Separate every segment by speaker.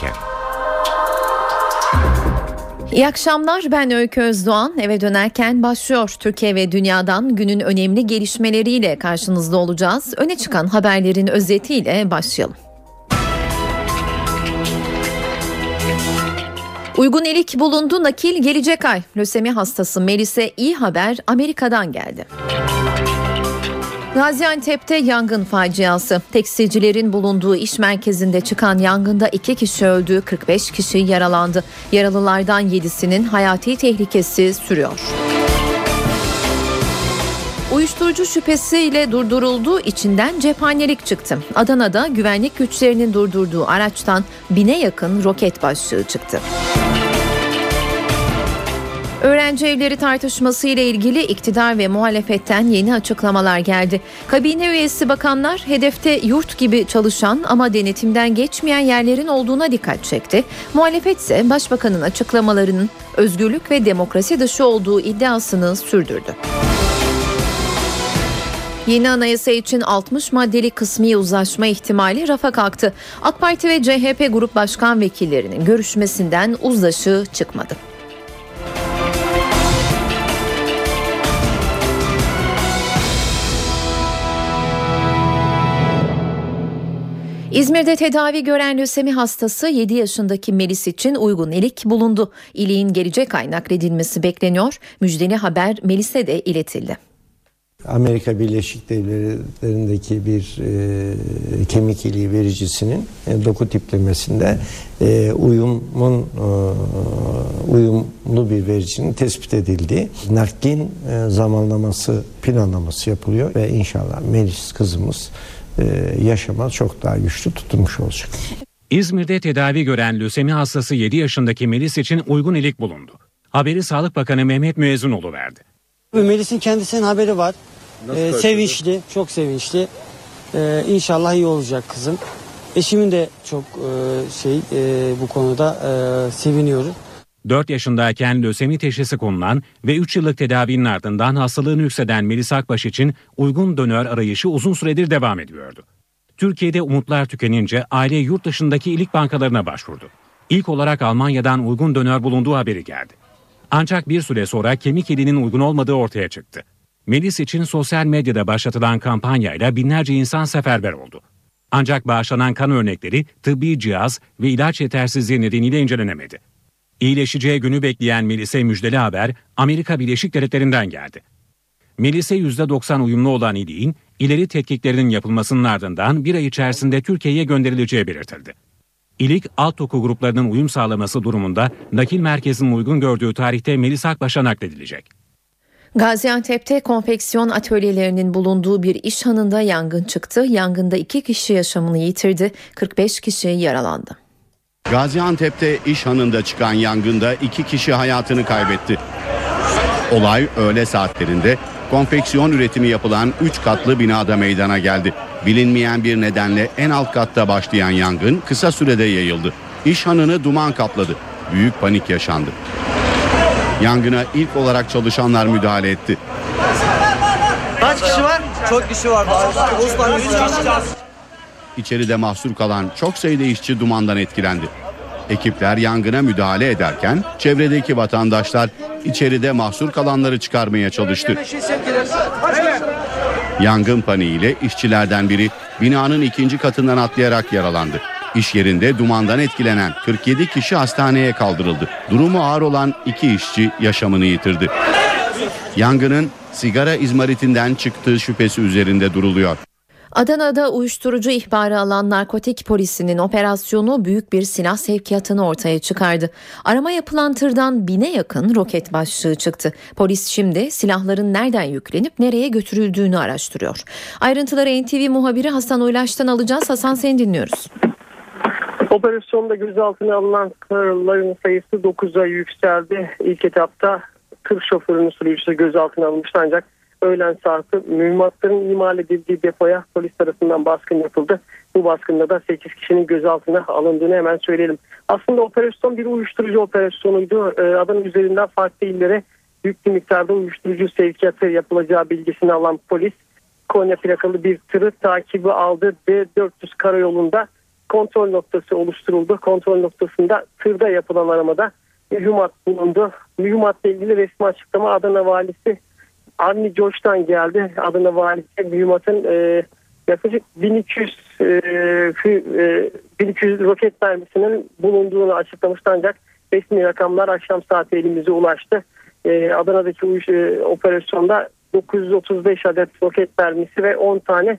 Speaker 1: dönerken.
Speaker 2: İyi akşamlar ben Öykü Özdoğan eve dönerken başlıyor. Türkiye ve dünyadan günün önemli gelişmeleriyle karşınızda olacağız. Öne çıkan haberlerin özetiyle başlayalım. Uygun elik bulundu nakil gelecek ay. Lösemi hastası Melis'e iyi haber Amerika'dan geldi. Gaziantep'te yangın faciası. Tekstilcilerin bulunduğu iş merkezinde çıkan yangında iki kişi öldü, 45 kişi yaralandı. Yaralılardan 7'sinin hayati tehlikesi sürüyor. Uyuşturucu şüphesiyle durdurulduğu içinden cephanelik çıktı. Adana'da güvenlik güçlerinin durdurduğu araçtan bine yakın roket başlığı çıktı. Öğrenci evleri tartışması ile ilgili iktidar ve muhalefetten yeni açıklamalar geldi. Kabine üyesi bakanlar hedefte yurt gibi çalışan ama denetimden geçmeyen yerlerin olduğuna dikkat çekti. Muhalefet ise başbakanın açıklamalarının özgürlük ve demokrasi dışı olduğu iddiasını sürdürdü. Yeni anayasa için 60 maddeli kısmi uzlaşma ihtimali rafa kalktı. AK Parti ve CHP grup başkan vekillerinin görüşmesinden uzlaşı çıkmadı. İzmir'de tedavi gören lösemi hastası 7 yaşındaki Melis için uygun ilik bulundu. İliğin gelecek ay nakledilmesi bekleniyor. Müjdeli haber Melis'e de iletildi.
Speaker 3: Amerika Birleşik Devletleri'ndeki bir e, kemik iliği vericisinin e, doku tiplemesinde e, uyumun e, uyumlu bir vericinin tespit edildiği naklin e, zamanlaması planlaması yapılıyor ve inşallah Melis kızımız yaşama çok daha güçlü tutulmuş olacak.
Speaker 1: İzmir'de tedavi gören lösemi hastası 7 yaşındaki Melis için uygun ilik bulundu. Haberi Sağlık Bakanı Mehmet Müezzinoğlu verdi.
Speaker 4: Melis'in kendisinin haberi var. Ee, sevinçli, çok sevinçli. Ee, inşallah iyi olacak kızım. Eşimin de çok e, şey e, bu konuda e, seviniyoruz.
Speaker 1: 4 yaşındayken lösemi teşhisi konulan ve 3 yıllık tedavinin ardından hastalığını yükselen Melis Akbaş için uygun donör arayışı uzun süredir devam ediyordu. Türkiye'de umutlar tükenince aile yurt dışındaki ilik bankalarına başvurdu. İlk olarak Almanya'dan uygun donör bulunduğu haberi geldi. Ancak bir süre sonra kemik ilinin uygun olmadığı ortaya çıktı. Melis için sosyal medyada başlatılan kampanyayla binlerce insan seferber oldu. Ancak bağışlanan kan örnekleri tıbbi cihaz ve ilaç yetersizliği nedeniyle incelenemedi. İyileşeceği günü bekleyen Melis'e müjdeli haber Amerika Birleşik Devletleri'nden geldi. Melis'e %90 uyumlu olan iliğin ileri tetkiklerinin yapılmasının ardından bir ay içerisinde Türkiye'ye gönderileceği belirtildi. İlik alt doku gruplarının uyum sağlaması durumunda nakil merkezinin uygun gördüğü tarihte Melis Akbaş'a nakledilecek.
Speaker 2: Gaziantep'te konfeksiyon atölyelerinin bulunduğu bir iş hanında yangın çıktı. Yangında iki kişi yaşamını yitirdi, 45 kişi yaralandı.
Speaker 5: Gaziantep'te iş hanında çıkan yangında iki kişi hayatını kaybetti. Olay öğle saatlerinde konfeksiyon üretimi yapılan 3 katlı binada meydana geldi. Bilinmeyen bir nedenle en alt katta başlayan yangın kısa sürede yayıldı. İş hanını duman kapladı. Büyük panik yaşandı. Yangına ilk olarak çalışanlar müdahale etti.
Speaker 4: Kaç kişi var? Çok kişi var.
Speaker 5: İçeride mahsur kalan çok sayıda işçi dumandan etkilendi. Ekipler yangına müdahale ederken çevredeki vatandaşlar içeride mahsur kalanları çıkarmaya çalıştı. Yangın paniğiyle işçilerden biri binanın ikinci katından atlayarak yaralandı. İş yerinde dumandan etkilenen 47 kişi hastaneye kaldırıldı. Durumu ağır olan iki işçi yaşamını yitirdi. Yangının sigara izmaritinden çıktığı şüphesi üzerinde duruluyor.
Speaker 2: Adana'da uyuşturucu ihbarı alan narkotik polisinin operasyonu büyük bir silah sevkiyatını ortaya çıkardı. Arama yapılan tırdan bine yakın roket başlığı çıktı. Polis şimdi silahların nereden yüklenip nereye götürüldüğünü araştırıyor. Ayrıntıları NTV muhabiri Hasan Uylaş'tan alacağız. Hasan seni dinliyoruz.
Speaker 6: Operasyonda gözaltına alınan tırların sayısı 9'a yükseldi. İlk etapta tır şoförünün sürücüsü gözaltına alınmıştı ancak öğlen saati mühimmatların imal edildiği depoya polis tarafından baskın yapıldı. Bu baskında da 8 kişinin gözaltına alındığını hemen söyleyelim. Aslında operasyon bir uyuşturucu operasyonuydu. Adana üzerinden farklı illere bir miktarda uyuşturucu sevkiyatı yapılacağı bilgisini alan polis Konya plakalı bir tırı takibi aldı ve 400 karayolunda kontrol noktası oluşturuldu. Kontrol noktasında tırda yapılan aramada mühimmat bulundu. Mühimmatla ilgili resmi açıklama Adana Valisi Avni Coş'tan geldi. Adana Valisi mühimmatın e, yaklaşık 1200 e, e, 1200 roket mermisinin bulunduğunu açıklamıştı ancak resmi rakamlar akşam saati elimize ulaştı. E, Adana'daki uyuş, e, operasyonda 935 adet roket mermisi ve 10 tane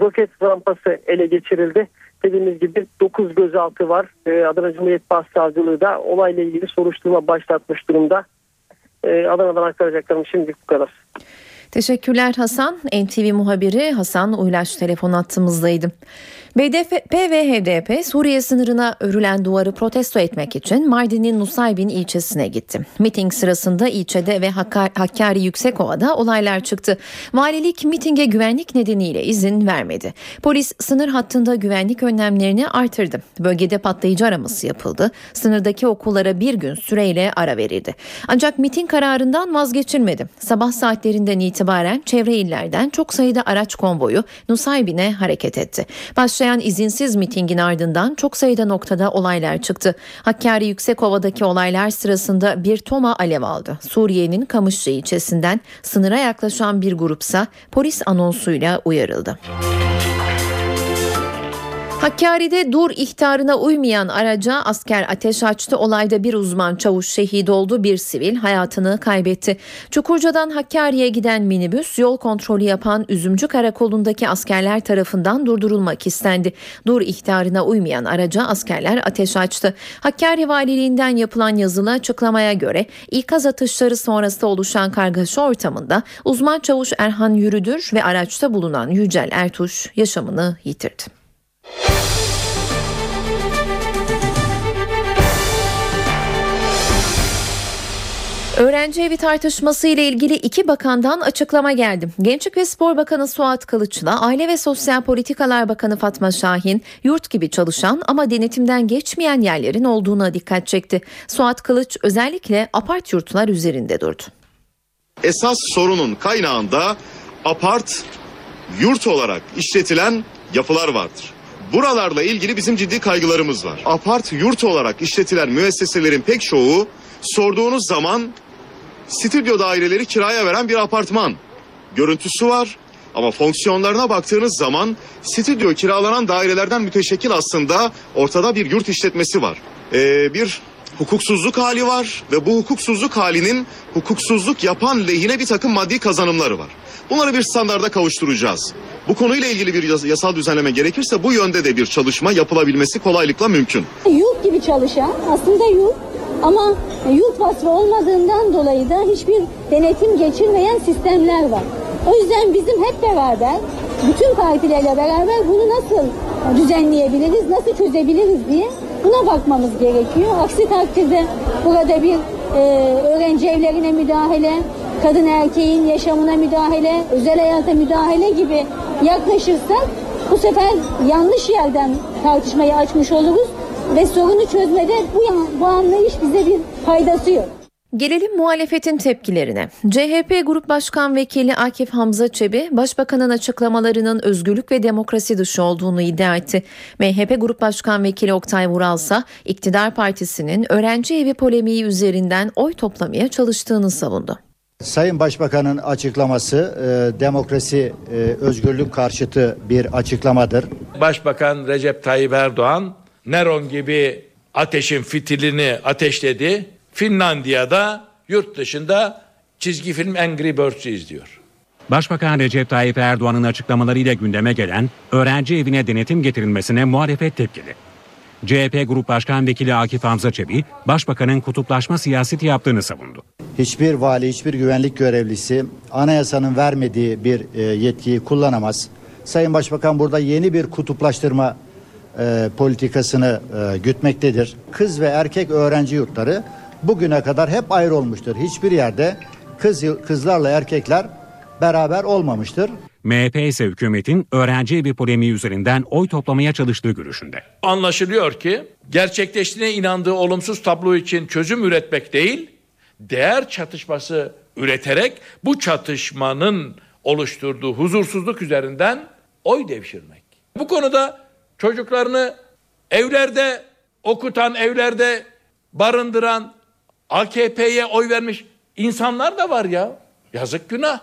Speaker 6: roket rampası ele geçirildi. Dediğimiz gibi 9 gözaltı var. E, Adana Cumhuriyet Başsavcılığı da olayla ilgili soruşturma başlatmış durumda. E, Adana'dan aktaracaklarım şimdi bu kadar.
Speaker 2: Teşekkürler Hasan. NTV muhabiri Hasan Uylaş telefon attığımızdaydı. BDP ve HDP Suriye sınırına örülen duvarı protesto etmek için Mardin'in Nusaybin ilçesine gitti. Miting sırasında ilçede ve Hakkari Yüksekova'da olaylar çıktı. Valilik mitinge güvenlik nedeniyle izin vermedi. Polis sınır hattında güvenlik önlemlerini artırdı. Bölgede patlayıcı araması yapıldı. Sınırdaki okullara bir gün süreyle ara verildi. Ancak miting kararından vazgeçilmedi. Sabah saatlerinden itibaren çevre illerden çok sayıda araç konvoyu Nusaybin'e hareket etti. Baş başlayan izinsiz mitingin ardından çok sayıda noktada olaylar çıktı. Hakkari Yüksekova'daki olaylar sırasında bir toma alev aldı. Suriye'nin Kamışlı ilçesinden sınıra yaklaşan bir grupsa polis anonsuyla uyarıldı. Hakkari'de dur ihtarına uymayan araca asker ateş açtı. Olayda bir uzman çavuş şehit oldu, bir sivil hayatını kaybetti. Çukurca'dan Hakkari'ye giden minibüs yol kontrolü yapan Üzümcü Karakolu'ndaki askerler tarafından durdurulmak istendi. Dur ihtarına uymayan araca askerler ateş açtı. Hakkari Valiliğinden yapılan yazılı açıklamaya göre ikaz atışları sonrası oluşan kargaşa ortamında uzman çavuş Erhan Yürüdür ve araçta bulunan Yücel Ertuş yaşamını yitirdi. Öğrenci evi tartışması ile ilgili iki bakandan açıklama geldi. Gençlik ve Spor Bakanı Suat Kılıç'la Aile ve Sosyal Politikalar Bakanı Fatma Şahin yurt gibi çalışan ama denetimden geçmeyen yerlerin olduğuna dikkat çekti. Suat Kılıç özellikle apart yurtlar üzerinde durdu.
Speaker 7: Esas sorunun kaynağında apart yurt olarak işletilen yapılar vardır. Buralarla ilgili bizim ciddi kaygılarımız var. Apart yurt olarak işletilen müesseselerin pek çoğu sorduğunuz zaman stüdyo daireleri kiraya veren bir apartman görüntüsü var. Ama fonksiyonlarına baktığınız zaman stüdyo kiralanan dairelerden müteşekkil aslında ortada bir yurt işletmesi var. Ee, bir hukuksuzluk hali var ve bu hukuksuzluk halinin hukuksuzluk yapan lehine bir takım maddi kazanımları var. Bunları bir standarda kavuşturacağız. Bu konuyla ilgili bir yasal düzenleme gerekirse bu yönde de bir çalışma yapılabilmesi kolaylıkla mümkün.
Speaker 8: Yurt gibi çalışan aslında yurt ama yurt vasfı olmadığından dolayı da hiçbir denetim geçirmeyen sistemler var. O yüzden bizim hep beraber bütün partilerle beraber bunu nasıl düzenleyebiliriz, nasıl çözebiliriz diye buna bakmamız gerekiyor. Aksi takdirde burada bir e, öğrenci evlerine müdahale, kadın erkeğin yaşamına müdahale, özel hayata müdahale gibi yaklaşırsak bu sefer yanlış yerden tartışmayı açmış oluruz ve sorunu çözmede bu, bu anlayış bize bir faydası yok.
Speaker 2: Gelelim muhalefetin tepkilerine. CHP Grup Başkan Vekili Akif Hamza Çebi, Başbakanın açıklamalarının özgürlük ve demokrasi dışı olduğunu iddia etti. MHP Grup Başkan Vekili Oktay Vural ise iktidar partisinin öğrenci evi polemiği üzerinden oy toplamaya çalıştığını savundu.
Speaker 9: Sayın Başbakan'ın açıklaması e, demokrasi, e, özgürlük karşıtı bir açıklamadır.
Speaker 10: Başbakan Recep Tayyip Erdoğan Neron gibi ateşin fitilini ateşledi. Finlandiya'da yurt dışında çizgi film Angry Birds'ü izliyor.
Speaker 1: Başbakan Recep Tayyip Erdoğan'ın açıklamalarıyla gündeme gelen öğrenci evine denetim getirilmesine muhalefet tepkili. CHP Grup Başkan Vekili Akif Hamza Çebi, Başbakanın kutuplaşma siyaseti yaptığını savundu.
Speaker 9: Hiçbir vali, hiçbir güvenlik görevlisi anayasanın vermediği bir e, yetkiyi kullanamaz. Sayın Başbakan burada yeni bir kutuplaştırma e, politikasını e, gütmektedir. Kız ve erkek öğrenci yurtları bugüne kadar hep ayrı olmuştur. Hiçbir yerde kız kızlarla erkekler beraber olmamıştır.
Speaker 1: MHP ise hükümetin öğrenci evi polemiği üzerinden oy toplamaya çalıştığı görüşünde.
Speaker 10: Anlaşılıyor ki gerçekleştiğine inandığı olumsuz tablo için çözüm üretmek değil, değer çatışması üreterek bu çatışmanın oluşturduğu huzursuzluk üzerinden oy devşirmek. Bu konuda çocuklarını Evlerde okutan, evlerde barındıran, AKP'ye oy vermiş insanlar da var ya. Yazık günah.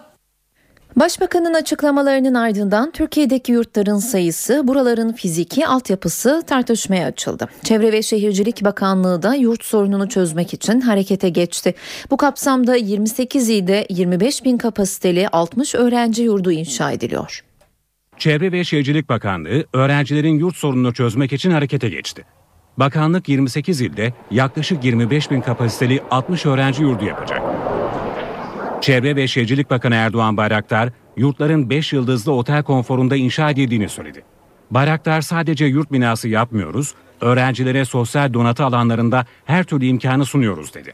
Speaker 2: Başbakanın açıklamalarının ardından Türkiye'deki yurtların sayısı, buraların fiziki altyapısı tartışmaya açıldı. Çevre ve Şehircilik Bakanlığı da yurt sorununu çözmek için harekete geçti. Bu kapsamda 28 ilde 25 bin kapasiteli 60 öğrenci yurdu inşa ediliyor.
Speaker 1: Çevre ve Şehircilik Bakanlığı öğrencilerin yurt sorununu çözmek için harekete geçti. Bakanlık 28 ilde yaklaşık 25 bin kapasiteli 60 öğrenci yurdu yapacak. Çevre ve Şehircilik Bakanı Erdoğan Bayraktar, yurtların 5 yıldızlı otel konforunda inşa edildiğini söyledi. Bayraktar sadece yurt binası yapmıyoruz, öğrencilere sosyal donatı alanlarında her türlü imkanı sunuyoruz dedi.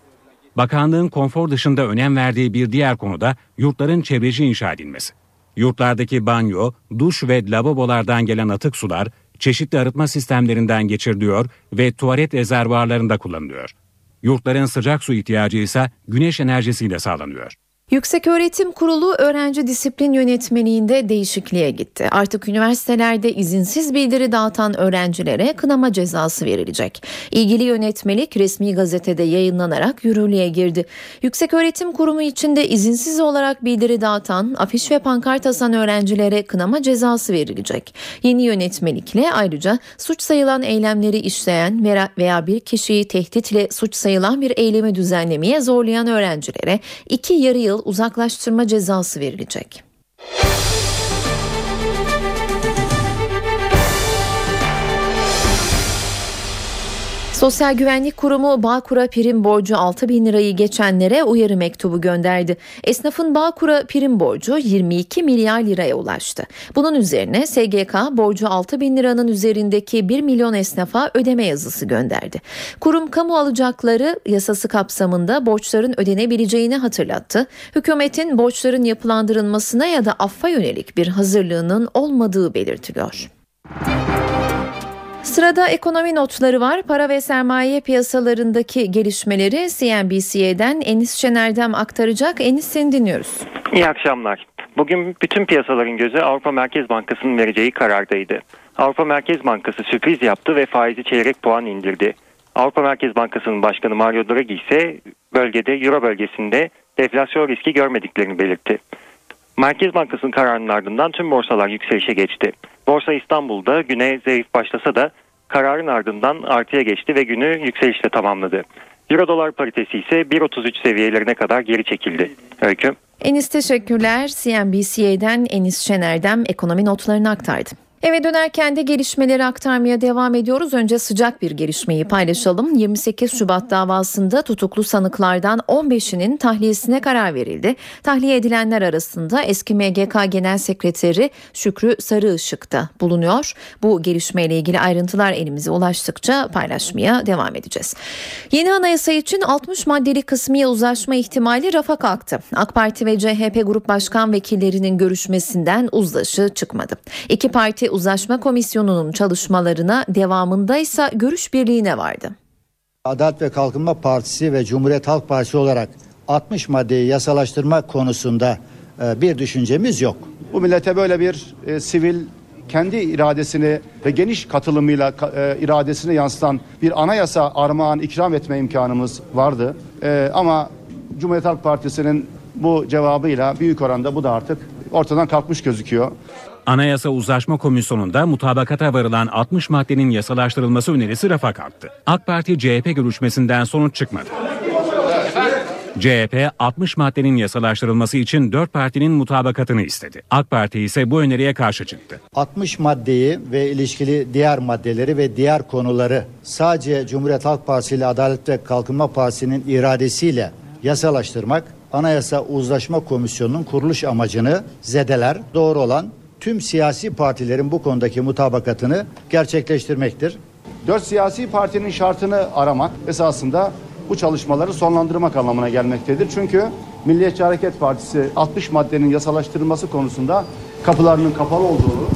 Speaker 1: Bakanlığın konfor dışında önem verdiği bir diğer konu da yurtların çevreci inşa edilmesi. Yurtlardaki banyo, duş ve lavabolardan gelen atık sular çeşitli arıtma sistemlerinden geçiriliyor ve tuvalet rezervuarlarında kullanılıyor. Yurtların sıcak su ihtiyacı ise güneş enerjisiyle sağlanıyor.
Speaker 2: Yükseköğretim Kurulu öğrenci disiplin yönetmeliğinde değişikliğe gitti. Artık üniversitelerde izinsiz bildiri dağıtan öğrencilere kınama cezası verilecek. İlgili yönetmelik resmi gazetede yayınlanarak yürürlüğe girdi. Yükseköğretim Kurumu içinde izinsiz olarak bildiri dağıtan, afiş ve pankart asan öğrencilere kınama cezası verilecek. Yeni yönetmelikle ayrıca suç sayılan eylemleri işleyen veya- bir kişiyi tehditle suç sayılan bir eylemi düzenlemeye zorlayan öğrencilere iki yarı yıl uzaklaştırma cezası verilecek. Sosyal Güvenlik Kurumu Bağkur'a prim borcu 6 bin lirayı geçenlere uyarı mektubu gönderdi. Esnafın Bağkur'a prim borcu 22 milyar liraya ulaştı. Bunun üzerine SGK borcu 6 bin liranın üzerindeki 1 milyon esnafa ödeme yazısı gönderdi. Kurum kamu alacakları yasası kapsamında borçların ödenebileceğini hatırlattı. Hükümetin borçların yapılandırılmasına ya da affa yönelik bir hazırlığının olmadığı belirtiliyor. Sırada ekonomi notları var. Para ve sermaye piyasalarındaki gelişmeleri CNBC'den Enis Şener'den aktaracak. Enis seni dinliyoruz.
Speaker 11: İyi akşamlar. Bugün bütün piyasaların gözü Avrupa Merkez Bankası'nın vereceği karardaydı. Avrupa Merkez Bankası sürpriz yaptı ve faizi çeyrek puan indirdi. Avrupa Merkez Bankası'nın başkanı Mario Draghi ise bölgede Euro bölgesinde deflasyon riski görmediklerini belirtti. Merkez Bankası'nın kararının ardından tüm borsalar yükselişe geçti. Borsa İstanbul'da güne zayıf başlasa da kararın ardından artıya geçti ve günü yükselişle tamamladı. Euro dolar paritesi ise 1.33 seviyelerine kadar geri çekildi. Öykü.
Speaker 2: Enis teşekkürler. CNBC'den Enis Şener'den ekonomi notlarını aktardı. Eve dönerken de gelişmeleri aktarmaya devam ediyoruz. Önce sıcak bir gelişmeyi paylaşalım. 28 Şubat davasında tutuklu sanıklardan 15'inin tahliyesine karar verildi. Tahliye edilenler arasında eski MGK Genel Sekreteri Şükrü Sarıışık da bulunuyor. Bu gelişmeyle ilgili ayrıntılar elimize ulaştıkça paylaşmaya devam edeceğiz. Yeni anayasa için 60 maddeli kısmi uzlaşma ihtimali rafa kalktı. AK Parti ve CHP Grup Başkan Vekillerinin görüşmesinden uzlaşı çıkmadı. İki parti Uzlaşma Komisyonu'nun çalışmalarına devamında ise görüş birliğine vardı.
Speaker 9: Adalet ve Kalkınma Partisi ve Cumhuriyet Halk Partisi olarak 60 maddeyi yasalaştırma konusunda e, bir düşüncemiz yok.
Speaker 12: Bu millete böyle bir e, sivil kendi iradesini ve geniş katılımıyla ka- e, iradesini yansıtan bir anayasa armağan ikram etme imkanımız vardı. E, ama Cumhuriyet Halk Partisi'nin bu cevabıyla büyük oranda bu da artık ortadan kalkmış gözüküyor.
Speaker 1: Anayasa Uzlaşma Komisyonu'nda mutabakata varılan 60 maddenin yasalaştırılması önerisi rafa kalktı. AK Parti CHP görüşmesinden sonuç çıkmadı. CHP 60 maddenin yasalaştırılması için 4 partinin mutabakatını istedi. AK Parti ise bu öneriye karşı çıktı.
Speaker 9: 60 maddeyi ve ilişkili diğer maddeleri ve diğer konuları sadece Cumhuriyet Halk Partisi ile Adalet ve Kalkınma Partisi'nin iradesiyle yasalaştırmak Anayasa Uzlaşma Komisyonu'nun kuruluş amacını zedeler. Doğru olan tüm siyasi partilerin bu konudaki mutabakatını gerçekleştirmektir.
Speaker 12: Dört siyasi partinin şartını aramak esasında bu çalışmaları sonlandırmak anlamına gelmektedir. Çünkü Milliyetçi Hareket Partisi 60 maddenin yasalaştırılması konusunda kapılarının kapalı olduğunu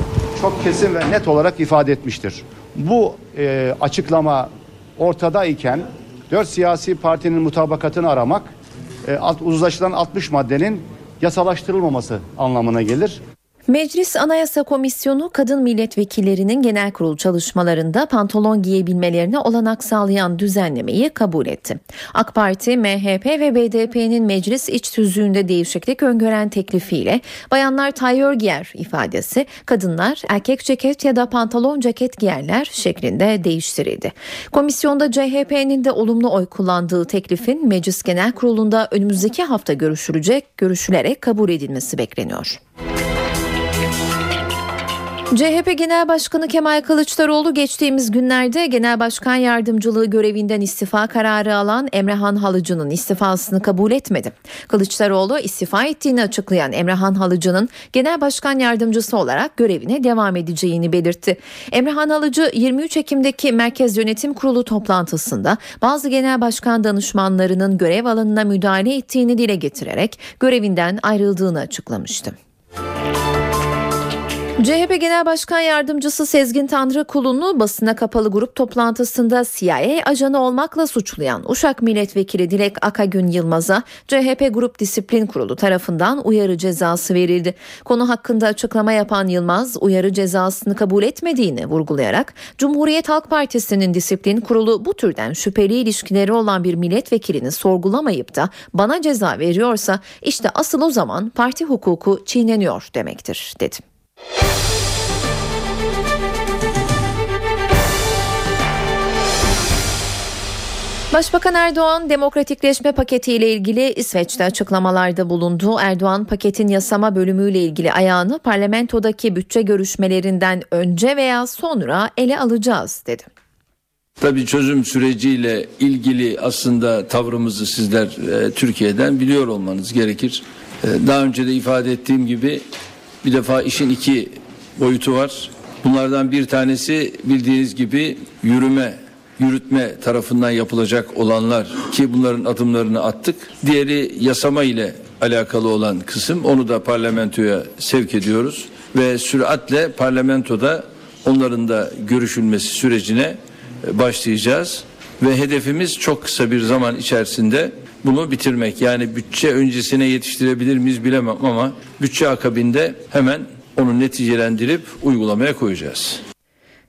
Speaker 12: çok kesin ve net olarak ifade etmiştir. Bu e, açıklama ortada iken dört siyasi partinin mutabakatını aramak e, uzlaşılan 60 maddenin yasalaştırılmaması anlamına gelir.
Speaker 2: Meclis Anayasa Komisyonu kadın milletvekillerinin genel kurul çalışmalarında pantolon giyebilmelerine olanak sağlayan düzenlemeyi kabul etti. AK Parti, MHP ve BDP'nin meclis iç tüzüğünde değişiklik öngören teklifiyle bayanlar tayyör giyer ifadesi kadınlar erkek ceket ya da pantolon ceket giyerler şeklinde değiştirildi. Komisyonda CHP'nin de olumlu oy kullandığı teklifin Meclis Genel Kurulu'nda önümüzdeki hafta görüşülecek, görüşülerek kabul edilmesi bekleniyor. CHP Genel Başkanı Kemal Kılıçdaroğlu geçtiğimiz günlerde Genel Başkan Yardımcılığı görevinden istifa kararı alan Emrehan Halıcı'nın istifasını kabul etmedi. Kılıçdaroğlu istifa ettiğini açıklayan Emrehan Halıcı'nın Genel Başkan Yardımcısı olarak görevine devam edeceğini belirtti. Emrehan Halıcı 23 Ekim'deki Merkez Yönetim Kurulu toplantısında bazı genel başkan danışmanlarının görev alanına müdahale ettiğini dile getirerek görevinden ayrıldığını açıklamıştı. CHP Genel Başkan Yardımcısı Sezgin Tanrıkulu'nu basına kapalı grup toplantısında CIA ajanı olmakla suçlayan Uşak Milletvekili Dilek Akagün Yılmaz'a CHP Grup Disiplin Kurulu tarafından uyarı cezası verildi. Konu hakkında açıklama yapan Yılmaz uyarı cezasını kabul etmediğini vurgulayarak Cumhuriyet Halk Partisi'nin disiplin kurulu bu türden şüpheli ilişkileri olan bir milletvekilini sorgulamayıp da bana ceza veriyorsa işte asıl o zaman parti hukuku çiğneniyor demektir dedi. Başbakan Erdoğan demokratikleşme paketiyle ilgili İsveç'te açıklamalarda bulundu. Erdoğan paketin yasama bölümüyle ilgili ayağını parlamentodaki bütçe görüşmelerinden önce veya sonra ele alacağız dedi.
Speaker 13: Tabii çözüm süreciyle ilgili aslında tavrımızı sizler e, Türkiye'den biliyor olmanız gerekir. E, daha önce de ifade ettiğim gibi bir defa işin iki boyutu var. Bunlardan bir tanesi bildiğiniz gibi yürüme, yürütme tarafından yapılacak olanlar ki bunların adımlarını attık. Diğeri yasama ile alakalı olan kısım onu da parlamentoya sevk ediyoruz ve süratle parlamentoda onların da görüşülmesi sürecine başlayacağız ve hedefimiz çok kısa bir zaman içerisinde bunu bitirmek. Yani bütçe öncesine yetiştirebilir miyiz bilemem ama bütçe akabinde hemen onu neticelendirip uygulamaya koyacağız.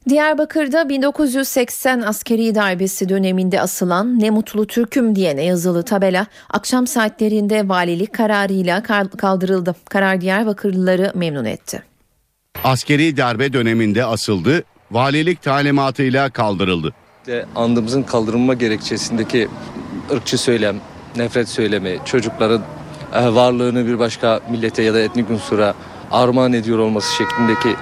Speaker 2: Diyarbakır'da 1980 askeri darbesi döneminde asılan ne mutlu Türk'üm diyene yazılı tabela akşam saatlerinde valilik kararıyla kaldırıldı. Karar Diyarbakırlıları memnun etti.
Speaker 5: Askeri darbe döneminde asıldı, valilik talimatıyla kaldırıldı.
Speaker 14: Andımızın kaldırılma gerekçesindeki ırkçı söylem, nefret söylemi, çocukların varlığını bir başka millete ya da etnik unsura armağan ediyor olması şeklindeki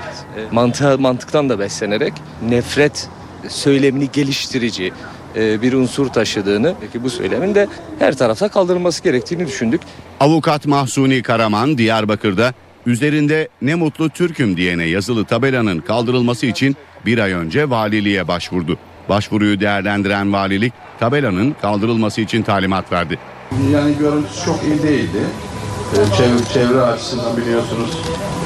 Speaker 14: mantığa, mantıktan da beslenerek nefret söylemini geliştirici bir unsur taşıdığını peki bu söylemin de her tarafta kaldırılması gerektiğini düşündük.
Speaker 5: Avukat Mahsuni Karaman Diyarbakır'da üzerinde ne mutlu Türk'üm diyene yazılı tabelanın kaldırılması için bir ay önce valiliğe başvurdu. Başvuruyu değerlendiren valilik tabelanın kaldırılması için talimat verdi.
Speaker 15: Yani görüntüsü çok iyi değildi. Çevre, çevre açısından biliyorsunuz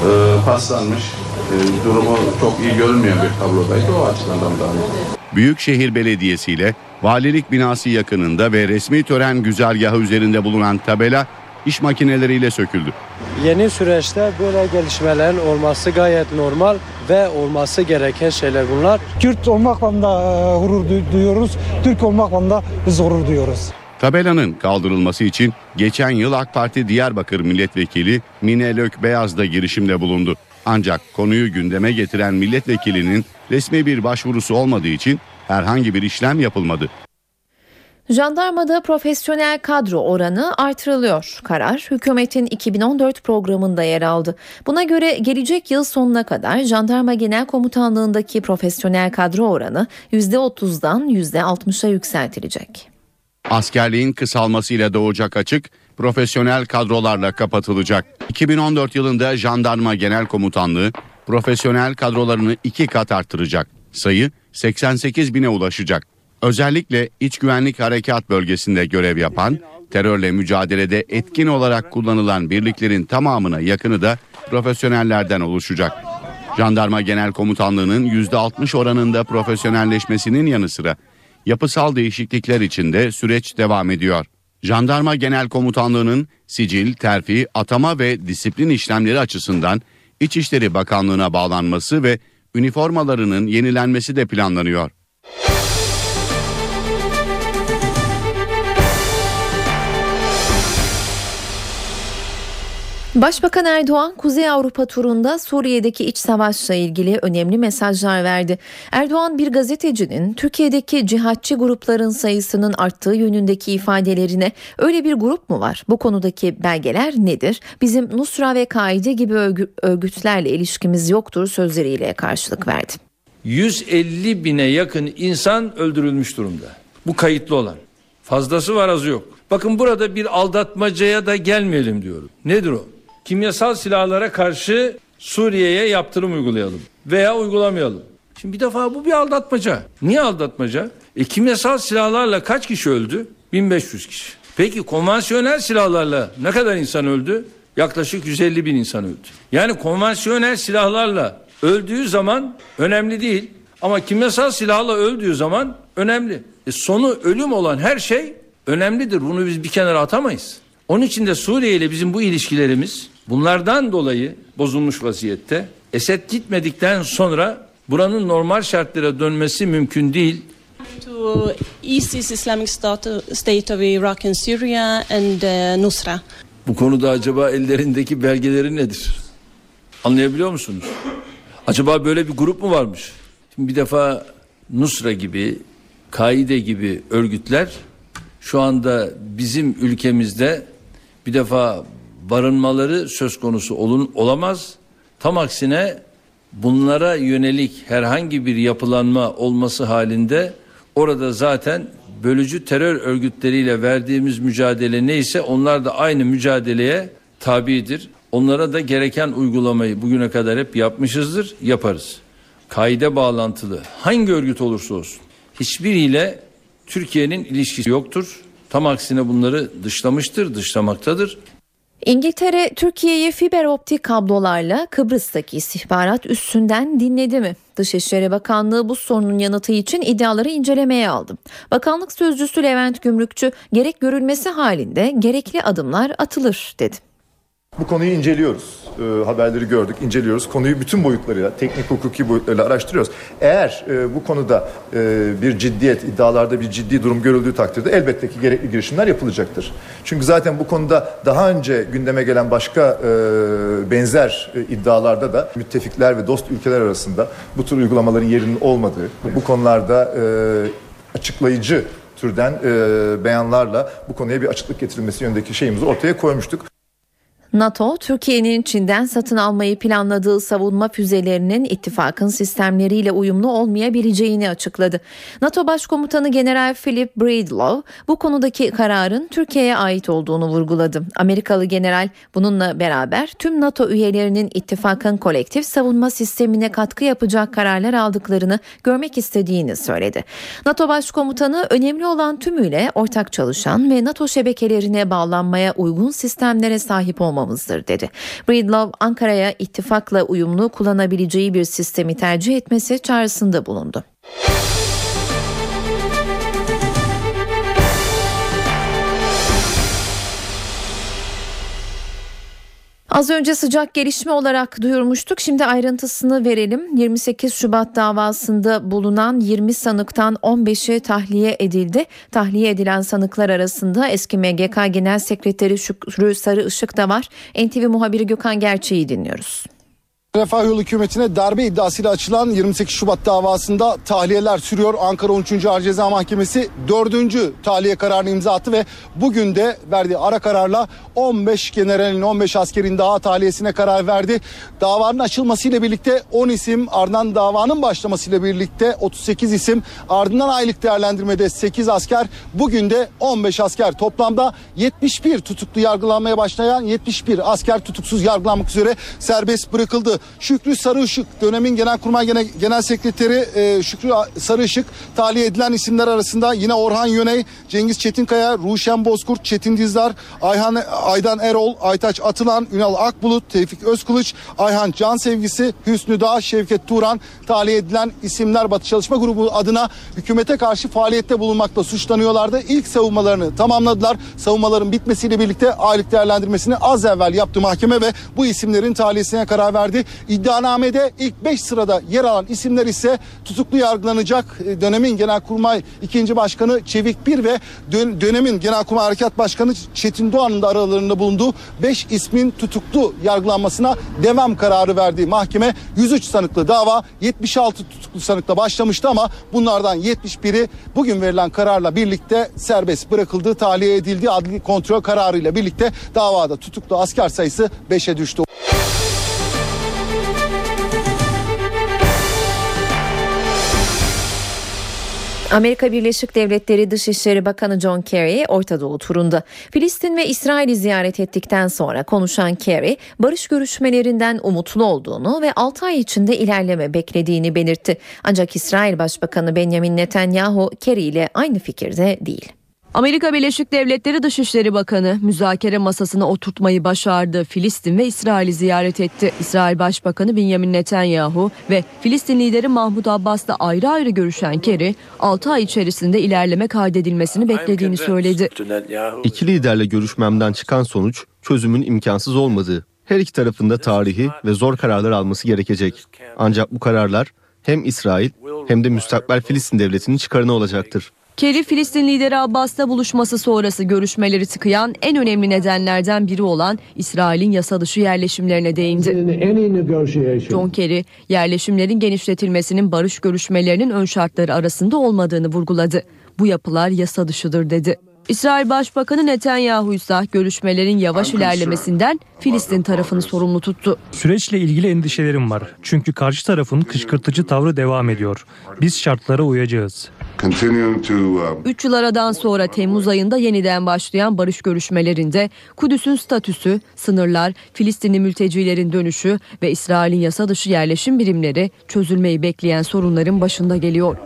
Speaker 15: e, paslanmış. E, durumu çok iyi görünmeyen bir tablodaydı. O açıdan da
Speaker 5: Büyükşehir Belediyesi ile valilik binası yakınında ve resmi tören güzergahı üzerinde bulunan tabela iş makineleriyle söküldü.
Speaker 16: Yeni süreçte böyle gelişmelerin olması gayet normal ve olması gereken şeyler bunlar.
Speaker 17: Kürt olmakla da gurur duyuyoruz, Türk olmakla da biz gurur duyuyoruz.
Speaker 5: Tabelanın kaldırılması için geçen yıl AK Parti Diyarbakır Milletvekili Mine Lök Beyaz da girişimde bulundu. Ancak konuyu gündeme getiren milletvekilinin resmi bir başvurusu olmadığı için herhangi bir işlem yapılmadı.
Speaker 2: Jandarmada profesyonel kadro oranı artırılıyor. Karar hükümetin 2014 programında yer aldı. Buna göre gelecek yıl sonuna kadar Jandarma Genel Komutanlığındaki profesyonel kadro oranı %30'dan %60'a yükseltilecek.
Speaker 5: Askerliğin kısalmasıyla doğacak açık profesyonel kadrolarla kapatılacak. 2014 yılında Jandarma Genel Komutanlığı profesyonel kadrolarını iki kat arttıracak. Sayı 88 bine ulaşacak. Özellikle iç güvenlik harekat bölgesinde görev yapan, terörle mücadelede etkin olarak kullanılan birliklerin tamamına yakını da profesyonellerden oluşacak. Jandarma Genel Komutanlığı'nın %60 oranında profesyonelleşmesinin yanı sıra yapısal değişiklikler içinde süreç devam ediyor. Jandarma Genel Komutanlığı'nın sicil, terfi, atama ve disiplin işlemleri açısından İçişleri Bakanlığı'na bağlanması ve üniformalarının yenilenmesi de planlanıyor.
Speaker 2: Başbakan Erdoğan Kuzey Avrupa turunda Suriye'deki iç savaşla ilgili önemli mesajlar verdi. Erdoğan bir gazetecinin Türkiye'deki cihatçı grupların sayısının arttığı yönündeki ifadelerine öyle bir grup mu var? Bu konudaki belgeler nedir? Bizim Nusra ve Kaide gibi örgütlerle ilişkimiz yoktur sözleriyle karşılık verdi.
Speaker 13: 150 bine yakın insan öldürülmüş durumda. Bu kayıtlı olan. Fazlası var azı yok. Bakın burada bir aldatmacaya da gelmeyelim diyorum. Nedir o? Kimyasal silahlara karşı Suriye'ye yaptırım uygulayalım veya uygulamayalım. Şimdi bir defa bu bir aldatmaca. Niye aldatmaca? E kimyasal silahlarla kaç kişi öldü? 1500 kişi. Peki konvansiyonel silahlarla ne kadar insan öldü? Yaklaşık 150 bin insan öldü. Yani konvansiyonel silahlarla öldüğü zaman önemli değil. Ama kimyasal silahla öldüğü zaman önemli. E sonu ölüm olan her şey önemlidir. Bunu biz bir kenara atamayız. Onun için de Suriye ile bizim bu ilişkilerimiz bunlardan dolayı bozulmuş vaziyette. Esed gitmedikten sonra buranın normal şartlara dönmesi mümkün değil.
Speaker 18: To ISIS Islamic State of Iraq and Syria and uh, Nusra.
Speaker 13: Bu konuda acaba ellerindeki belgeleri nedir? Anlayabiliyor musunuz? Acaba böyle bir grup mu varmış? Şimdi bir defa Nusra gibi, Kaide gibi örgütler şu anda bizim ülkemizde bir defa barınmaları söz konusu olun, olamaz. Tam aksine bunlara yönelik herhangi bir yapılanma olması halinde orada zaten bölücü terör örgütleriyle verdiğimiz mücadele neyse onlar da aynı mücadeleye tabidir. Onlara da gereken uygulamayı bugüne kadar hep yapmışızdır, yaparız. Kaide bağlantılı hangi örgüt olursa olsun hiçbiriyle Türkiye'nin ilişkisi yoktur. Tam aksine bunları dışlamıştır, dışlamaktadır.
Speaker 2: İngiltere Türkiye'yi fiber optik kablolarla Kıbrıs'taki istihbarat üssünden dinledi mi? Dışişleri Bakanlığı bu sorunun yanıtı için iddiaları incelemeye aldı. Bakanlık sözcüsü Levent Gümrükçü gerek görülmesi halinde gerekli adımlar atılır dedi.
Speaker 19: Bu konuyu inceliyoruz. E, haberleri gördük, inceliyoruz. Konuyu bütün boyutlarıyla, teknik hukuki boyutlarıyla araştırıyoruz. Eğer e, bu konuda e, bir ciddiyet, iddialarda bir ciddi durum görüldüğü takdirde elbette ki gerekli girişimler yapılacaktır. Çünkü zaten bu konuda daha önce gündeme gelen başka e, benzer e, iddialarda da müttefikler ve dost ülkeler arasında bu tür uygulamaların yerinin olmadığı, bu konularda e, açıklayıcı türden e, beyanlarla bu konuya bir açıklık getirilmesi yönündeki şeyimizi ortaya koymuştuk.
Speaker 2: NATO, Türkiye'nin Çin'den satın almayı planladığı savunma füzelerinin ittifakın sistemleriyle uyumlu olmayabileceğini açıkladı. NATO Başkomutanı General Philip Breedlove bu konudaki kararın Türkiye'ye ait olduğunu vurguladı. Amerikalı general bununla beraber tüm NATO üyelerinin ittifakın kolektif savunma sistemine katkı yapacak kararlar aldıklarını görmek istediğini söyledi. NATO Başkomutanı önemli olan tümüyle ortak çalışan ve NATO şebekelerine bağlanmaya uygun sistemlere sahip olmalı olmamızdır dedi. Breedlove Ankara'ya ittifakla uyumlu kullanabileceği bir sistemi tercih etmesi çağrısında bulundu. Az önce sıcak gelişme olarak duyurmuştuk. Şimdi ayrıntısını verelim. 28 Şubat davasında bulunan 20 sanıktan 15'i tahliye edildi. Tahliye edilen sanıklar arasında eski MGK Genel Sekreteri Şükrü Sarı Işık da var. NTV muhabiri Gökhan Gerçeği dinliyoruz.
Speaker 12: Refah Yolu hükümetine darbe iddiasıyla açılan 28 Şubat davasında tahliyeler sürüyor. Ankara 13. Ağır Ceza Mahkemesi 4. tahliye kararını imza attı ve bugün de verdiği ara kararla 15 generalin 15 askerin daha tahliyesine karar verdi. Davanın açılmasıyla birlikte 10 isim ardından davanın başlamasıyla birlikte 38 isim ardından aylık değerlendirmede 8 asker bugün de 15 asker toplamda 71 tutuklu yargılanmaya başlayan 71 asker tutuksuz yargılanmak üzere serbest bırakıldı. Şükrü Sarıışık dönemin Genelkurmay Genel, Genel Sekreteri e, Şükrü Sarıışık tahliye edilen isimler arasında yine Orhan Yöney, Cengiz Çetinkaya, Ruşen Bozkurt, Çetin Dizdar, Ayhan Aydan Erol, Aytaç Atılan, Ünal Akbulut, Tevfik Özkılıç, Ayhan Can Sevgisi, Hüsnü Dağ, Şevket Turan tahliye edilen isimler Batı Çalışma Grubu adına hükümete karşı faaliyette bulunmakta suçlanıyorlardı. İlk savunmalarını tamamladılar. Savunmaların bitmesiyle birlikte aylık değerlendirmesini az evvel yaptı mahkeme ve bu isimlerin tahliyesine karar verdi. İddianamede ilk 5 sırada yer alan isimler ise tutuklu yargılanacak. E, Dönemin Genelkurmay 2. Başkanı Çevik Bir ve dön- dönemin Genelkurmay Harekat Başkanı Çetin Doğan'ın da aralarında bulunduğu 5 ismin tutuklu yargılanmasına devam kararı verdi. Mahkeme 103 sanıklı dava 76 tutuklu sanıkla başlamıştı ama bunlardan 71'i bugün verilen kararla birlikte serbest bırakıldığı tahliye edildi. Adli kontrol kararıyla birlikte davada tutuklu asker sayısı 5'e düştü.
Speaker 2: Amerika Birleşik Devletleri Dışişleri Bakanı John Kerry Orta Doğu turunda. Filistin ve İsrail'i ziyaret ettikten sonra konuşan Kerry, barış görüşmelerinden umutlu olduğunu ve 6 ay içinde ilerleme beklediğini belirtti. Ancak İsrail Başbakanı Benjamin Netanyahu Kerry ile aynı fikirde değil.
Speaker 20: Amerika Birleşik Devletleri Dışişleri Bakanı müzakere masasına oturtmayı başardı. Filistin ve İsrail'i ziyaret etti. İsrail Başbakanı Benjamin Netanyahu ve Filistin lideri Mahmut Abbas'la ayrı ayrı görüşen Kerry, 6 ay içerisinde ilerleme kaydedilmesini beklediğini söyledi.
Speaker 21: İki liderle görüşmemden çıkan sonuç çözümün imkansız olmadığı. Her iki tarafında tarihi ve zor kararlar alması gerekecek. Ancak bu kararlar hem İsrail hem de müstakbel Filistin devletinin çıkarına olacaktır.
Speaker 20: Kerry, Filistin lideri Abbas'la buluşması sonrası görüşmeleri tıkayan en önemli nedenlerden biri olan İsrail'in yasa dışı yerleşimlerine değindi. John Kerry, yerleşimlerin genişletilmesinin barış görüşmelerinin ön şartları arasında olmadığını vurguladı. Bu yapılar yasa dışıdır dedi. İsrail Başbakanı Netanyahu ise görüşmelerin yavaş ilerlemesinden Filistin tarafını sorumlu tuttu.
Speaker 22: Süreçle ilgili endişelerim var. Çünkü karşı tarafın kışkırtıcı tavrı devam ediyor. Biz şartlara uyacağız.
Speaker 20: 3 yıl aradan sonra Temmuz ayında yeniden başlayan barış görüşmelerinde Kudüs'ün statüsü, sınırlar, Filistinli mültecilerin dönüşü ve İsrail'in yasa dışı yerleşim birimleri çözülmeyi bekleyen sorunların başında geliyor.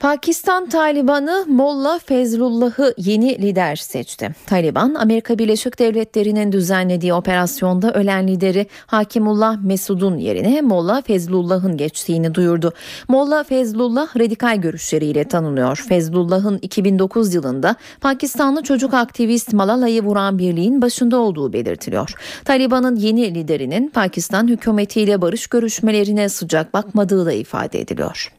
Speaker 2: Pakistan Taliban'ı Molla Fezlullah'ı yeni lider seçti. Taliban, Amerika Birleşik Devletleri'nin düzenlediği operasyonda ölen lideri Hakimullah Mesud'un yerine Molla Fezlullah'ın geçtiğini duyurdu. Molla Fezlullah radikal görüşleriyle tanınıyor. Fezlullah'ın 2009 yılında Pakistanlı çocuk aktivist Malala'yı vuran birliğin başında olduğu belirtiliyor. Taliban'ın yeni liderinin Pakistan hükümetiyle barış görüşmelerine sıcak bakmadığı da ifade ediliyor.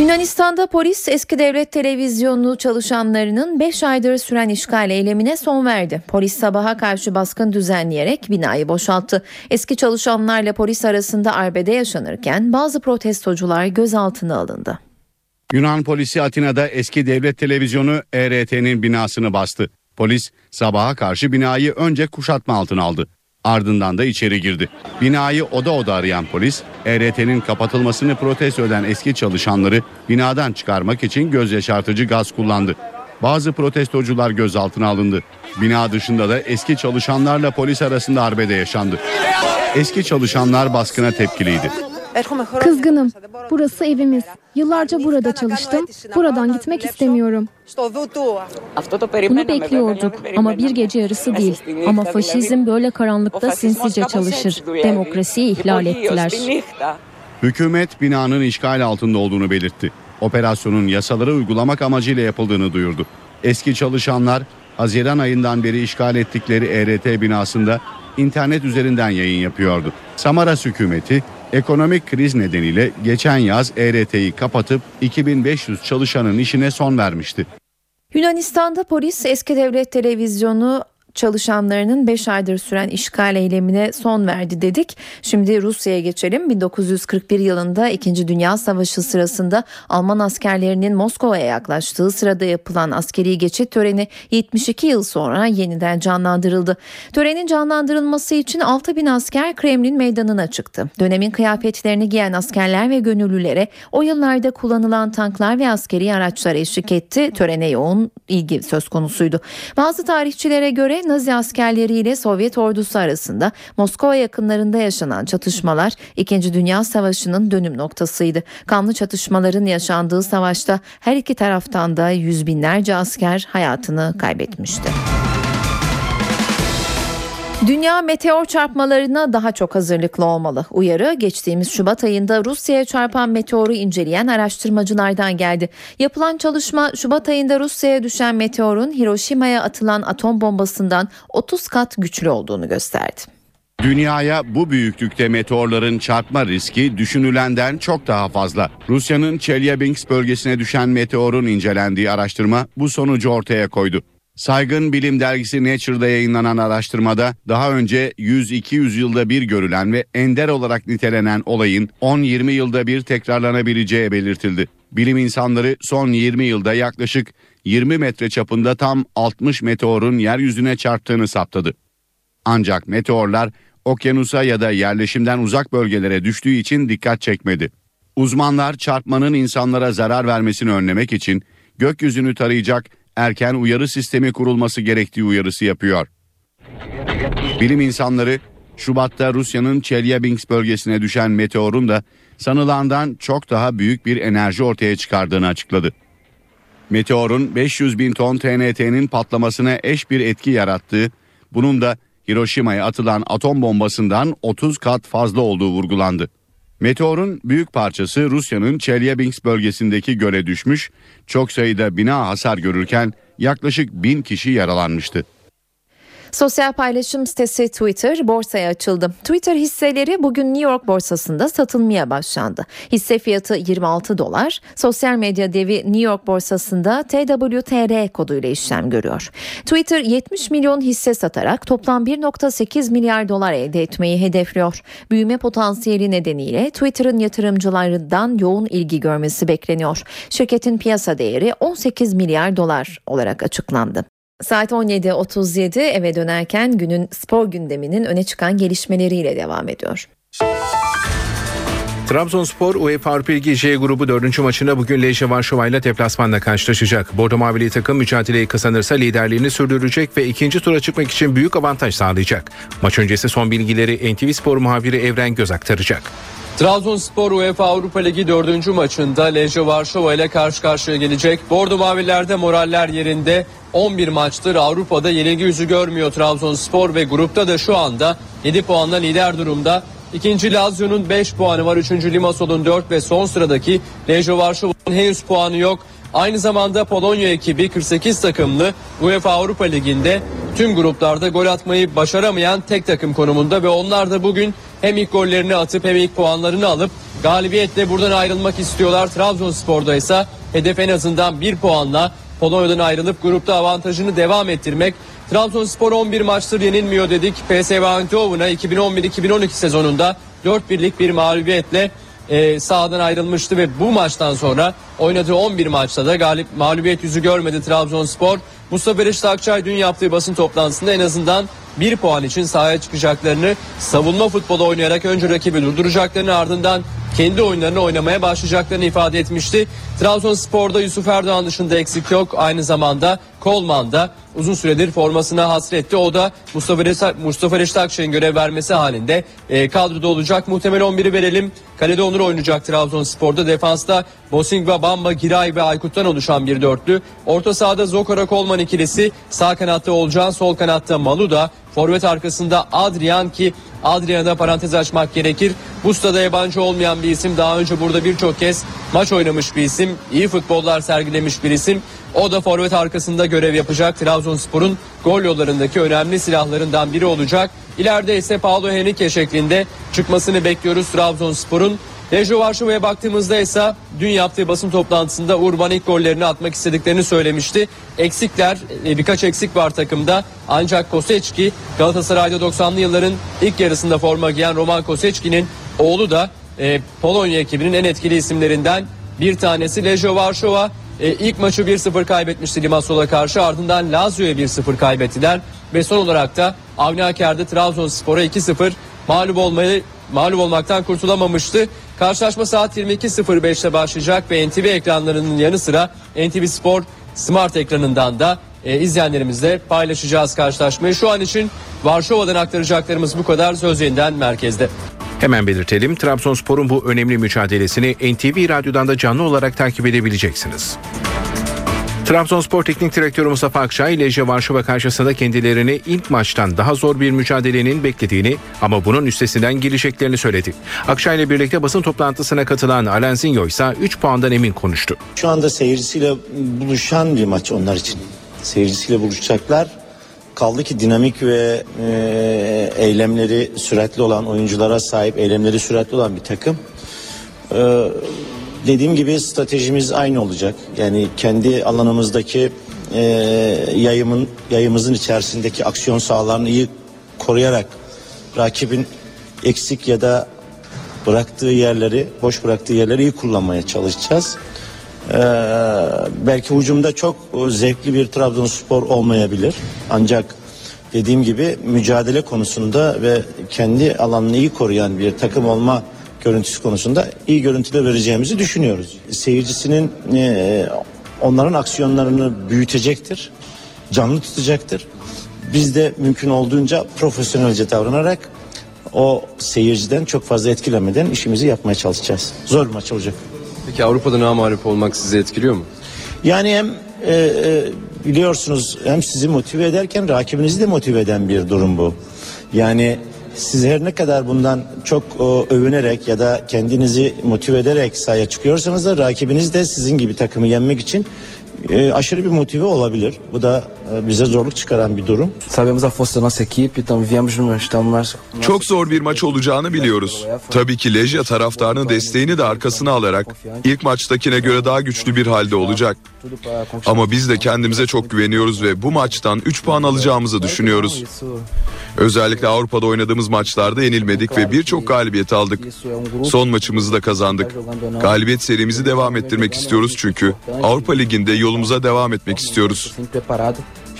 Speaker 2: Yunanistan'da polis eski devlet televizyonu çalışanlarının 5 aydır süren işgal eylemine son verdi. Polis sabaha karşı baskın düzenleyerek binayı boşalttı. Eski çalışanlarla polis arasında arbede yaşanırken bazı protestocular gözaltına alındı.
Speaker 5: Yunan polisi Atina'da eski devlet televizyonu ERT'nin binasını bastı. Polis sabaha karşı binayı önce kuşatma altına aldı. Ardından da içeri girdi. Binayı oda oda arayan polis, ERT'nin kapatılmasını protesto eden eski çalışanları binadan çıkarmak için göz yaşartıcı gaz kullandı. Bazı protestocular gözaltına alındı. Bina dışında da eski çalışanlarla polis arasında arbede yaşandı. Eski çalışanlar baskına tepkiliydi.
Speaker 23: Kızgınım. Burası evimiz. Yıllarca burada çalıştım. Buradan gitmek istemiyorum. Bunu bekliyorduk ama bir gece yarısı değil. Ama faşizm böyle karanlıkta sinsice çalışır. Demokrasiyi ihlal ettiler.
Speaker 5: Hükümet binanın işgal altında olduğunu belirtti. Operasyonun yasaları uygulamak amacıyla yapıldığını duyurdu. Eski çalışanlar Haziran ayından beri işgal ettikleri ERT binasında internet üzerinden yayın yapıyordu. Samaras hükümeti ekonomik kriz nedeniyle geçen yaz ERT'yi kapatıp 2500 çalışanın işine son vermişti.
Speaker 2: Yunanistan'da polis eski devlet televizyonu çalışanlarının 5 aydır süren işgal eylemine son verdi dedik. Şimdi Rusya'ya geçelim. 1941 yılında 2. Dünya Savaşı sırasında Alman askerlerinin Moskova'ya yaklaştığı sırada yapılan askeri geçit töreni 72 yıl sonra yeniden canlandırıldı. Törenin canlandırılması için 6 bin asker Kremlin meydanına çıktı. Dönemin kıyafetlerini giyen askerler ve gönüllülere o yıllarda kullanılan tanklar ve askeri araçlar eşlik etti. Törene yoğun ilgi söz konusuydu. Bazı tarihçilere göre Nazi askerleriyle Sovyet ordusu arasında Moskova yakınlarında yaşanan çatışmalar 2. Dünya Savaşı'nın dönüm noktasıydı. Kanlı çatışmaların yaşandığı savaşta her iki taraftan da yüz binlerce asker hayatını kaybetmişti. Dünya meteor çarpmalarına daha çok hazırlıklı olmalı. Uyarı geçtiğimiz Şubat ayında Rusya'ya çarpan meteoru inceleyen araştırmacılardan geldi. Yapılan çalışma Şubat ayında Rusya'ya düşen meteorun Hiroşima'ya atılan atom bombasından 30 kat güçlü olduğunu gösterdi.
Speaker 5: Dünyaya bu büyüklükte meteorların çarpma riski düşünülenden çok daha fazla. Rusya'nın Chelyabinsk bölgesine düşen meteorun incelendiği araştırma bu sonucu ortaya koydu. Saygın bilim dergisi Nature'da yayınlanan araştırmada daha önce 100-200 yılda bir görülen ve ender olarak nitelenen olayın 10-20 yılda bir tekrarlanabileceği belirtildi. Bilim insanları son 20 yılda yaklaşık 20 metre çapında tam 60 meteorun yeryüzüne çarptığını saptadı. Ancak meteorlar okyanusa ya da yerleşimden uzak bölgelere düştüğü için dikkat çekmedi. Uzmanlar çarpmanın insanlara zarar vermesini önlemek için gökyüzünü tarayacak erken uyarı sistemi kurulması gerektiği uyarısı yapıyor. Bilim insanları Şubat'ta Rusya'nın Chelyabinsk bölgesine düşen meteorun da sanılandan çok daha büyük bir enerji ortaya çıkardığını açıkladı. Meteorun 500 bin ton TNT'nin patlamasına eş bir etki yarattığı, bunun da Hiroşima'ya atılan atom bombasından 30 kat fazla olduğu vurgulandı. Meteorun büyük parçası Rusya'nın Chelyabinsk bölgesindeki göle düşmüş, çok sayıda bina hasar görürken yaklaşık bin kişi yaralanmıştı.
Speaker 2: Sosyal paylaşım sitesi Twitter borsaya açıldı. Twitter hisseleri bugün New York borsasında satılmaya başlandı. Hisse fiyatı 26 dolar. Sosyal medya devi New York borsasında TWTR koduyla işlem görüyor. Twitter 70 milyon hisse satarak toplam 1.8 milyar dolar elde etmeyi hedefliyor. Büyüme potansiyeli nedeniyle Twitter'ın yatırımcılarından yoğun ilgi görmesi bekleniyor. Şirketin piyasa değeri 18 milyar dolar olarak açıklandı. Saat 17.37 eve dönerken günün spor gündeminin öne çıkan gelişmeleriyle devam ediyor.
Speaker 24: Trabzonspor UEFA Avrupa Ligi J grubu 4. maçında bugün Lejje Varşova ile deplasmanda karşılaşacak. Bordo Mavili takım mücadeleyi kazanırsa liderliğini sürdürecek ve ikinci tura çıkmak için büyük avantaj sağlayacak. Maç öncesi son bilgileri NTV Spor muhabiri Evren Göz aktaracak.
Speaker 25: Trabzonspor UEFA Avrupa Ligi 4. maçında Lejje Varşova ile karşı karşıya gelecek. Bordo Mavilerde moraller yerinde. 11 maçtır Avrupa'da yenilgi yüzü görmüyor Trabzonspor ve grupta da şu anda 7 puanla lider durumda. İkinci Lazio'nun 5 puanı var. Üçüncü Limassol'un 4 ve son sıradaki Lejje Varşova'nın henüz puanı yok. Aynı zamanda Polonya ekibi 48 takımlı UEFA Avrupa Ligi'nde tüm gruplarda gol atmayı başaramayan tek takım konumunda ve onlar da bugün hem ilk gollerini atıp hem ilk puanlarını alıp galibiyetle buradan ayrılmak istiyorlar. Trabzonspor'da ise hedef en azından bir puanla Polonya'dan ayrılıp grupta avantajını devam ettirmek. Trabzonspor 11 maçtır yenilmiyor dedik. PSV Eindhoven'a 2011-2012 sezonunda 4 birlik bir mağlubiyetle e, sahadan ayrılmıştı ve bu maçtan sonra oynadığı 11 maçta da galip mağlubiyet yüzü görmedi Trabzonspor. Mustafa Reşit Akçay dün yaptığı basın toplantısında en azından bir puan için sahaya çıkacaklarını, savunma futbolu oynayarak önce rakibi durduracaklarını ardından kendi oyunlarını oynamaya başlayacaklarını ifade etmişti. Trabzonspor'da Yusuf Erdoğan dışında eksik yok. Aynı zamanda Kolman da uzun süredir formasına hasretti. O da Mustafa Reşit, Mustafa Reşit Akçay'ın görev vermesi halinde e, kadroda olacak. Muhtemel 11'i verelim. Kalede Onur oynayacak Trabzonspor'da. Defansta Bosingva, Bamba, Giray ve Aykut'tan oluşan bir dörtlü. Orta sahada Zokora Kolman ikilisi. Sağ kanatta Olcan, sol kanatta Maluda. Forvet arkasında Adrian ki Adrian'a parantez açmak gerekir. Bu stada yabancı olmayan bir isim. Daha önce burada birçok kez maç oynamış bir isim. İyi futbollar sergilemiş bir isim. O da forvet arkasında görev yapacak. Trabzonspor'un gol yollarındaki önemli silahlarından biri olacak. İleride ise Paulo Henrique şeklinde çıkmasını bekliyoruz Trabzonspor'un. Lejo Varşova'ya baktığımızda ise dün yaptığı basın toplantısında Urban ilk gollerini atmak istediklerini söylemişti. Eksikler, e, birkaç eksik var takımda. Ancak Koseçki Galatasaray'da 90'lı yılların ilk yarısında forma giyen Roman Koseçki'nin oğlu da e, Polonya ekibinin en etkili isimlerinden bir tanesi Lejo Varşova. E, ilk maçı 1-0 kaybetmişti Limassol'a karşı ardından Lazio'ya 1-0 kaybettiler ve son olarak da Avni Aker'de Trabzonspor'a 2-0 mağlup olmayı mağlup olmaktan kurtulamamıştı. Karşılaşma saat 22.05'te başlayacak ve NTV ekranlarının yanı sıra NTV Spor Smart ekranından da e, izleyenlerimizle paylaşacağız karşılaşmayı. Şu an için Varşova'dan aktaracaklarımız bu kadar. Söz yeniden merkezde.
Speaker 24: Hemen belirtelim Trabzonspor'un bu önemli mücadelesini NTV Radyo'dan da canlı olarak takip edebileceksiniz. Trabzonspor Teknik Direktörü Mustafa Akçay, Lejje Varşova karşısında kendilerini ilk maçtan daha zor bir mücadelenin beklediğini ama bunun üstesinden geleceklerini söyledi. Akçay ile birlikte basın toplantısına katılan Alenzinho ise 3 puandan emin konuştu.
Speaker 26: Şu anda seyircisiyle buluşan bir maç onlar için. Seyircisiyle buluşacaklar. Kaldı ki dinamik ve e, eylemleri süratli olan oyunculara sahip, eylemleri süratli olan bir takım. E, dediğim gibi stratejimiz aynı olacak. Yani kendi alanımızdaki e, yayımın yayımızın içerisindeki aksiyon sahalarını iyi koruyarak rakibin eksik ya da bıraktığı yerleri, boş bıraktığı yerleri iyi kullanmaya çalışacağız. Ee, belki hücumda çok zevkli bir Trabzonspor olmayabilir. Ancak dediğim gibi mücadele konusunda ve kendi alanını iyi koruyan bir takım olma görüntüsü konusunda iyi görüntüler vereceğimizi düşünüyoruz. Seyircisinin e, onların aksiyonlarını büyütecektir, canlı tutacaktır. Biz de mümkün olduğunca profesyonelce davranarak o seyirciden çok fazla etkilemeden işimizi yapmaya çalışacağız. Zor bir maç olacak.
Speaker 27: Peki Avrupa'da namalip olmak sizi etkiliyor mu?
Speaker 26: Yani hem e, e, biliyorsunuz hem sizi motive ederken rakibinizi de motive eden bir durum bu. Yani siz her ne kadar bundan çok o, övünerek ya da kendinizi motive ederek sahaya çıkıyorsanız da rakibiniz de sizin gibi takımı yenmek için e, aşırı bir motive olabilir. Bu da bize zorluk çıkaran bir durum.
Speaker 28: Sabemos a força da nossa equipe, então viemos estamos
Speaker 29: Çok zor bir maç olacağını biliyoruz. Tabii ki Lejya taraftarının desteğini de arkasına alarak ilk maçtakine göre daha güçlü bir halde olacak. Ama biz de kendimize çok güveniyoruz ve bu maçtan 3 puan alacağımızı düşünüyoruz. Özellikle Avrupa'da oynadığımız maçlarda yenilmedik ve birçok galibiyet aldık. Son maçımızı da kazandık. Galibiyet serimizi devam ettirmek istiyoruz çünkü Avrupa Ligi'nde yolumuza devam etmek istiyoruz.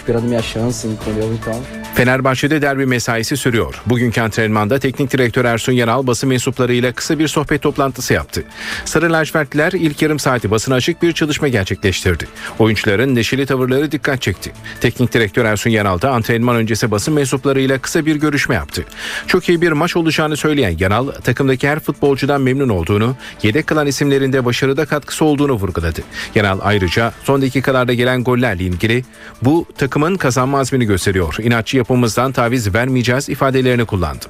Speaker 28: Esperando minha chance, entendeu? Então,
Speaker 24: Fenerbahçe'de derbi mesaisi sürüyor. Bugünkü antrenmanda teknik direktör Ersun Yanal basın mensuplarıyla kısa bir sohbet toplantısı yaptı. Sarı lacivertliler ilk yarım saati basına açık bir çalışma gerçekleştirdi. Oyuncuların neşeli tavırları dikkat çekti. Teknik direktör Ersun Yanal da antrenman öncesi basın mensuplarıyla kısa bir görüşme yaptı. Çok iyi bir maç olacağını söyleyen Yanal, takımdaki her futbolcudan memnun olduğunu, yedek kalan isimlerin de başarıda katkısı olduğunu vurguladı. Yanal ayrıca son dakikalarda gelen gollerle ilgili bu takımın kazanma azmini gösteriyor. İnatçı yapımızdan taviz vermeyeceğiz ifadelerini kullandı.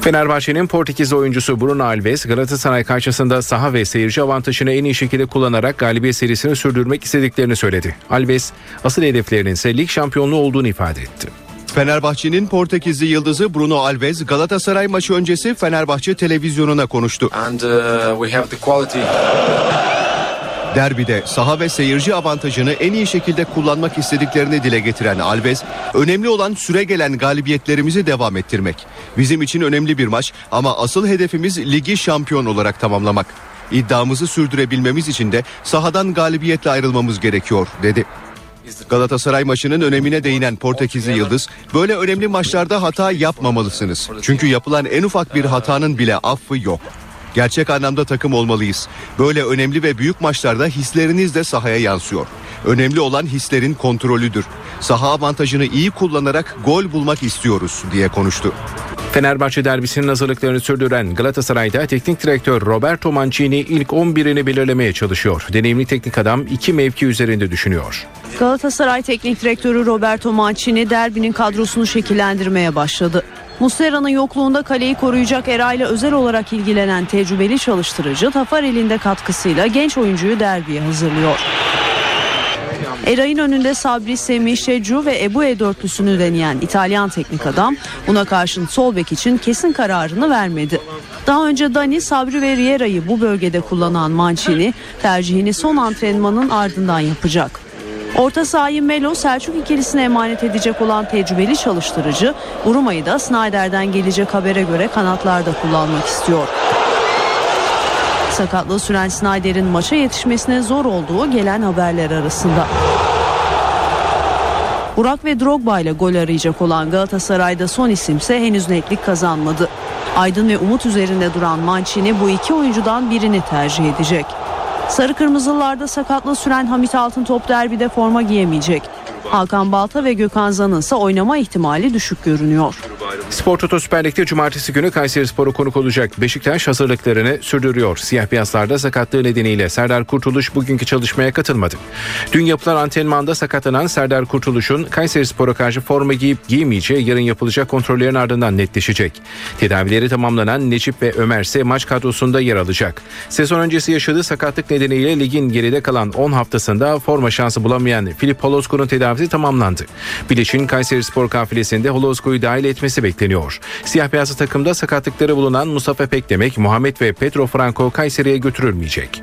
Speaker 24: Fenerbahçe'nin Portekizli oyuncusu Bruno Alves Galatasaray karşısında saha ve seyirci avantajını en iyi şekilde kullanarak galibiyet serisini sürdürmek istediklerini söyledi. Alves asıl hedeflerinin ise lig şampiyonluğu olduğunu ifade etti.
Speaker 30: Fenerbahçe'nin Portekizli yıldızı Bruno Alves Galatasaray maçı öncesi Fenerbahçe televizyonuna konuştu.
Speaker 31: and uh, we have the quality.
Speaker 30: Derbide saha ve seyirci avantajını en iyi şekilde kullanmak istediklerini dile getiren Alves, önemli olan süre gelen galibiyetlerimizi devam ettirmek. Bizim için önemli bir maç ama asıl hedefimiz ligi şampiyon olarak tamamlamak. İddiamızı sürdürebilmemiz için de sahadan galibiyetle ayrılmamız gerekiyor dedi. Galatasaray maçının önemine değinen Portekizli Yıldız, böyle önemli maçlarda hata yapmamalısınız. Çünkü yapılan en ufak bir hatanın bile affı yok. Gerçek anlamda takım olmalıyız. Böyle önemli ve büyük maçlarda hisleriniz de sahaya yansıyor. Önemli olan hislerin kontrolüdür. Saha avantajını iyi kullanarak gol bulmak istiyoruz diye konuştu.
Speaker 24: Fenerbahçe derbisinin hazırlıklarını sürdüren Galatasaray'da teknik direktör Roberto Mancini ilk 11'ini belirlemeye çalışıyor. Deneyimli teknik adam iki mevki üzerinde düşünüyor.
Speaker 32: Galatasaray Teknik Direktörü Roberto Mancini derbinin kadrosunu şekillendirmeye başladı. Muslera'nın yokluğunda kaleyi koruyacak Era ile özel olarak ilgilenen tecrübeli çalıştırıcı Tafarel'in de katkısıyla genç oyuncuyu derbiye hazırlıyor. Eray'ın önünde Sabri, Semih, Şecu ve Ebu dörtlüsünü deneyen İtalyan teknik adam buna karşın sol bek için kesin kararını vermedi. Daha önce Dani, Sabri ve Riera'yı bu bölgede kullanan Mancini tercihini son antrenmanın ardından yapacak. Orta sahayı Melo Selçuk ikilisine emanet edecek olan tecrübeli çalıştırıcı Uruma'yı da Snyder'den gelecek habere göre kanatlarda kullanmak istiyor. Sakatlığı süren Snyder'in maça yetişmesine zor olduğu gelen haberler arasında. Burak ve Drogba ile gol arayacak olan Galatasaray'da son isimse henüz netlik kazanmadı. Aydın ve Umut üzerinde duran Mancini bu iki oyuncudan birini tercih edecek. Sarı Kırmızılılarda sakatlığı süren Hamit Altıntop derbide forma giyemeyecek. Hakan Balta ve Gökhan Zan'ın ise oynama ihtimali düşük görünüyor.
Speaker 24: Spor Toto Süper Lig'de cumartesi günü Kayseri Spor'u konuk olacak. Beşiktaş hazırlıklarını sürdürüyor. Siyah beyazlarda sakatlığı nedeniyle Serdar Kurtuluş bugünkü çalışmaya katılmadı. Dün yapılan antrenmanda sakatlanan Serdar Kurtuluş'un Kayseri Spor'a karşı forma giyip giymeyeceği yarın yapılacak kontrollerin ardından netleşecek. Tedavileri tamamlanan Necip ve Ömer ise maç kadrosunda yer alacak. Sezon öncesi yaşadığı sakatlık nedeniyle ligin geride kalan 10 haftasında forma şansı bulamayan Filip Holozko'nun tedavisi tamamlandı. Bileş'in Kayseri Spor kafilesinde Holozko'yu dahil etmesi bekleniyor. Siyah beyazlı takımda sakatlıkları bulunan Mustafa Pekdemek, Muhammed ve Petro Franco Kayseri'ye götürülmeyecek.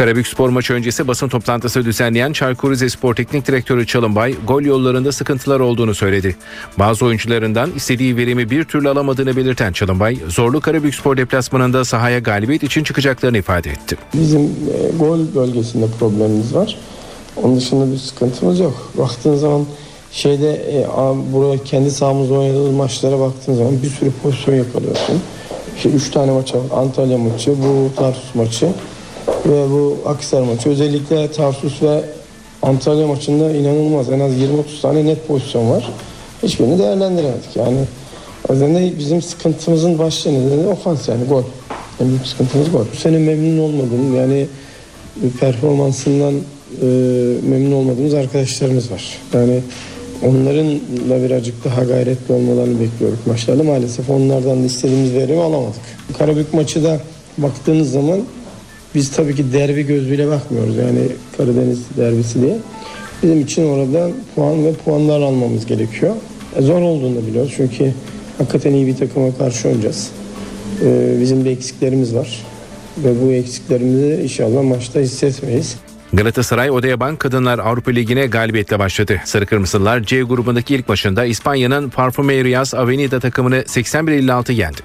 Speaker 24: Karabük spor maçı öncesi basın toplantısı düzenleyen Çaykur Rizespor Teknik Direktörü Çalınbay gol yollarında sıkıntılar olduğunu söyledi. Bazı oyuncularından istediği verimi bir türlü alamadığını belirten Çalınbay, zorlu Karabük spor deplasmanında sahaya galibiyet için çıkacaklarını ifade etti.
Speaker 33: Bizim e, gol bölgesinde problemimiz var. Onun dışında bir sıkıntımız yok. Baktığın zaman şeyde e, buraya kendi sahamızda oynadığımız maçlara baktığın zaman bir sürü pozisyon yakalıyorsun. İşte üç tane maç var. Antalya maçı, bu Tarsus maçı ve bu Akhisar maçı. Özellikle Tarsus ve Antalya maçında inanılmaz. En az 20-30 tane net pozisyon var. Hiçbirini değerlendiremedik. Yani o yüzden de bizim sıkıntımızın başlı nedeni ofans yani gol. En büyük sıkıntımız gol. Bu sene memnun olmadım. Yani performansından e, memnun olmadığımız arkadaşlarımız var. Yani onların da birazcık daha gayretli olmalarını bekliyoruz maçlarda. Maalesef onlardan da istediğimiz verimi alamadık. Karabük maçı da baktığınız zaman biz tabii ki derbi gözüyle bakmıyoruz. Yani Karadeniz derbisi diye. Bizim için oradan puan ve puanlar almamız gerekiyor. E, zor olduğunu da biliyoruz. Çünkü hakikaten iyi bir takıma karşı oynayacağız. E, bizim de eksiklerimiz var. Ve bu eksiklerimizi inşallah maçta hissetmeyiz.
Speaker 24: Galatasaray Odeyabank Kadınlar Avrupa Ligi'ne galibiyetle başladı. Sarı Kırmızılar C grubundaki ilk maçında İspanya'nın Parfumerias Avenida takımını 81-56 yendi.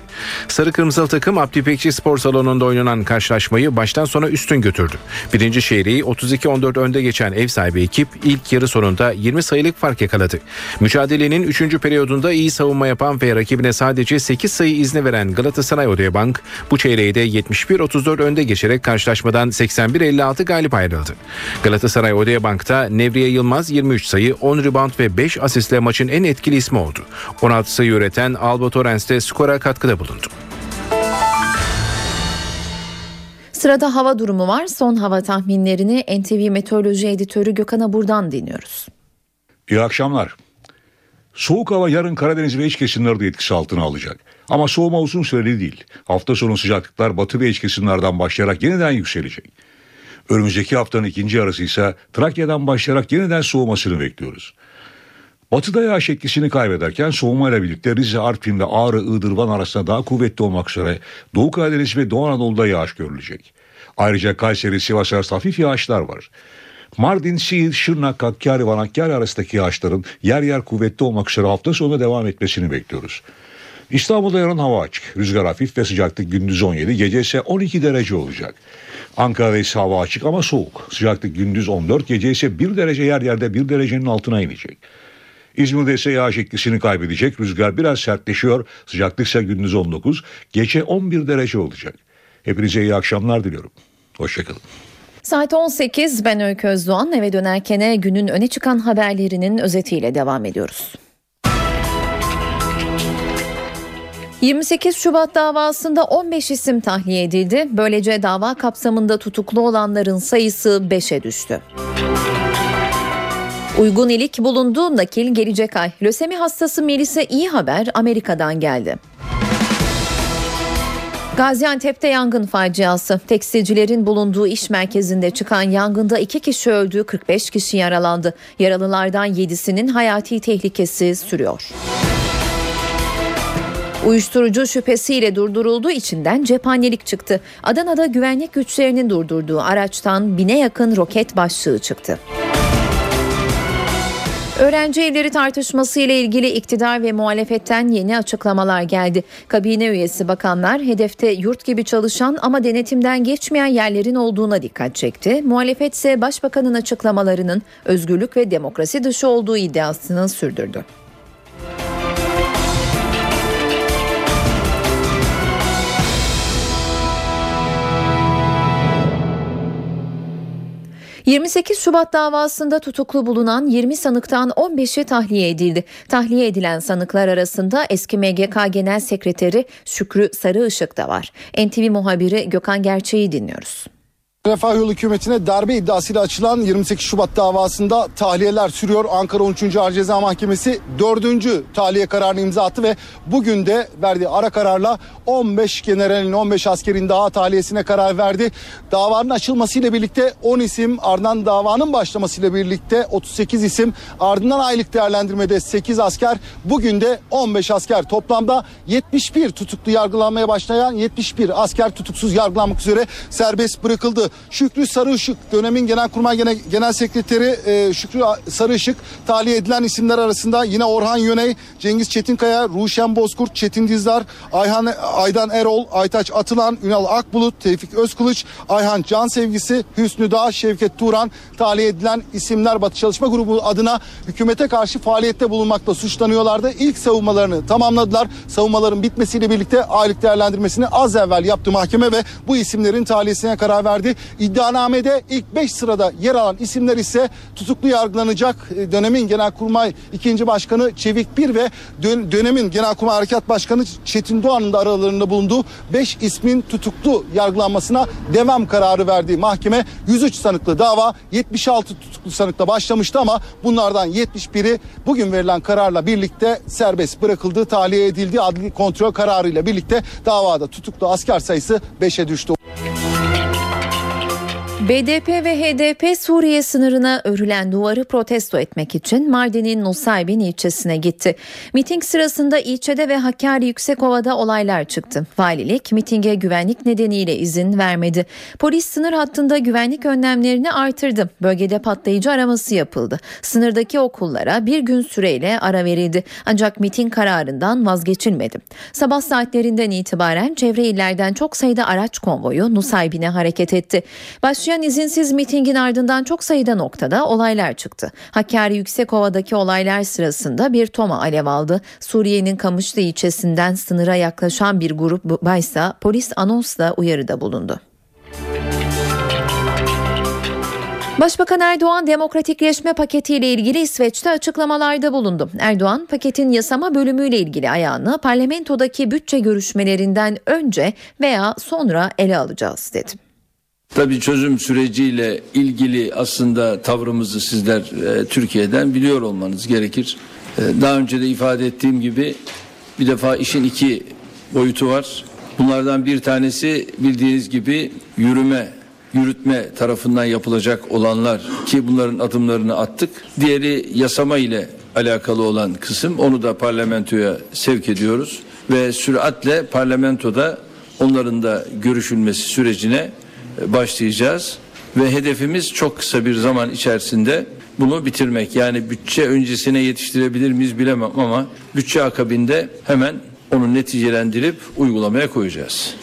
Speaker 24: Sarı Kırmızılı takım Abdi Spor Salonu'nda oynanan karşılaşmayı baştan sona üstün götürdü. Birinci şehriyi 32-14 önde geçen ev sahibi ekip ilk yarı sonunda 20 sayılık fark yakaladı. Mücadelenin 3. periyodunda iyi savunma yapan ve rakibine sadece 8 sayı izni veren Galatasaray Odeyabank bu çeyreği de 71-34 önde geçerek karşılaşmadan 81-56 galip ayrıldı. Galatasaray Odea Bank'ta Nevriye Yılmaz 23 sayı, 10 rebound ve 5 asistle maçın en etkili ismi oldu. 16 sayı üreten Alba Torrens de skora katkıda bulundu.
Speaker 2: Sırada hava durumu var. Son hava tahminlerini NTV Meteoroloji Editörü Gökhan Abur'dan dinliyoruz.
Speaker 34: İyi akşamlar. Soğuk hava yarın Karadeniz ve iç kesimlerde etkisi altına alacak. Ama soğuma uzun süreli değil. Hafta sonu sıcaklıklar batı ve iç kesimlerden başlayarak yeniden yükselecek. Önümüzdeki haftanın ikinci yarısı ise Trakya'dan başlayarak yeniden soğumasını bekliyoruz. Batıda yağış etkisini kaybederken soğumayla birlikte Rize, Artvin ve Ağrı, Iğdır, arasında daha kuvvetli olmak üzere Doğu Karadeniz ve Doğu Anadolu'da yağış görülecek. Ayrıca Kayseri, Sivas arasında hafif yağışlar var. Mardin, Siirt, Şırnak, Hakkari, Van Hakkari arasındaki yağışların yer yer kuvvetli olmak üzere hafta sonu devam etmesini bekliyoruz. İstanbul'da yarın hava açık. Rüzgar hafif ve sıcaklık gündüz 17, gece ise 12 derece olacak. Ankara'da ise hava açık ama soğuk. Sıcaklık gündüz 14, gece ise 1 derece yer yerde 1 derecenin altına inecek. İzmir'de ise yağış etkisini kaybedecek. Rüzgar biraz sertleşiyor. Sıcaklık ise gündüz 19, gece 11 derece olacak. Hepinize iyi akşamlar diliyorum. Hoşçakalın.
Speaker 2: Saat 18 ben Öykü Özdoğan eve dönerken günün öne çıkan haberlerinin özetiyle devam ediyoruz. 28 Şubat davasında 15 isim tahliye edildi. Böylece dava kapsamında tutuklu olanların sayısı 5'e düştü. Uygun ilik bulunduğu nakil gelecek ay. Lösemi hastası Melis'e iyi haber Amerika'dan geldi. Gaziantep'te yangın faciası. Tekstilcilerin bulunduğu iş merkezinde çıkan yangında iki kişi öldü, 45 kişi yaralandı. Yaralılardan 7'sinin hayati tehlikesi sürüyor. Uyuşturucu şüphesiyle durdurulduğu içinden cephanelik çıktı. Adana'da güvenlik güçlerinin durdurduğu araçtan bine yakın roket başlığı çıktı. Öğrenci evleri tartışması ile ilgili iktidar ve muhalefetten yeni açıklamalar geldi. Kabine üyesi bakanlar hedefte yurt gibi çalışan ama denetimden geçmeyen yerlerin olduğuna dikkat çekti. Muhalefet ise başbakanın açıklamalarının özgürlük ve demokrasi dışı olduğu iddiasını sürdürdü. 28 Şubat davasında tutuklu bulunan 20 sanıktan 15'i tahliye edildi. Tahliye edilen sanıklar arasında eski MGK Genel Sekreteri Şükrü Sarıışık da var. NTV muhabiri Gökhan Gerçeği dinliyoruz.
Speaker 12: Refah Yolu hükümetine darbe iddiasıyla açılan 28 Şubat davasında tahliyeler sürüyor. Ankara 13. Ağır Ceza Mahkemesi 4. tahliye kararını imza attı ve bugün de verdiği ara kararla 15 generalin 15 askerin daha tahliyesine karar verdi. Davanın açılmasıyla birlikte 10 isim ardından davanın başlamasıyla birlikte 38 isim ardından aylık değerlendirmede 8 asker bugün de 15 asker toplamda 71 tutuklu yargılanmaya başlayan 71 asker tutuksuz yargılanmak üzere serbest bırakıldı. Şükrü Sarıışık dönemin Genelkurmay Genel, Genel Sekreteri e, Şükrü Sarıışık tahliye edilen isimler arasında yine Orhan Yöney, Cengiz Çetinkaya, Ruşen Bozkurt, Çetin Dizdar, Ayhan Aydan Erol, Aytaç Atılan, Ünal Akbulut, Tevfik Özkılıç, Ayhan Can Sevgisi, Hüsnü Dağ, Şevket Turan tahliye edilen isimler Batı Çalışma Grubu adına hükümete karşı faaliyette bulunmakta suçlanıyorlardı. İlk savunmalarını tamamladılar. Savunmaların bitmesiyle birlikte aylık değerlendirmesini az evvel yaptı mahkeme ve bu isimlerin tahliyesine karar verdi. İddianamede ilk 5 sırada yer alan isimler ise tutuklu yargılanacak. E, Dönemin Genelkurmay 2. Başkanı Çevik Bir ve dön- dönemin Genelkurmay Harekat Başkanı Çetin Doğan'ın da aralarında bulunduğu 5 ismin tutuklu yargılanmasına devam kararı verdi. Mahkeme 103 sanıklı dava 76 tutuklu sanıkla başlamıştı ama bunlardan 71'i bugün verilen kararla birlikte serbest bırakıldı, tahliye edildi. Adli kontrol kararıyla birlikte davada tutuklu asker sayısı 5'e düştü.
Speaker 2: BDP ve HDP Suriye sınırına örülen duvarı protesto etmek için Mardin'in Nusaybin ilçesine gitti. Miting sırasında ilçede ve Hakkari Yüksekova'da olaylar çıktı. Valilik mitinge güvenlik nedeniyle izin vermedi. Polis sınır hattında güvenlik önlemlerini artırdı. Bölgede patlayıcı araması yapıldı. Sınırdaki okullara bir gün süreyle ara verildi. Ancak miting kararından vazgeçilmedi. Sabah saatlerinden itibaren çevre illerden çok sayıda araç konvoyu Nusaybin'e hareket etti. Başlayan izinsiz mitingin ardından çok sayıda noktada olaylar çıktı. Hakkari Yüksekova'daki olaylar sırasında bir toma alev aldı. Suriye'nin Kamışlı ilçesinden sınıra yaklaşan bir grup baysa polis anonsla uyarıda bulundu. Başbakan Erdoğan demokratikleşme paketiyle ilgili İsveç'te açıklamalarda bulundu. Erdoğan paketin yasama bölümüyle ilgili ayağını parlamentodaki bütçe görüşmelerinden önce veya sonra ele alacağız dedi.
Speaker 13: Tabii çözüm süreciyle ilgili aslında tavrımızı sizler e, Türkiye'den biliyor olmanız gerekir. E, daha önce de ifade ettiğim gibi bir defa işin iki boyutu var. Bunlardan bir tanesi bildiğiniz gibi yürüme, yürütme tarafından yapılacak olanlar ki bunların adımlarını attık. Diğeri yasama ile alakalı olan kısım onu da parlamentoya sevk ediyoruz ve süratle parlamentoda onların da görüşülmesi sürecine başlayacağız ve hedefimiz çok kısa bir zaman içerisinde bunu bitirmek. Yani bütçe öncesine yetiştirebilir miyiz bilemem ama bütçe akabinde hemen onu neticelendirip uygulamaya koyacağız.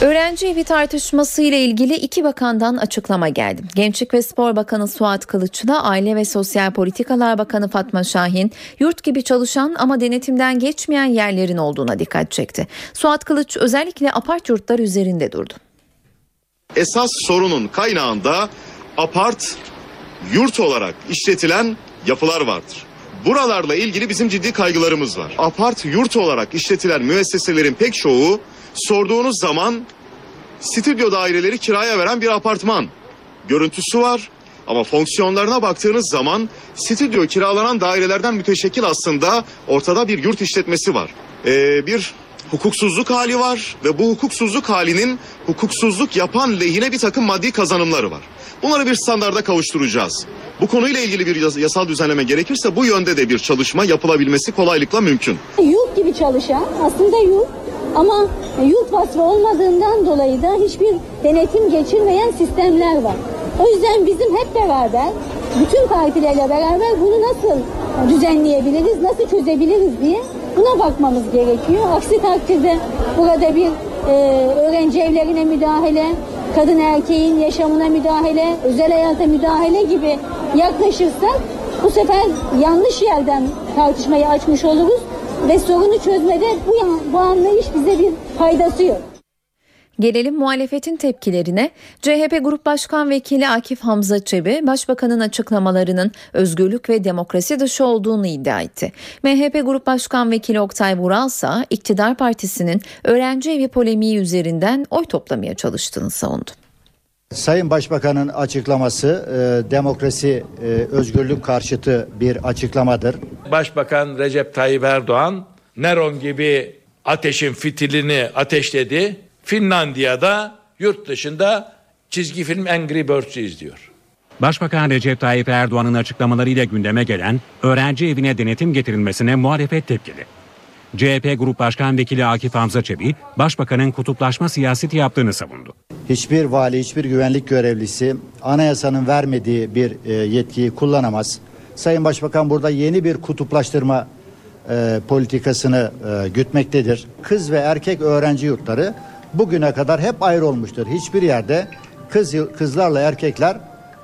Speaker 2: Öğrenci evi tartışması ile ilgili iki bakandan açıklama geldi. Gençlik ve Spor Bakanı Suat Kılıç'la Aile ve Sosyal Politikalar Bakanı Fatma Şahin yurt gibi çalışan ama denetimden geçmeyen yerlerin olduğuna dikkat çekti. Suat Kılıç özellikle apart yurtlar üzerinde durdu.
Speaker 7: Esas sorunun kaynağında apart yurt olarak işletilen yapılar vardır. Buralarla ilgili bizim ciddi kaygılarımız var. Apart yurt olarak işletilen müesseselerin pek çoğu sorduğunuz zaman stüdyo daireleri kiraya veren bir apartman görüntüsü var. Ama fonksiyonlarına baktığınız zaman stüdyo kiralanan dairelerden müteşekkil aslında ortada bir yurt işletmesi var. Ee, bir hukuksuzluk hali var ve bu hukuksuzluk halinin hukuksuzluk yapan lehine bir takım maddi kazanımları var. Bunları bir standarda kavuşturacağız. Bu konuyla ilgili bir yas- yasal düzenleme gerekirse bu yönde de bir çalışma yapılabilmesi kolaylıkla mümkün.
Speaker 35: Yurt gibi çalışan aslında yurt ama yurt vasfı olmadığından dolayı da hiçbir denetim geçirmeyen sistemler var. O yüzden bizim hep beraber bütün partilerle beraber bunu nasıl düzenleyebiliriz, nasıl çözebiliriz diye buna bakmamız gerekiyor. Aksi takdirde burada bir e, öğrenci evlerine müdahale, kadın erkeğin yaşamına müdahale, özel hayata müdahale gibi yaklaşırsak bu sefer yanlış yerden tartışmayı açmış oluruz.
Speaker 8: Ve sorunu çözmede bu, bu anlayış bize bir faydası yok.
Speaker 2: Gelelim muhalefetin tepkilerine. CHP Grup Başkan Vekili Akif Hamza Çebi, Başbakanın açıklamalarının özgürlük ve demokrasi dışı olduğunu iddia etti. MHP Grup Başkan Vekili Oktay Vural ise iktidar partisinin öğrenci evi polemiği üzerinden oy toplamaya çalıştığını savundu.
Speaker 9: Sayın Başbakan'ın açıklaması e, demokrasi, e, özgürlük karşıtı bir açıklamadır.
Speaker 10: Başbakan Recep Tayyip Erdoğan Neron gibi ateşin fitilini ateşledi. Finlandiya'da yurt dışında çizgi film Angry Birds'ü izliyor.
Speaker 1: Başbakan Recep Tayyip Erdoğan'ın açıklamalarıyla gündeme gelen öğrenci evine denetim getirilmesine muhalefet tepkili. CHP Grup Başkan Vekili Akif Hamza Çebi, Başbakanın kutuplaşma siyaseti yaptığını savundu.
Speaker 9: Hiçbir vali, hiçbir güvenlik görevlisi anayasanın vermediği bir e, yetkiyi kullanamaz. Sayın Başbakan burada yeni bir kutuplaştırma e, politikasını e, gütmektedir. Kız ve erkek öğrenci yurtları bugüne kadar hep ayrı olmuştur. Hiçbir yerde kız kızlarla erkekler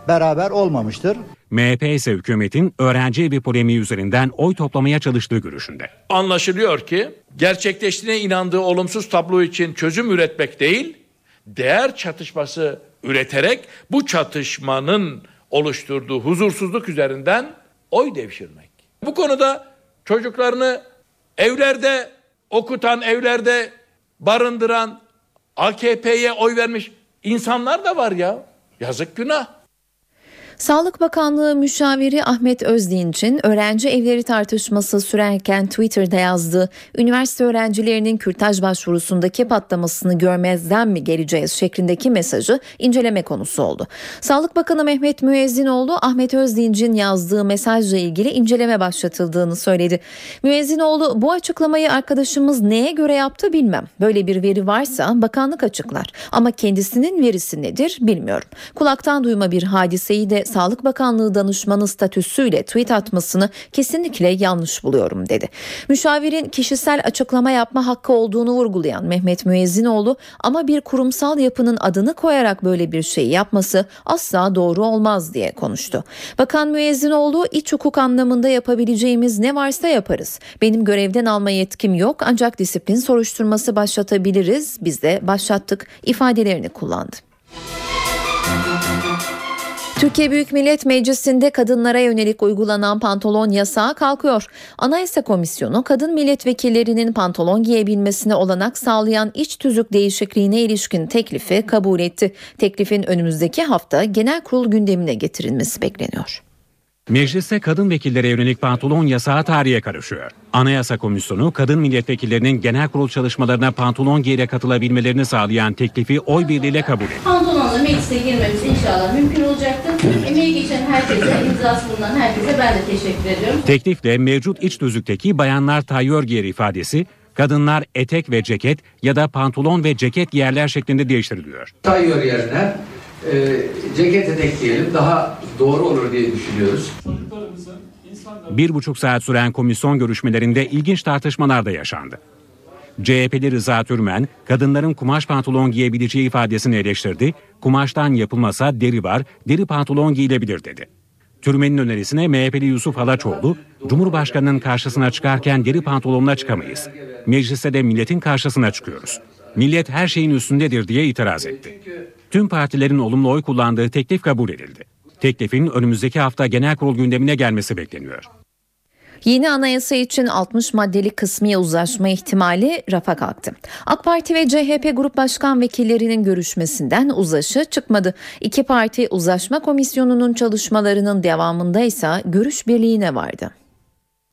Speaker 9: beraber olmamıştır.
Speaker 1: MHP ise hükümetin öğrenci evi polemiği üzerinden oy toplamaya çalıştığı görüşünde.
Speaker 10: Anlaşılıyor ki gerçekleştiğine inandığı olumsuz tablo için çözüm üretmek değil, değer çatışması üreterek bu çatışmanın oluşturduğu huzursuzluk üzerinden oy devşirmek. Bu konuda çocuklarını evlerde okutan, evlerde barındıran, AKP'ye oy vermiş insanlar da var ya. Yazık günah.
Speaker 2: Sağlık Bakanlığı müşaviri Ahmet Özdinç'in öğrenci evleri tartışması sürerken Twitter'da yazdığı üniversite öğrencilerinin kürtaj başvurusundaki patlamasını görmezden mi geleceğiz şeklindeki mesajı inceleme konusu oldu. Sağlık Bakanı Mehmet Müezzinoğlu Ahmet Özdinç'in yazdığı mesajla ilgili inceleme başlatıldığını söyledi. Müezzinoğlu bu açıklamayı arkadaşımız neye göre yaptı bilmem. Böyle bir veri varsa bakanlık açıklar ama kendisinin verisi nedir bilmiyorum. Kulaktan duyma bir hadiseyi de Sağlık Bakanlığı danışmanı statüsüyle tweet atmasını kesinlikle yanlış buluyorum dedi. Müşavirin kişisel açıklama yapma hakkı olduğunu vurgulayan Mehmet Müezzinoğlu ama bir kurumsal yapının adını koyarak böyle bir şey yapması asla doğru olmaz diye konuştu. Bakan Müezzinoğlu iç hukuk anlamında yapabileceğimiz ne varsa yaparız. Benim görevden alma yetkim yok ancak disiplin soruşturması başlatabiliriz. Biz de başlattık ifadelerini kullandı. Türkiye Büyük Millet Meclisi'nde kadınlara yönelik uygulanan pantolon yasağı kalkıyor. Anayasa Komisyonu kadın milletvekillerinin pantolon giyebilmesine olanak sağlayan iç tüzük değişikliğine ilişkin teklifi kabul etti. Teklifin önümüzdeki hafta genel kurul gündemine getirilmesi bekleniyor.
Speaker 1: Mecliste kadın vekillere yönelik pantolon yasağı tarihe karışıyor. Anayasa Komisyonu kadın milletvekillerinin genel kurul çalışmalarına pantolon giyerek katılabilmelerini sağlayan teklifi oy birliğiyle kabul etti.
Speaker 36: Pantolonla meclise girmemiz inşallah mümkün olacaktır. Herkese, imzası bulunan herkese ben de teşekkür ediyorum.
Speaker 1: Teklifle mevcut iç tüzükteki bayanlar tayyör giyer ifadesi kadınlar etek ve ceket ya da pantolon ve ceket giyerler şeklinde değiştiriliyor.
Speaker 14: Tayyör yerine e, ceket etek diyelim daha doğru olur diye düşünüyoruz.
Speaker 1: Bir buçuk saat süren komisyon görüşmelerinde ilginç tartışmalar da yaşandı. CHP'li Rıza Türmen, kadınların kumaş pantolon giyebileceği ifadesini eleştirdi. Kumaştan yapılmasa deri var, deri pantolon giyilebilir dedi. Türmen'in önerisine MHP'li Yusuf Halaçoğlu, Cumhurbaşkanı'nın karşısına çıkarken deri pantolonla çıkamayız. Mecliste de milletin karşısına çıkıyoruz. Millet her şeyin üstündedir diye itiraz etti. Tüm partilerin olumlu oy kullandığı teklif kabul edildi. Teklifin önümüzdeki hafta genel kurul gündemine gelmesi bekleniyor.
Speaker 2: Yeni anayasa için 60 maddelik kısmi uzlaşma ihtimali rafa kalktı. AK Parti ve CHP Grup Başkan Vekillerinin görüşmesinden uzlaşı çıkmadı. İki parti uzlaşma komisyonunun çalışmalarının devamında ise görüş birliğine vardı.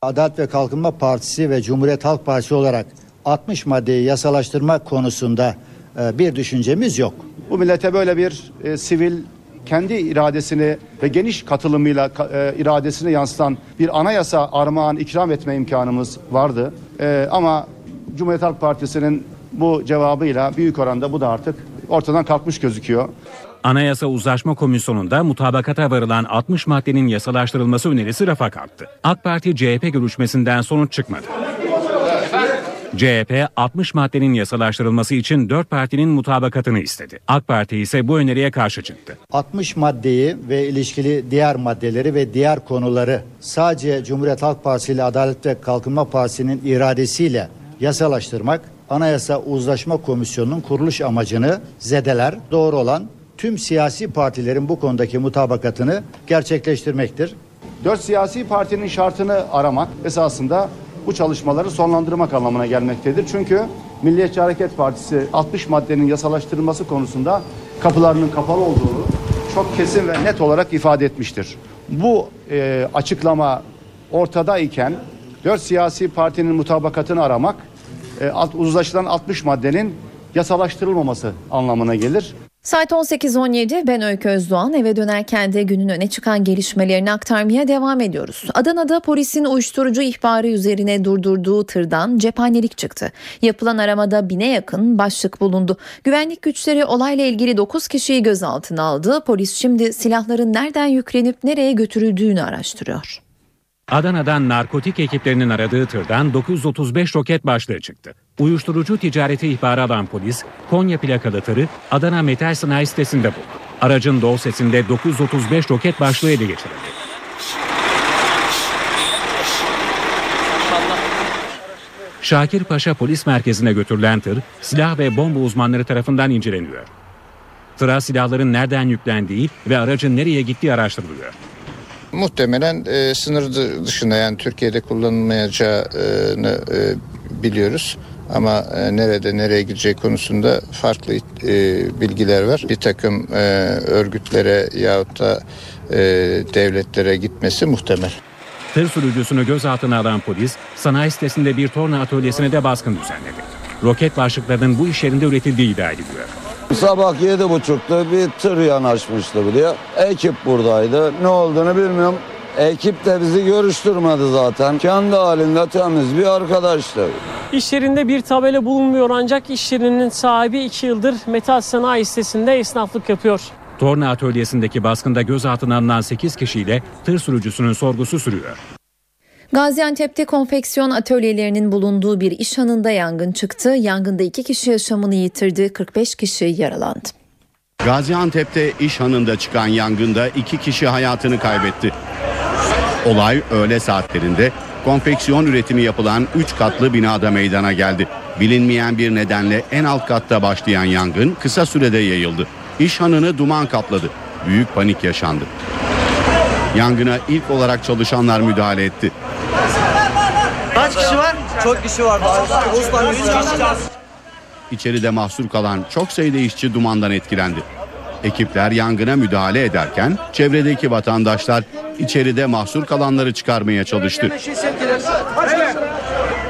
Speaker 9: Adalet ve Kalkınma Partisi ve Cumhuriyet Halk Partisi olarak 60 maddeyi yasalaştırma konusunda e, bir düşüncemiz yok.
Speaker 12: Bu millete böyle bir e, sivil kendi iradesini ve geniş katılımıyla e, iradesini yansıtan bir anayasa armağan ikram etme imkanımız vardı. E, ama Cumhuriyet Halk Partisi'nin bu cevabıyla büyük oranda bu da artık ortadan kalkmış gözüküyor.
Speaker 1: Anayasa Uzlaşma Komisyonu'nda mutabakata varılan 60 maddenin yasalaştırılması önerisi rafa kalktı. AK Parti CHP görüşmesinden sonuç çıkmadı. CHP 60 maddenin yasalaştırılması için 4 partinin mutabakatını istedi. AK Parti ise bu öneriye karşı çıktı.
Speaker 9: 60 maddeyi ve ilişkili diğer maddeleri ve diğer konuları sadece Cumhuriyet Halk Partisi ile Adalet ve Kalkınma Partisi'nin iradesiyle yasalaştırmak Anayasa Uzlaşma Komisyonu'nun kuruluş amacını zedeler. Doğru olan tüm siyasi partilerin bu konudaki mutabakatını gerçekleştirmektir.
Speaker 12: Dört siyasi partinin şartını aramak esasında bu çalışmaları sonlandırmak anlamına gelmektedir. Çünkü Milliyetçi Hareket Partisi 60 maddenin yasalaştırılması konusunda kapılarının kapalı olduğunu çok kesin ve net olarak ifade etmiştir. Bu e, açıklama ortada iken dört siyasi partinin mutabakatını aramak e, uzlaşılan 60 maddenin yasalaştırılmaması anlamına gelir.
Speaker 2: Saat 18.17 ben Öykü Özdoğan eve dönerken de günün öne çıkan gelişmelerini aktarmaya devam ediyoruz. Adana'da polisin uyuşturucu ihbarı üzerine durdurduğu tırdan cephanelik çıktı. Yapılan aramada bine yakın başlık bulundu. Güvenlik güçleri olayla ilgili 9 kişiyi gözaltına aldı. Polis şimdi silahların nereden yüklenip nereye götürüldüğünü araştırıyor.
Speaker 1: Adana'dan narkotik ekiplerinin aradığı tırdan 935 roket başlığı çıktı. Uyuşturucu ticareti ihbarı alan polis, Konya plakalı tırı Adana Metal Sanayi sitesinde buldu. Aracın dosyasında 935 roket başlığı ele geçirildi. Şakir Paşa Polis Merkezi'ne götürülen tır, silah ve bomba uzmanları tarafından inceleniyor. Tıra silahların nereden yüklendiği ve aracın nereye gittiği araştırılıyor.
Speaker 37: Muhtemelen e, sınır dı- dışında yani Türkiye'de kullanılmayacağını e, biliyoruz. Ama e, nerede nereye gideceği konusunda farklı e, bilgiler var. Bir takım e, örgütlere yahut da e, devletlere gitmesi muhtemel.
Speaker 1: Tır sürücüsünü gözaltına alan polis, sanayi sitesinde bir torna atölyesine de baskın düzenledi. Roket başlıklarının bu iş yerinde üretildiği iddia ediliyor.
Speaker 38: Sabah yedi buçukta bir tır yanaşmıştı buraya. Ekip buradaydı. Ne olduğunu bilmiyorum. Ekip de bizi görüştürmedi zaten. Kendi halinde temiz bir arkadaştı.
Speaker 39: İş yerinde bir tabela bulunmuyor ancak iş yerinin sahibi 2 yıldır metal sanayi sitesinde esnaflık yapıyor.
Speaker 1: Torna atölyesindeki baskında gözaltına alınan 8 kişiyle tır sürücüsünün sorgusu sürüyor.
Speaker 2: Gaziantep'te konfeksiyon atölyelerinin bulunduğu bir iş hanında yangın çıktı. Yangında iki kişi yaşamını yitirdi, 45 kişi yaralandı.
Speaker 5: Gaziantep'te iş hanında çıkan yangında iki kişi hayatını kaybetti. Olay öğle saatlerinde konfeksiyon üretimi yapılan 3 katlı binada meydana geldi. Bilinmeyen bir nedenle en alt katta başlayan yangın kısa sürede yayıldı. İş hanını duman kapladı. Büyük panik yaşandı. Yangına ilk olarak çalışanlar müdahale etti.
Speaker 40: Kaç kişi var? Çok kişi vardı. Osman 100 kişi.
Speaker 5: İçeride mahsur kalan çok sayıda işçi dumandan etkilendi. Ekipler yangına müdahale ederken çevredeki vatandaşlar içeride mahsur kalanları çıkarmaya çalıştı.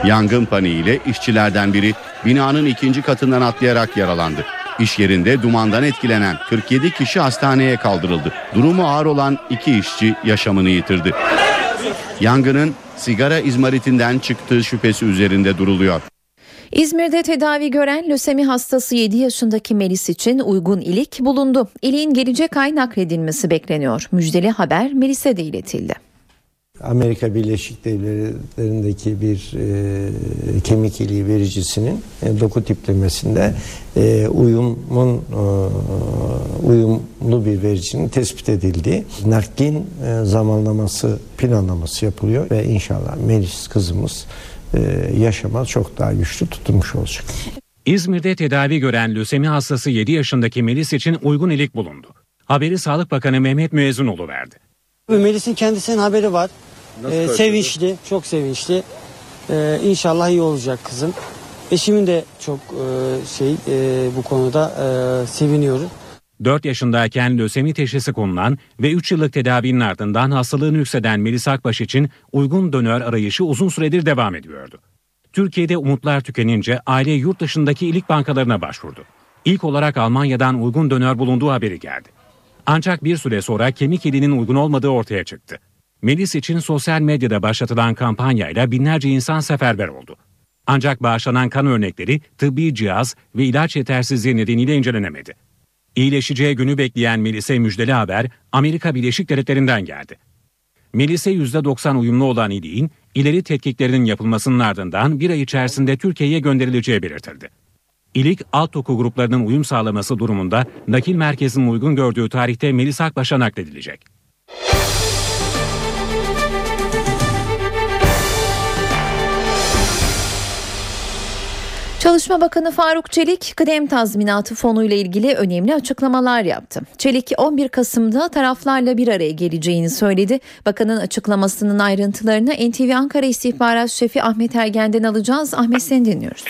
Speaker 5: Yangın paniğiyle işçilerden biri binanın ikinci katından atlayarak yaralandı. İş yerinde dumandan etkilenen 47 kişi hastaneye kaldırıldı. Durumu ağır olan iki işçi yaşamını yitirdi. Yangının sigara izmaritinden çıktığı şüphesi üzerinde duruluyor.
Speaker 2: İzmir'de tedavi gören lösemi hastası 7 yaşındaki Melis için uygun ilik bulundu. İliğin gelecek ay nakledilmesi bekleniyor. Müjdeli haber Melis'e de iletildi.
Speaker 3: Amerika Birleşik Devletleri'ndeki bir e, kemik iliği vericisinin e, doku tiplemesinde e, uyumun e, uyumlu bir vericinin tespit edildiği naklin e, zamanlaması planlaması yapılıyor ve inşallah Melis kızımız e, yaşama çok daha güçlü tutunmuş olacak.
Speaker 1: İzmir'de tedavi gören lösemi hastası 7 yaşındaki Melis için uygun ilik bulundu. Haberi Sağlık Bakanı Mehmet Müezzinoğlu verdi.
Speaker 4: Melis'in kendisinin haberi var.
Speaker 1: Nasıl
Speaker 4: Ee,
Speaker 1: karşıladı?
Speaker 4: sevinçli, çok sevinçli. Ee, inşallah iyi olacak kızım. Eşimin de çok e, şey e, bu konuda e, seviniyoruz.
Speaker 1: 4 yaşındayken lösemi teşhisi konulan ve 3 yıllık tedavinin ardından hastalığını yükselen Melis Akbaş için uygun donör arayışı uzun süredir devam ediyordu. Türkiye'de umutlar tükenince aile yurt dışındaki ilik bankalarına başvurdu. İlk olarak Almanya'dan uygun donör bulunduğu haberi geldi. Ancak bir süre sonra kemik ilinin uygun olmadığı ortaya çıktı. Melis için sosyal medyada başlatılan kampanyayla binlerce insan seferber oldu. Ancak bağışlanan kan örnekleri tıbbi cihaz ve ilaç yetersizliği nedeniyle incelenemedi. İyileşeceği günü bekleyen Melis'e müjdeli haber Amerika Birleşik Devletleri'nden geldi. Melis'e %90 uyumlu olan iliğin İleri tetkiklerinin yapılmasının ardından bir ay içerisinde Türkiye'ye gönderileceği belirtildi. İlik alt oku gruplarının uyum sağlaması durumunda nakil merkezinin uygun gördüğü tarihte Melis Akbaş'a nakledilecek.
Speaker 2: Çalışma Bakanı Faruk Çelik kıdem tazminatı fonu ile ilgili önemli açıklamalar yaptı. Çelik 11 Kasım'da taraflarla bir araya geleceğini söyledi. Bakanın açıklamasının ayrıntılarını NTV Ankara İstihbarat Şefi Ahmet Ergen'den alacağız. Ahmet seni dinliyoruz.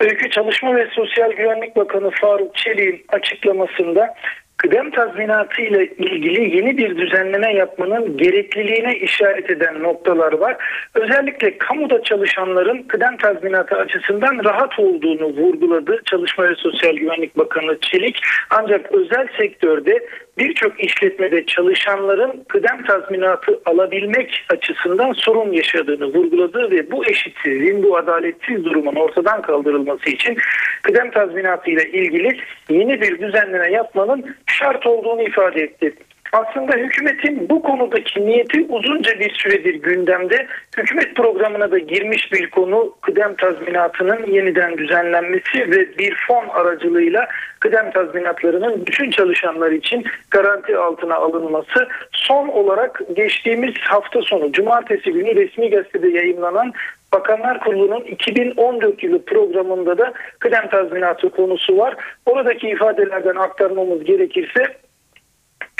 Speaker 41: Öykü Çalışma ve Sosyal Güvenlik Bakanı Faruk Çelik'in açıklamasında kıdem tazminatı ile ilgili yeni bir düzenleme yapmanın gerekliliğine işaret eden noktalar var. Özellikle kamuda çalışanların kıdem tazminatı açısından rahat olduğunu vurguladı Çalışma ve Sosyal Güvenlik Bakanı Çelik. Ancak özel sektörde birçok işletmede çalışanların kıdem tazminatı alabilmek açısından sorun yaşadığını vurguladı ve bu eşitsizliğin, bu adaletsiz durumun ortadan kaldırılması için kıdem tazminatı ile ilgili yeni bir düzenleme yapmanın şart olduğunu ifade etti. Aslında hükümetin bu konudaki niyeti uzunca bir süredir gündemde. Hükümet programına da girmiş bir konu kıdem tazminatının yeniden düzenlenmesi ve bir fon aracılığıyla kıdem tazminatlarının bütün çalışanlar için garanti altına alınması. Son olarak geçtiğimiz hafta sonu cumartesi günü resmi gazetede yayınlanan Bakanlar Kurulu'nun 2014 yılı programında da kıdem tazminatı konusu var. Oradaki ifadelerden aktarmamız gerekirse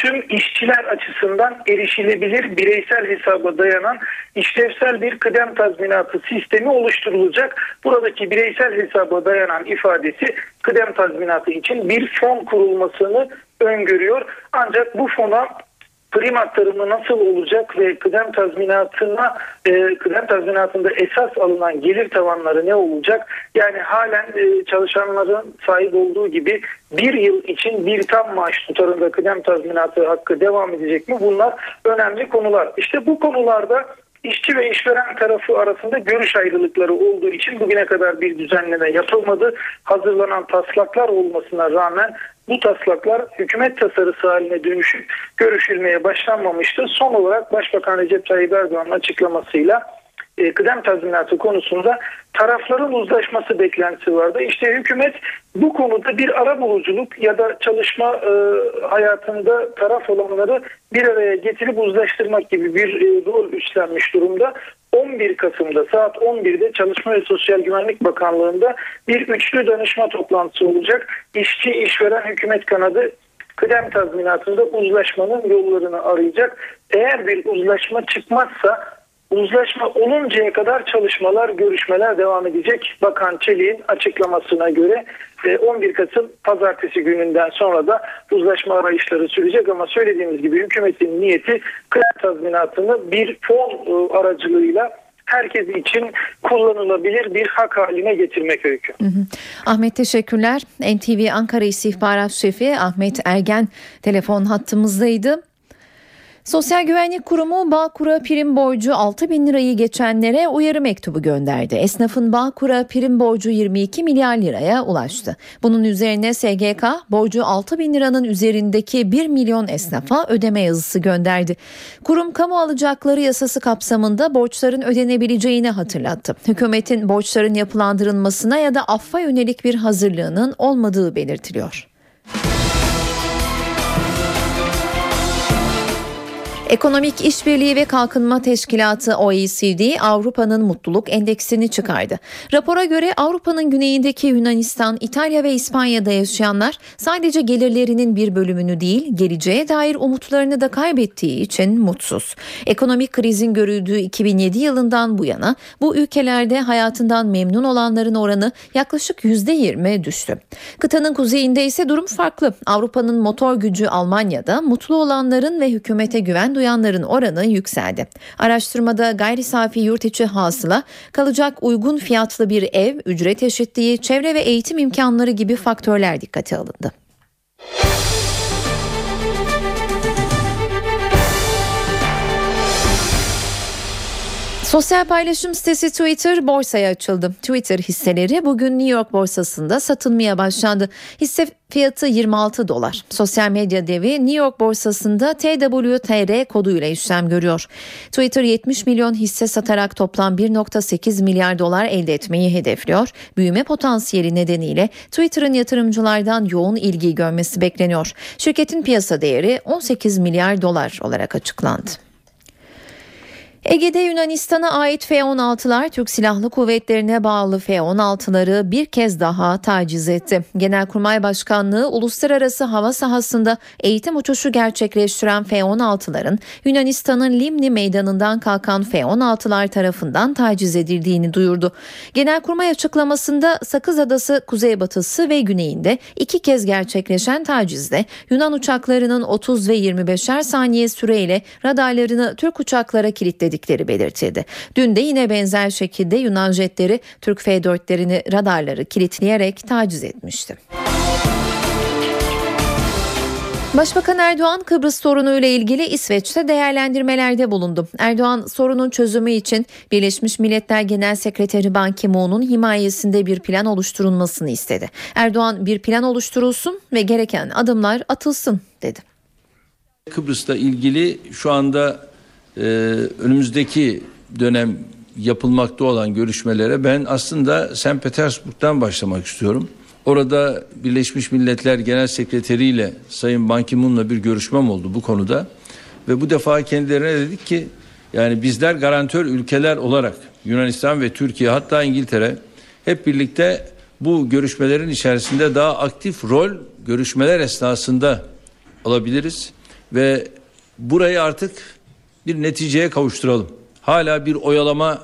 Speaker 41: tüm işçiler açısından erişilebilir bireysel hesaba dayanan işlevsel bir kıdem tazminatı sistemi oluşturulacak. Buradaki bireysel hesaba dayanan ifadesi kıdem tazminatı için bir fon kurulmasını öngörüyor. Ancak bu fona prim aktarımı nasıl olacak ve kıdem tazminatına e, kıdem tazminatında esas alınan gelir tavanları ne olacak? Yani halen e, çalışanların sahip olduğu gibi bir yıl için bir tam maaş tutarında kıdem tazminatı hakkı devam edecek mi? Bunlar önemli konular. İşte bu konularda işçi ve işveren tarafı arasında görüş ayrılıkları olduğu için bugüne kadar bir düzenleme yapılmadı. Hazırlanan taslaklar olmasına rağmen bu taslaklar hükümet tasarısı haline dönüşüp görüşülmeye başlanmamıştı. Son olarak Başbakan Recep Tayyip Erdoğan'ın açıklamasıyla e, kıdem tazminatı konusunda tarafların uzlaşması beklentisi vardı. İşte hükümet bu konuda bir ara buluculuk ya da çalışma e, hayatında taraf olanları bir araya getirip uzlaştırmak gibi bir e, rol üstlenmiş durumda. 11 Kasım'da saat 11'de Çalışma ve Sosyal Güvenlik Bakanlığı'nda bir üçlü danışma toplantısı olacak. İşçi, işveren, hükümet kanadı kıdem tazminatında uzlaşmanın yollarını arayacak. Eğer bir uzlaşma çıkmazsa uzlaşma oluncaya kadar çalışmalar, görüşmeler devam edecek. Bakan Çelik'in açıklamasına göre 11 e, Kasım pazartesi gününden sonra da uzlaşma arayışları sürecek ama söylediğimiz gibi hükümetin niyeti kıdem tazminatını bir fon e, aracılığıyla herkes için kullanılabilir bir hak haline getirmek öykü.
Speaker 2: Hı hı. Ahmet teşekkürler. NTV Ankara İstihbarat Şefi Ahmet Ergen telefon hattımızdaydı. Sosyal Güvenlik Kurumu Bağkur'a prim borcu 6 bin lirayı geçenlere uyarı mektubu gönderdi. Esnafın Bağkur'a prim borcu 22 milyar liraya ulaştı. Bunun üzerine SGK borcu 6 bin liranın üzerindeki 1 milyon esnafa ödeme yazısı gönderdi. Kurum kamu alacakları yasası kapsamında borçların ödenebileceğini hatırlattı. Hükümetin borçların yapılandırılmasına ya da affa yönelik bir hazırlığının olmadığı belirtiliyor. Ekonomik İşbirliği ve Kalkınma Teşkilatı OECD Avrupa'nın mutluluk endeksini çıkardı. Rapora göre Avrupa'nın güneyindeki Yunanistan, İtalya ve İspanya'da yaşayanlar sadece gelirlerinin bir bölümünü değil, geleceğe dair umutlarını da kaybettiği için mutsuz. Ekonomik krizin görüldüğü 2007 yılından bu yana bu ülkelerde hayatından memnun olanların oranı yaklaşık %20 düştü. Kıtanın kuzeyinde ise durum farklı. Avrupa'nın motor gücü Almanya'da mutlu olanların ve hükümete güven duyanların oranı yükseldi. Araştırmada gayri safi yurt içi hasıla, kalacak uygun fiyatlı bir ev, ücret eşitliği, çevre ve eğitim imkanları gibi faktörler dikkate alındı. Sosyal paylaşım sitesi Twitter borsaya açıldı. Twitter hisseleri bugün New York borsasında satılmaya başlandı. Hisse fiyatı 26 dolar. Sosyal medya devi New York borsasında TWTR koduyla işlem görüyor. Twitter 70 milyon hisse satarak toplam 1.8 milyar dolar elde etmeyi hedefliyor. Büyüme potansiyeli nedeniyle Twitter'ın yatırımcılardan yoğun ilgi görmesi bekleniyor. Şirketin piyasa değeri 18 milyar dolar olarak açıklandı. Ege'de Yunanistan'a ait F-16'lar Türk Silahlı Kuvvetlerine bağlı F-16'ları bir kez daha taciz etti. Genelkurmay Başkanlığı uluslararası hava sahasında eğitim uçuşu gerçekleştiren F-16'ların Yunanistan'ın Limni meydanından kalkan F-16'lar tarafından taciz edildiğini duyurdu. Genelkurmay açıklamasında Sakız Adası kuzeybatısı ve güneyinde iki kez gerçekleşen tacizde Yunan uçaklarının 30 ve 25'er saniye süreyle radarlarını Türk uçaklara kilitledi dedikleri belirtildi. Dün de yine benzer şekilde Yunan jetleri Türk F-4'lerini radarları kilitleyerek taciz etmişti. Başbakan Erdoğan Kıbrıs sorunuyla ilgili İsveç'te değerlendirmelerde bulundu. Erdoğan sorunun çözümü için Birleşmiş Milletler Genel Sekreteri Ban Ki-moon'un himayesinde bir plan oluşturulmasını istedi. Erdoğan bir plan oluşturulsun ve gereken adımlar atılsın dedi.
Speaker 13: Kıbrıs'ta ilgili şu anda e, önümüzdeki dönem yapılmakta olan görüşmelere ben aslında St. Petersburg'dan başlamak istiyorum. Orada Birleşmiş Milletler Genel Sekreteri ile Sayın Ban Ki-moon'la bir görüşmem oldu bu konuda. Ve bu defa kendilerine dedik ki yani bizler garantör ülkeler olarak Yunanistan ve Türkiye hatta İngiltere hep birlikte bu görüşmelerin içerisinde daha aktif rol görüşmeler esnasında alabiliriz ve burayı artık bir neticeye kavuşturalım. Hala bir oyalama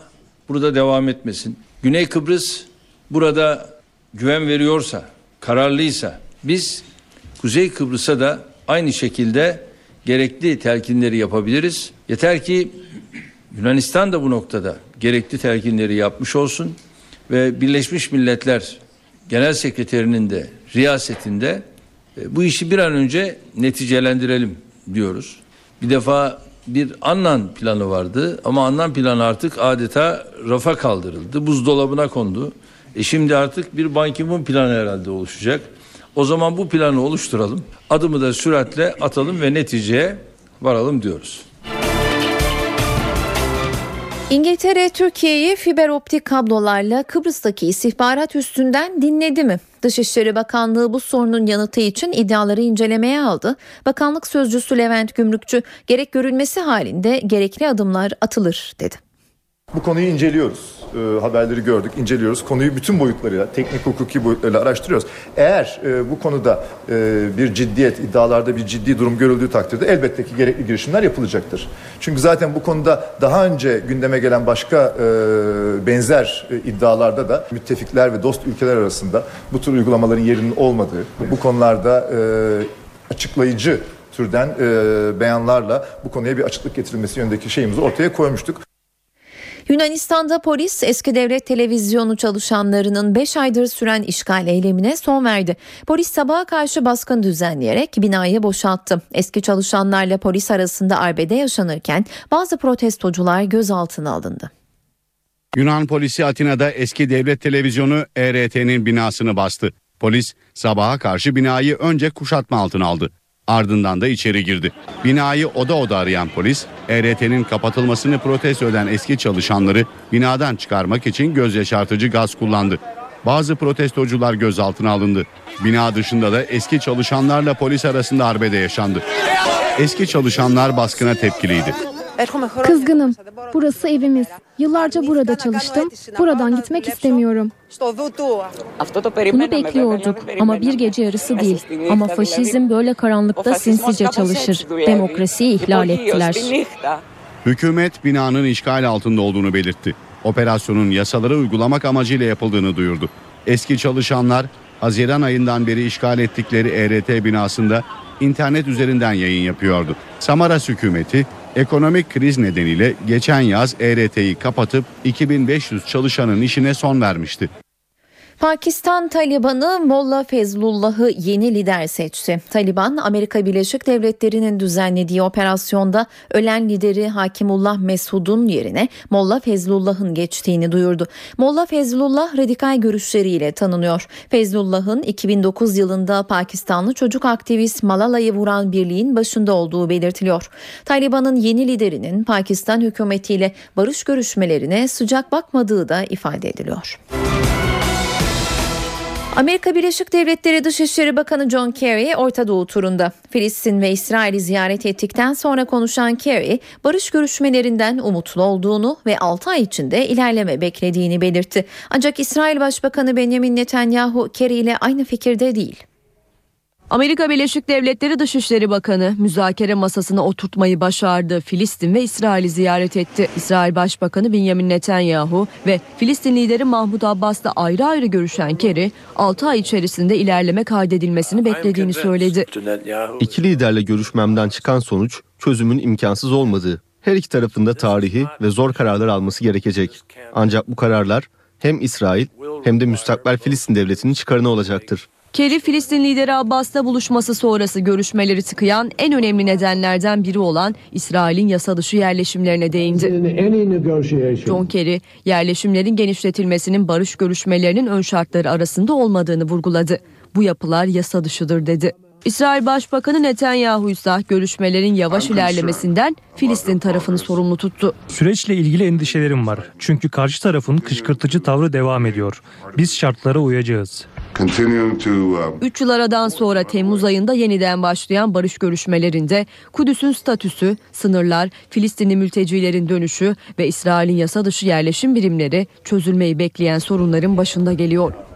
Speaker 13: burada devam etmesin. Güney Kıbrıs burada güven veriyorsa, kararlıysa biz Kuzey Kıbrıs'a da aynı şekilde gerekli telkinleri yapabiliriz. Yeter ki Yunanistan da bu noktada gerekli telkinleri yapmış olsun ve Birleşmiş Milletler Genel Sekreterinin de riyasetinde e, bu işi bir an önce neticelendirelim diyoruz. Bir defa bir Annan planı vardı ama Annan planı artık adeta rafa kaldırıldı. Buzdolabına kondu. E şimdi artık bir Ban Ki-moon planı herhalde oluşacak. O zaman bu planı oluşturalım. Adımı da süratle atalım ve neticeye varalım diyoruz.
Speaker 2: İngiltere Türkiye'yi fiber optik kablolarla Kıbrıs'taki istihbarat üstünden dinledi mi? Dışişleri Bakanlığı bu sorunun yanıtı için iddiaları incelemeye aldı. Bakanlık sözcüsü Levent Gümrükçü gerek görülmesi halinde gerekli adımlar atılır dedi.
Speaker 19: Bu konuyu inceliyoruz. E, haberleri gördük, inceliyoruz. Konuyu bütün boyutlarıyla, teknik hukuki boyutlarıyla araştırıyoruz. Eğer e, bu konuda e, bir ciddiyet, iddialarda bir ciddi durum görüldüğü takdirde elbette ki gerekli girişimler yapılacaktır. Çünkü zaten bu konuda daha önce gündeme gelen başka e, benzer e, iddialarda da müttefikler ve dost ülkeler arasında bu tür uygulamaların yerinin olmadığı, bu konularda e, açıklayıcı türden e, beyanlarla bu konuya bir açıklık getirilmesi yönündeki şeyimizi ortaya koymuştuk.
Speaker 2: Yunanistan'da polis eski devlet televizyonu çalışanlarının 5 aydır süren işgal eylemine son verdi. Polis sabaha karşı baskın düzenleyerek binayı boşalttı. Eski çalışanlarla polis arasında arbede yaşanırken bazı protestocular gözaltına alındı.
Speaker 5: Yunan polisi Atina'da eski devlet televizyonu ERT'nin binasını bastı. Polis sabaha karşı binayı önce kuşatma altına aldı. Ardından da içeri girdi. Binayı oda oda arayan polis, ERT'nin kapatılmasını protesto eden eski çalışanları binadan çıkarmak için göz yaşartıcı gaz kullandı. Bazı protestocular gözaltına alındı. Bina dışında da eski çalışanlarla polis arasında arbede yaşandı. Eski çalışanlar baskına tepkiliydi.
Speaker 42: Kızgınım. Burası evimiz. Yıllarca burada çalıştım. Buradan gitmek istemiyorum. Bunu bekliyorduk ama bir gece yarısı değil. Ama faşizm böyle karanlıkta sinsice çalışır. Demokrasiyi ihlal ettiler.
Speaker 5: Hükümet binanın işgal altında olduğunu belirtti. Operasyonun yasaları uygulamak amacıyla yapıldığını duyurdu. Eski çalışanlar Haziran ayından beri işgal ettikleri ERT binasında internet üzerinden yayın yapıyordu. Samaras hükümeti ekonomik kriz nedeniyle geçen yaz ERT'yi kapatıp 2500 çalışanın işine son vermişti.
Speaker 2: Pakistan Taliban'ı Molla Fezlullah'ı yeni lider seçti. Taliban, Amerika Birleşik Devletleri'nin düzenlediği operasyonda ölen lideri Hakimullah Mesud'un yerine Molla Fezlullah'ın geçtiğini duyurdu. Molla Fezlullah radikal görüşleriyle tanınıyor. Fezlullah'ın 2009 yılında Pakistanlı çocuk aktivist Malala'yı vuran birliğin başında olduğu belirtiliyor. Taliban'ın yeni liderinin Pakistan hükümetiyle barış görüşmelerine sıcak bakmadığı da ifade ediliyor. Amerika Birleşik Devletleri Dışişleri Bakanı John Kerry Orta Doğu turunda. Filistin ve İsrail'i ziyaret ettikten sonra konuşan Kerry, barış görüşmelerinden umutlu olduğunu ve 6 ay içinde ilerleme beklediğini belirtti. Ancak İsrail Başbakanı Benjamin Netanyahu Kerry ile aynı fikirde değil.
Speaker 20: Amerika Birleşik Devletleri Dışişleri Bakanı müzakere masasına oturtmayı başardı. Filistin ve İsrail'i ziyaret etti. İsrail Başbakanı Benjamin Netanyahu ve Filistin lideri Mahmut Abbas'la ayrı ayrı görüşen Kerry, 6 ay içerisinde ilerleme kaydedilmesini beklediğini söyledi.
Speaker 43: İki liderle görüşmemden çıkan sonuç çözümün imkansız olmadığı. Her iki tarafında tarihi ve zor kararlar alması gerekecek. Ancak bu kararlar hem İsrail hem de müstakbel Filistin devletinin çıkarına olacaktır.
Speaker 20: Kerry, Filistin lideri Abbas'la buluşması sonrası görüşmeleri tıkayan en önemli nedenlerden biri olan İsrail'in yasa dışı yerleşimlerine değindi. John Kerry, yerleşimlerin genişletilmesinin barış görüşmelerinin ön şartları arasında olmadığını vurguladı. Bu yapılar yasa dışıdır dedi. İsrail Başbakanı Netanyahu ise görüşmelerin yavaş ilerlemesinden Filistin tarafını sorumlu tuttu.
Speaker 44: Süreçle ilgili endişelerim var. Çünkü karşı tarafın kışkırtıcı tavrı devam ediyor. Biz şartlara uyacağız.
Speaker 20: 3 yıl aradan sonra Temmuz ayında yeniden başlayan barış görüşmelerinde Kudüs'ün statüsü, sınırlar, Filistinli mültecilerin dönüşü ve İsrail'in yasa dışı yerleşim birimleri çözülmeyi bekleyen sorunların başında geliyor.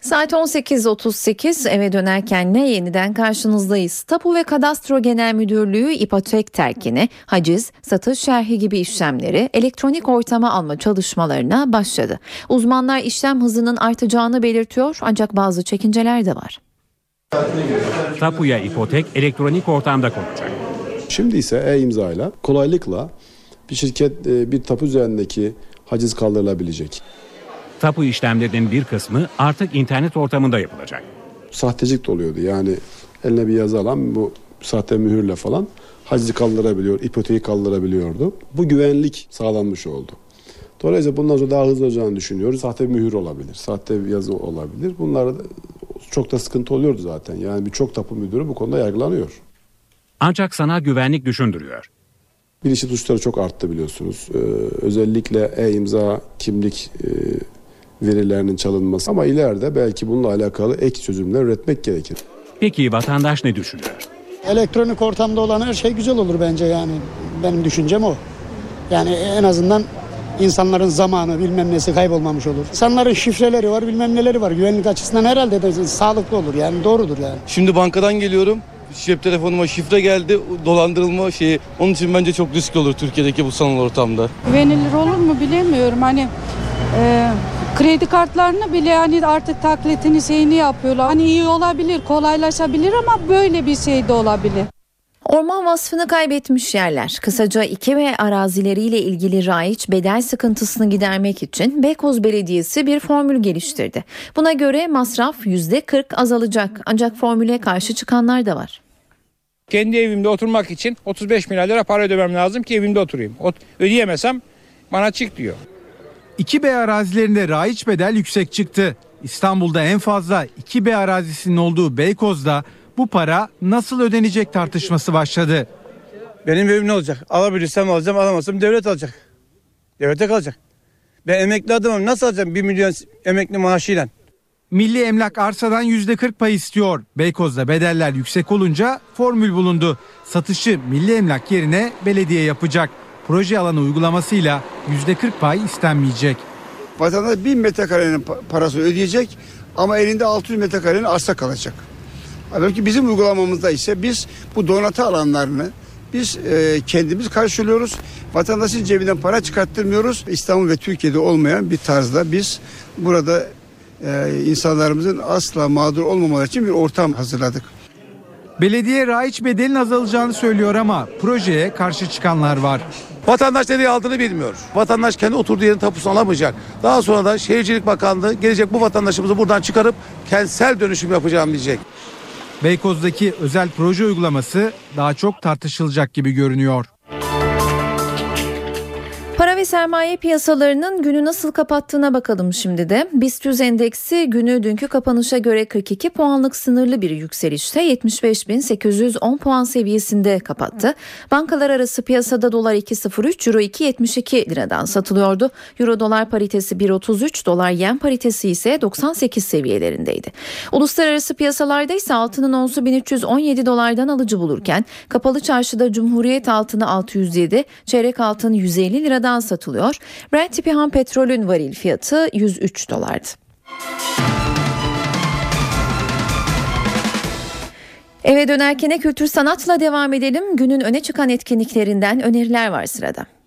Speaker 2: Saat 18.38 eve dönerken ne yeniden karşınızdayız. Tapu ve Kadastro Genel Müdürlüğü ipotek terkini, haciz, satış şerhi gibi işlemleri elektronik ortama alma çalışmalarına başladı. Uzmanlar işlem hızının artacağını belirtiyor ancak bazı çekinceler de var.
Speaker 1: Tapuya ipotek elektronik ortamda konacak.
Speaker 37: Şimdi ise e-imza ile kolaylıkla bir şirket e, bir tapu üzerindeki haciz kaldırılabilecek.
Speaker 1: Tapu işlemlerinin bir kısmı artık internet ortamında yapılacak.
Speaker 37: Sahtecilik de oluyordu yani eline bir yazı alan bu sahte mühürle falan hacizi kaldırabiliyor, ipoteği kaldırabiliyordu. Bu güvenlik sağlanmış oldu. Dolayısıyla bundan sonra daha hızlı olacağını düşünüyoruz. Sahte bir mühür olabilir, sahte bir yazı olabilir. Bunlar çok da sıkıntı oluyordu zaten. Yani birçok tapu müdürü bu konuda yargılanıyor.
Speaker 1: Ancak sana güvenlik düşündürüyor.
Speaker 37: Bilişim suçları çok arttı biliyorsunuz. Ee, özellikle e-imza, kimlik e, verilerinin çalınması. Ama ileride belki bununla alakalı ek çözümler üretmek gerekir.
Speaker 1: Peki vatandaş ne düşünüyor?
Speaker 45: Elektronik ortamda olan her şey güzel olur bence yani. Benim düşüncem o. Yani en azından insanların zamanı bilmem nesi kaybolmamış olur. İnsanların şifreleri var bilmem neleri var. Güvenlik açısından herhalde de sağlıklı olur yani doğrudur yani.
Speaker 46: Şimdi bankadan geliyorum. Cep telefonuma şifre geldi, dolandırılma şeyi. Onun için bence çok riskli olur Türkiye'deki bu sanal ortamda.
Speaker 47: Güvenilir olur mu bilemiyorum. Hani e, kredi kartlarını bile hani artık taklitini şeyini yapıyorlar. Hani iyi olabilir, kolaylaşabilir ama böyle bir şey de olabilir.
Speaker 2: Orman vasfını kaybetmiş yerler. Kısaca iki ve arazileriyle ilgili raiç bedel sıkıntısını gidermek için Beykoz Belediyesi bir formül geliştirdi. Buna göre masraf %40 azalacak ancak formüle karşı çıkanlar da var.
Speaker 48: Kendi evimde oturmak için 35 milyar lira para ödemem lazım ki evimde oturayım. Ödeyemesem bana çık diyor.
Speaker 49: 2B arazilerinde raiç bedel yüksek çıktı. İstanbul'da en fazla 2B arazisinin olduğu Beykoz'da bu para nasıl ödenecek tartışması başladı.
Speaker 46: Benim evim ne olacak? Alabilirsem alacağım, alamazsam devlet alacak. Devlete kalacak. Ben emekli adamım nasıl alacağım 1 milyon emekli maaşıyla?
Speaker 49: Milli Emlak arsadan %40 pay istiyor. Beykoz'da bedeller yüksek olunca formül bulundu. Satışı Milli Emlak yerine belediye yapacak. Proje alanı uygulamasıyla %40 pay istenmeyecek.
Speaker 50: Vatandaş 1000 metrekarenin parasını ödeyecek ama elinde 600 metrekarenin arsa kalacak. Halbuki bizim uygulamamızda ise biz bu donatı alanlarını biz e, kendimiz karşılıyoruz. Vatandaşın cebinden para çıkarttırmıyoruz. İstanbul ve Türkiye'de olmayan bir tarzda biz burada e, insanlarımızın asla mağdur olmamaları için bir ortam hazırladık.
Speaker 49: Belediye raiç bedelin azalacağını söylüyor ama projeye karşı çıkanlar var.
Speaker 51: Vatandaş nereye aldığını bilmiyor. Vatandaş kendi oturduğu yerin tapusunu alamayacak. Daha sonra da Şehircilik Bakanlığı gelecek bu vatandaşımızı buradan çıkarıp kentsel dönüşüm yapacağım diyecek.
Speaker 49: Beykoz'daki özel proje uygulaması daha çok tartışılacak gibi görünüyor.
Speaker 2: Para ve sermaye piyasalarının günü nasıl kapattığına bakalım şimdi de. BIST 100 endeksi günü dünkü kapanışa göre 42 puanlık sınırlı bir yükselişte 75.810 puan seviyesinde kapattı. Bankalar arası piyasada dolar 2.03, euro 2.72 liradan satılıyordu. Euro dolar paritesi 1.33, dolar yen paritesi ise 98 seviyelerindeydi. Uluslararası piyasalarda ise altının onsu 1317 dolardan alıcı bulurken kapalı çarşıda Cumhuriyet altını 607, çeyrek altın 150 liradan satılıyor. Brent tipi ham petrolün varil fiyatı 103 dolardı. Eve dönerken kültür sanatla devam edelim. Günün öne çıkan etkinliklerinden öneriler var sırada.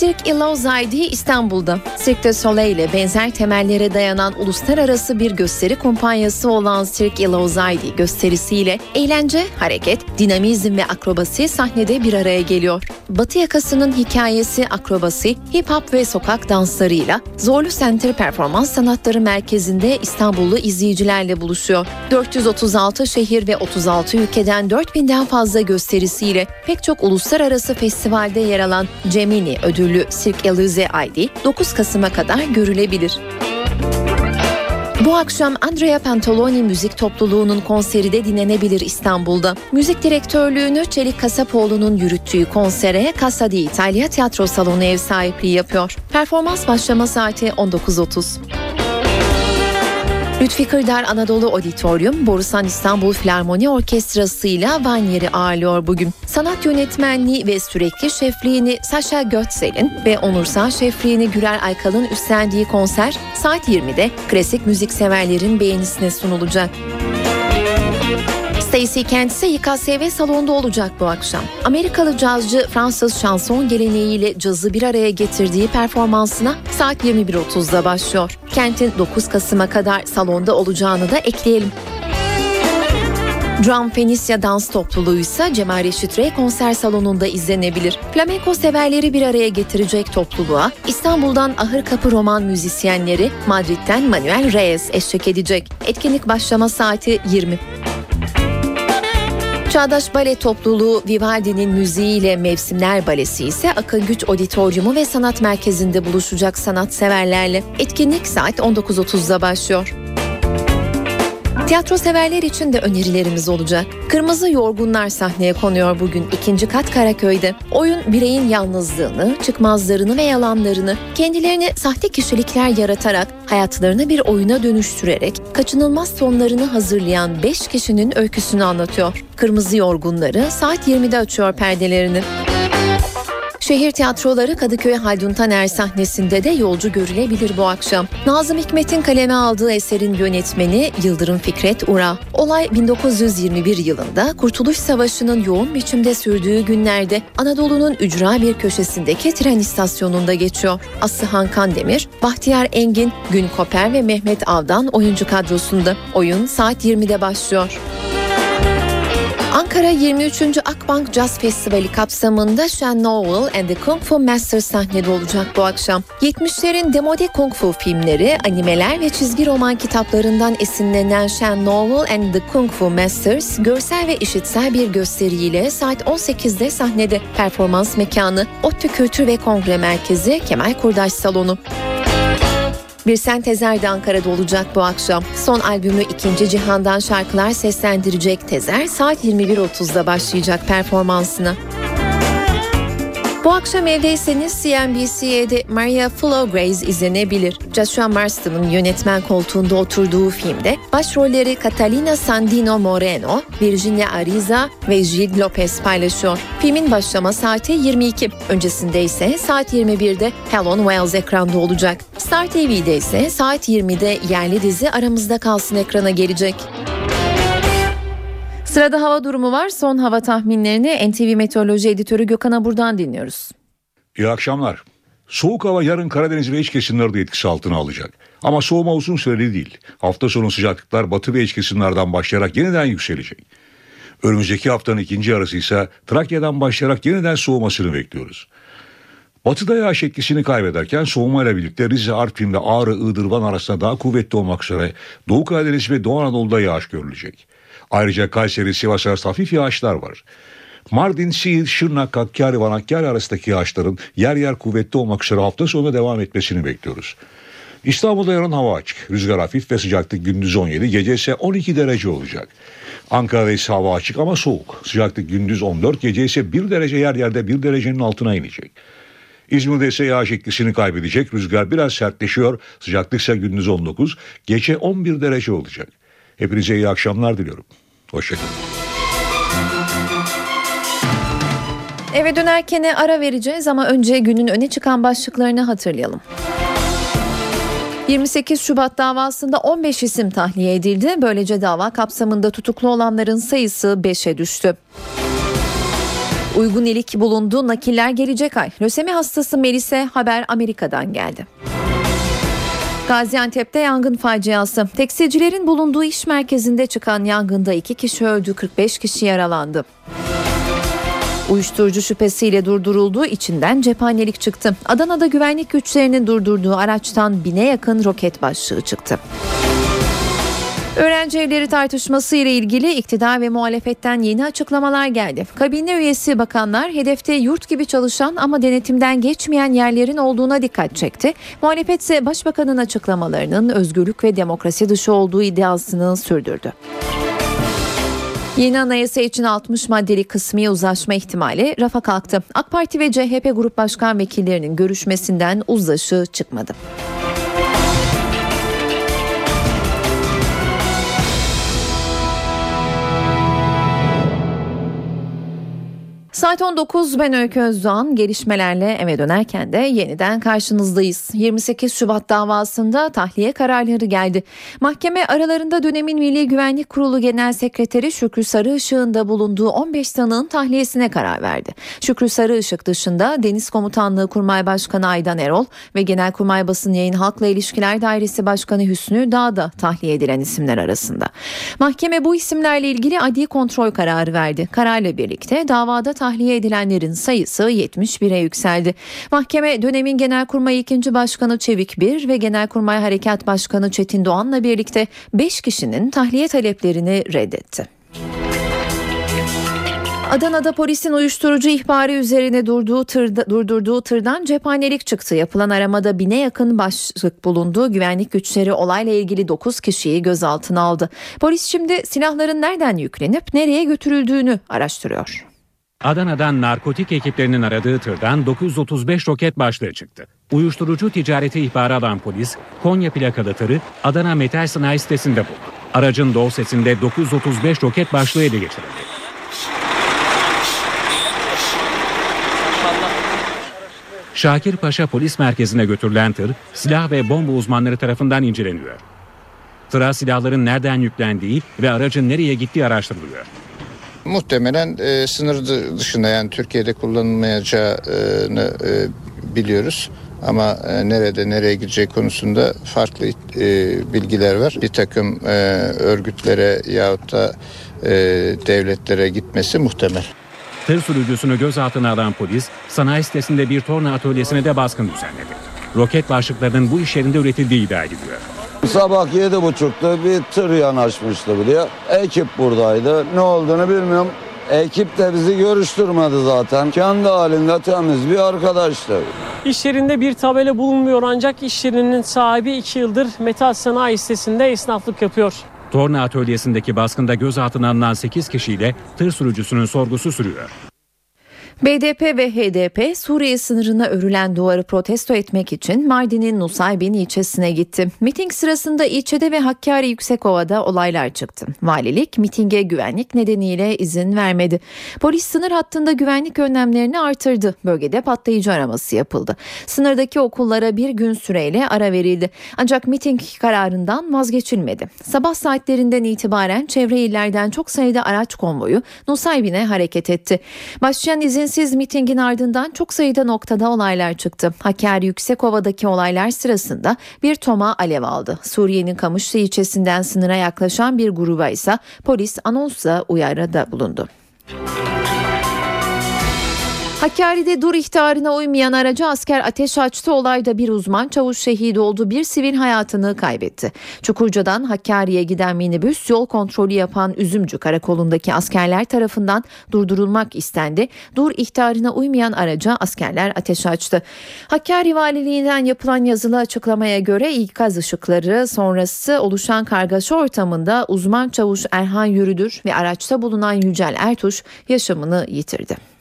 Speaker 2: Cirque Ilozaydi İstanbul'da. Cirque du Soleil ile benzer temellere dayanan uluslararası bir gösteri kumpanyası olan Cirque Ilozaydi gösterisiyle eğlence, hareket, dinamizm ve akrobasi sahnede bir araya geliyor. Batı yakasının hikayesi akrobasi, hip hop ve sokak danslarıyla Zorlu Center Performans Sanatları Merkezi'nde İstanbullu izleyicilerle buluşuyor. 436 şehir ve 36 ülkeden 4000'den fazla gösterisiyle pek çok uluslararası festivalde yer alan Cemini ödüllü Cirque Elize ID 9 Kasım'a kadar görülebilir. Bu akşam Andrea Pantaloni müzik topluluğunun konseri de dinlenebilir İstanbul'da. Müzik direktörlüğünü Çelik Kasapoğlu'nun yürüttüğü konsere Casa di Italia Tiyatro Salonu ev sahipliği yapıyor. Performans başlama saati 19.30. Lütfi Kırdar Anadolu Auditorium, Borusan İstanbul Filarmoni Orkestrası ile Vanyer'i ağırlıyor bugün. Sanat yönetmenliği ve sürekli şefliğini Sasha Götzel'in ve onursal şefliğini Güler Aykal'ın üstlendiği konser saat 20'de klasik müzik severlerin beğenisine sunulacak. Stacey Kent ise YKSV salonda olacak bu akşam. Amerikalı cazcı Fransız şanson geleneğiyle cazı bir araya getirdiği performansına saat 21.30'da başlıyor. Kent'in 9 Kasım'a kadar salonda olacağını da ekleyelim. Drum Fenicia dans topluluğu ise Cemal Reşit Rey konser salonunda izlenebilir. Flamenko severleri bir araya getirecek topluluğa İstanbul'dan Ahır Kapı Roman müzisyenleri, Madrid'den Manuel Reyes eşlik edecek. Etkinlik başlama saati 20. Çağdaş Bale Topluluğu Vivaldi'nin müziğiyle Mevsimler Balesi ise Akın Güç Auditoriumu ve Sanat Merkezi'nde buluşacak sanatseverlerle. Etkinlik saat 19.30'da başlıyor. Tiyatro severler için de önerilerimiz olacak. Kırmızı Yorgunlar sahneye konuyor bugün ikinci kat Karaköy'de. Oyun bireyin yalnızlığını, çıkmazlarını ve yalanlarını kendilerine sahte kişilikler yaratarak hayatlarını bir oyuna dönüştürerek kaçınılmaz sonlarını hazırlayan 5 kişinin öyküsünü anlatıyor. Kırmızı Yorgunları saat 20'de açıyor perdelerini. Şehir tiyatroları Kadıköy Haldun Taner sahnesinde de yolcu görülebilir bu akşam. Nazım Hikmet'in kaleme aldığı eserin yönetmeni Yıldırım Fikret Ura. Olay 1921 yılında Kurtuluş Savaşı'nın yoğun biçimde sürdüğü günlerde Anadolu'nun ücra bir köşesindeki tren istasyonunda geçiyor. Aslı Hankan Demir, Bahtiyar Engin, Gün Koper ve Mehmet Avdan oyuncu kadrosunda. Oyun saat 20'de başlıyor. Ankara 23. Akbank Jazz Festivali kapsamında Shen Novel and the Kung Fu Masters sahnede olacak bu akşam. 70'lerin demode kung fu filmleri, animeler ve çizgi roman kitaplarından esinlenen Shen Novel and the Kung Fu Masters görsel ve işitsel bir gösteriyle saat 18'de sahnede performans mekanı ODTÜ Kültür ve Kongre Merkezi Kemal Kurdaş Salonu. Bir Tezer de Ankara'da olacak bu akşam. Son albümü İkinci Cihan'dan şarkılar seslendirecek Tezer saat 21.30'da başlayacak performansına. Bu akşam evdeyseniz CNBC'de Maria Flo Grace izlenebilir. Joshua Marston'ın yönetmen koltuğunda oturduğu filmde başrolleri Catalina Sandino Moreno, Virginia Ariza ve Gilles Lopez paylaşıyor. Filmin başlama saati 22. Öncesinde ise saat 21'de Helen Wells ekranda olacak. Star TV'de ise saat 20'de yerli dizi Aramızda Kalsın ekrana gelecek. Sırada hava durumu var. Son hava tahminlerini NTV Meteoroloji Editörü Gökhan Abur'dan dinliyoruz.
Speaker 52: İyi akşamlar. Soğuk hava yarın Karadeniz ve iç kesimleri de etkisi altına alacak. Ama soğuma uzun süreli değil. Hafta sonu sıcaklıklar batı ve iç kesimlerden başlayarak yeniden yükselecek.
Speaker 34: Önümüzdeki haftanın ikinci yarısı ise Trakya'dan başlayarak yeniden soğumasını bekliyoruz. Batıda yağış etkisini kaybederken soğumayla birlikte Rize, Artvin ve Ağrı, Iğdır, arasında daha kuvvetli olmak üzere Doğu Karadeniz ve Doğu Anadolu'da yağış görülecek. Ayrıca Kayseri, Sivas arasında hafif yağışlar var. Mardin, Siirt, Şırnak, Hakkari, Van Hakkari arasındaki yağışların yer yer kuvvetli olmak üzere hafta sonu devam etmesini bekliyoruz. İstanbul'da yarın hava açık. Rüzgar hafif ve sıcaklık gündüz 17, gece ise 12 derece olacak. Ankara'da ise hava açık ama soğuk. Sıcaklık gündüz 14, gece ise 1 derece yer yerde 1 derecenin altına inecek. İzmir'de ise yağış etkisini kaybedecek. Rüzgar biraz sertleşiyor. Sıcaklık ise gündüz 19, gece 11 derece olacak. Hepinize iyi akşamlar diliyorum. Hoşçakalın.
Speaker 2: Eve dönerken ara vereceğiz ama önce günün öne çıkan başlıklarını hatırlayalım. 28 Şubat davasında 15 isim tahliye edildi. Böylece dava kapsamında tutuklu olanların sayısı 5'e düştü. Uygun ilik bulundu. Nakiller gelecek ay. Lösemi hastası Melis'e haber Amerika'dan geldi. Gaziantep'te yangın faciası. Tekstilcilerin bulunduğu iş merkezinde çıkan yangında 2 kişi öldü, 45 kişi yaralandı. Uyuşturucu şüphesiyle durdurulduğu içinden cephanelik çıktı. Adana'da güvenlik güçlerinin durdurduğu araçtan bine yakın roket başlığı çıktı. Öğrenci evleri tartışması ile ilgili iktidar ve muhalefetten yeni açıklamalar geldi. Kabine üyesi bakanlar hedefte yurt gibi çalışan ama denetimden geçmeyen yerlerin olduğuna dikkat çekti. Muhalefet ise başbakanın açıklamalarının özgürlük ve demokrasi dışı olduğu iddiasını sürdürdü. Yeni anayasa için 60 maddelik kısmi uzlaşma ihtimali rafa kalktı. AK Parti ve CHP grup başkan vekillerinin görüşmesinden uzlaşı çıkmadı. Saat 19 ben Öykü Özdoğan gelişmelerle eve dönerken de yeniden karşınızdayız. 28 Şubat davasında tahliye kararları geldi. Mahkeme aralarında dönemin Milli Güvenlik Kurulu Genel Sekreteri Şükrü Sarıışık'ın da bulunduğu 15 sanığın tahliyesine karar verdi. Şükrü Sarıışık dışında Deniz Komutanlığı Kurmay Başkanı Aydan Erol ve Genelkurmay Basın Yayın Halkla İlişkiler Dairesi Başkanı Hüsnü Dağ da tahliye edilen isimler arasında. Mahkeme bu isimlerle ilgili adli kontrol kararı verdi. Kararla birlikte davada tahliye edilenlerin sayısı 71'e yükseldi. Mahkeme dönemin Genelkurmay 2. Başkanı Çevik Bir ve Genelkurmay Harekat Başkanı Çetin Doğan'la birlikte 5 kişinin tahliye taleplerini reddetti. Adana'da polisin uyuşturucu ihbarı üzerine durduğu tırda, durdurduğu tırdan cephanelik çıktı. Yapılan aramada bine yakın başlık bulundu. Güvenlik güçleri olayla ilgili 9 kişiyi gözaltına aldı. Polis şimdi silahların nereden yüklenip nereye götürüldüğünü araştırıyor.
Speaker 1: Adana'dan narkotik ekiplerinin aradığı tırdan 935 roket başlığı çıktı. Uyuşturucu ticareti ihbarı alan polis Konya plakalı tırı Adana Metal Sanayi sitesinde buldu. Aracın dosyasında 935 roket başlığı ele geçirildi. Şakir Paşa Polis Merkezi'ne götürülen tır silah ve bomba uzmanları tarafından inceleniyor. Tıra silahların nereden yüklendiği ve aracın nereye gittiği araştırılıyor.
Speaker 37: Muhtemelen e, sınır dışında yani Türkiye'de kullanılmayacağını e, biliyoruz. Ama e, nerede nereye gideceği konusunda farklı e, bilgiler var. Bir takım e, örgütlere yahut da e, devletlere gitmesi muhtemel.
Speaker 1: Tır sürücüsünü gözaltına alan polis sanayi sitesinde bir torna atölyesine de baskın düzenledi. Roket başlıklarının bu iş yerinde üretildiği iddia ediliyor.
Speaker 38: Sabah yedi buçukta bir tır yanaşmıştı buraya. Ekip buradaydı. Ne olduğunu bilmiyorum. Ekip de bizi görüştürmedi zaten. Kendi halinde temiz bir arkadaştı.
Speaker 39: İş yerinde bir tabela bulunmuyor ancak iş yerinin sahibi 2 yıldır metal sanayi sitesinde esnaflık yapıyor.
Speaker 1: Torna atölyesindeki baskında gözaltına alınan 8 kişiyle tır sürücüsünün sorgusu sürüyor.
Speaker 2: BDP ve HDP Suriye sınırına örülen duvarı protesto etmek için Mardin'in Nusaybin ilçesine gitti. Miting sırasında ilçede ve Hakkari Yüksekova'da olaylar çıktı. Valilik mitinge güvenlik nedeniyle izin vermedi. Polis sınır hattında güvenlik önlemlerini artırdı. Bölgede patlayıcı araması yapıldı. Sınırdaki okullara bir gün süreyle ara verildi. Ancak miting kararından vazgeçilmedi. Sabah saatlerinden itibaren çevre illerden çok sayıda araç konvoyu Nusaybin'e hareket etti. Başlayan izin düzensiz mitingin ardından çok sayıda noktada olaylar çıktı. Hakkari Yüksekova'daki olaylar sırasında bir toma alev aldı. Suriye'nin Kamışlı ilçesinden sınıra yaklaşan bir gruba ise polis anonsla uyarıda bulundu. Hakkari'de dur ihtarına uymayan araca asker ateş açtı. Olayda bir uzman çavuş şehit oldu. Bir sivil hayatını kaybetti. Çukurca'dan Hakkari'ye giden minibüs yol kontrolü yapan Üzümcü karakolundaki askerler tarafından durdurulmak istendi. Dur ihtarına uymayan araca askerler ateş açtı. Hakkari Valiliğinden yapılan yazılı açıklamaya göre ikaz ışıkları sonrası oluşan kargaşa ortamında uzman çavuş Erhan Yürüdür ve araçta bulunan Yücel Ertuş yaşamını yitirdi.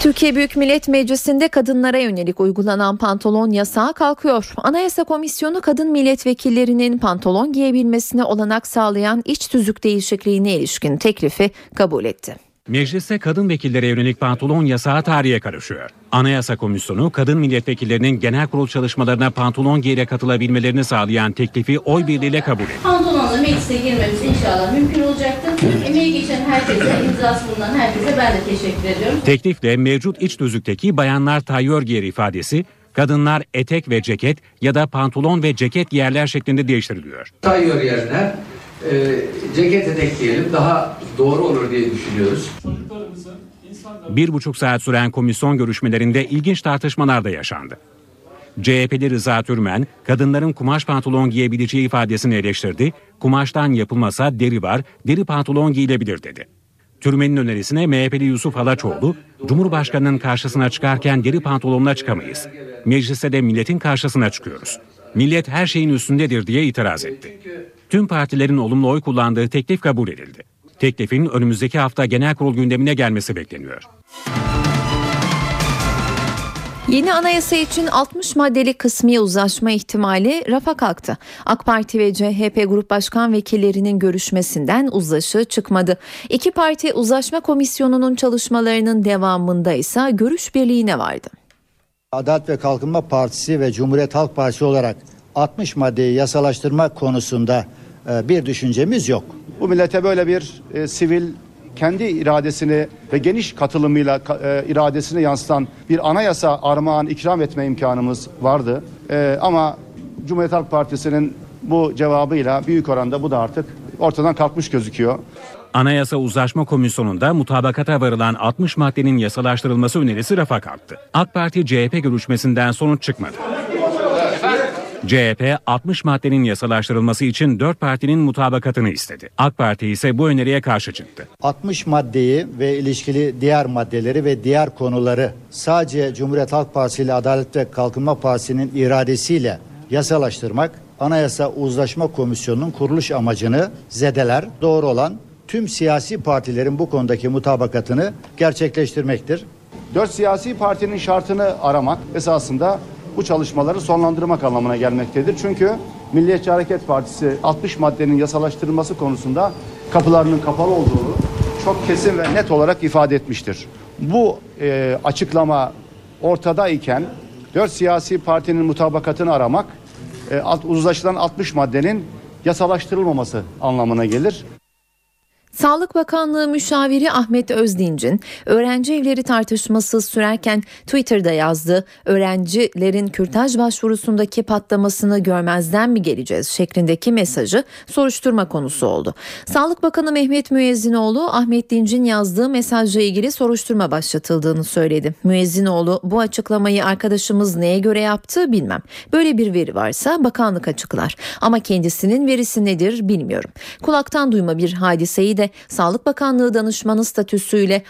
Speaker 2: Türkiye Büyük Millet Meclisi'nde kadınlara yönelik uygulanan pantolon yasağı kalkıyor. Anayasa Komisyonu kadın milletvekillerinin pantolon giyebilmesine olanak sağlayan iç tüzük değişikliğine ilişkin teklifi kabul etti.
Speaker 1: Mecliste kadın vekillere yönelik pantolon yasağı tarihe karışıyor. Anayasa Komisyonu kadın milletvekillerinin genel kurul çalışmalarına pantolon giyerek katılabilmelerini sağlayan teklifi oy birliğiyle kabul etti.
Speaker 36: Pantolonla meclise girmemiz inşallah mümkün olacaktır. Emeği geçen herkese, imzası bulunan herkese ben de teşekkür ediyorum.
Speaker 1: Teklifle mevcut iç tüzükteki bayanlar tayyör giyer ifadesi kadınlar etek ve ceket ya da pantolon ve ceket giyerler şeklinde değiştiriliyor.
Speaker 14: Tayyör yerine e, ceket etek diyelim daha doğru olur diye düşünüyoruz.
Speaker 1: Bir buçuk saat süren komisyon görüşmelerinde ilginç tartışmalar da yaşandı. CHP'li Rıza Türmen, kadınların kumaş pantolon giyebileceği ifadesini eleştirdi. Kumaştan yapılmasa deri var, deri pantolon giyilebilir dedi. Türmen'in önerisine MHP'li Yusuf Halaçoğlu, Cumhurbaşkanı'nın karşısına çıkarken deri pantolonla çıkamayız. Mecliste de milletin karşısına çıkıyoruz. Millet her şeyin üstündedir diye itiraz etti. Tüm partilerin olumlu oy kullandığı teklif kabul edildi. Teklifin önümüzdeki hafta genel kurul gündemine gelmesi bekleniyor.
Speaker 2: Yeni anayasa için 60 maddelik kısmi uzlaşma ihtimali rafa kalktı. AK Parti ve CHP Grup Başkan Vekillerinin görüşmesinden uzlaşı çıkmadı. İki parti uzlaşma komisyonunun çalışmalarının devamında ise görüş birliğine vardı.
Speaker 9: Adalet ve Kalkınma Partisi ve Cumhuriyet Halk Partisi olarak 60 maddeyi yasalaştırma konusunda bir düşüncemiz yok.
Speaker 12: Bu millete böyle bir e, sivil kendi iradesini ve geniş katılımıyla e, iradesini yansıtan bir anayasa armağan ikram etme imkanımız vardı. E, ama Cumhuriyet Halk Partisi'nin bu cevabıyla büyük oranda bu da artık ortadan kalkmış gözüküyor.
Speaker 1: Anayasa Uzlaşma Komisyonu'nda mutabakata varılan 60 maddenin yasalaştırılması önerisi rafa kalktı. AK Parti CHP görüşmesinden sonuç çıkmadı. CHP 60 maddenin yasalaştırılması için 4 partinin mutabakatını istedi. AK Parti ise bu öneriye karşı çıktı.
Speaker 9: 60 maddeyi ve ilişkili diğer maddeleri ve diğer konuları sadece Cumhuriyet Halk Partisi ile Adalet ve Kalkınma Partisi'nin iradesiyle yasalaştırmak Anayasa Uzlaşma Komisyonu'nun kuruluş amacını zedeler. Doğru olan tüm siyasi partilerin bu konudaki mutabakatını gerçekleştirmektir.
Speaker 12: Dört siyasi partinin şartını aramak esasında bu çalışmaları sonlandırmak anlamına gelmektedir. Çünkü Milliyetçi Hareket Partisi 60 maddenin yasalaştırılması konusunda kapılarının kapalı olduğunu çok kesin ve net olarak ifade etmiştir. Bu e, açıklama ortada iken dört siyasi partinin mutabakatını aramak e, uzlaşılan 60 maddenin yasalaştırılmaması anlamına gelir.
Speaker 2: Sağlık Bakanlığı müşaviri Ahmet Özdinç'in öğrenci evleri tartışması sürerken Twitter'da yazdığı öğrencilerin kürtaj başvurusundaki patlamasını görmezden mi geleceğiz şeklindeki mesajı soruşturma konusu oldu. Sağlık Bakanı Mehmet Müezzinoğlu Ahmet Dinç'in yazdığı mesajla ilgili soruşturma başlatıldığını söyledi. Müezzinoğlu bu açıklamayı arkadaşımız neye göre yaptı bilmem. Böyle bir veri varsa bakanlık açıklar ama kendisinin verisi nedir bilmiyorum. Kulaktan duyma bir hadiseyi de Sağlık Bakanlığı danışmanı statüsüyle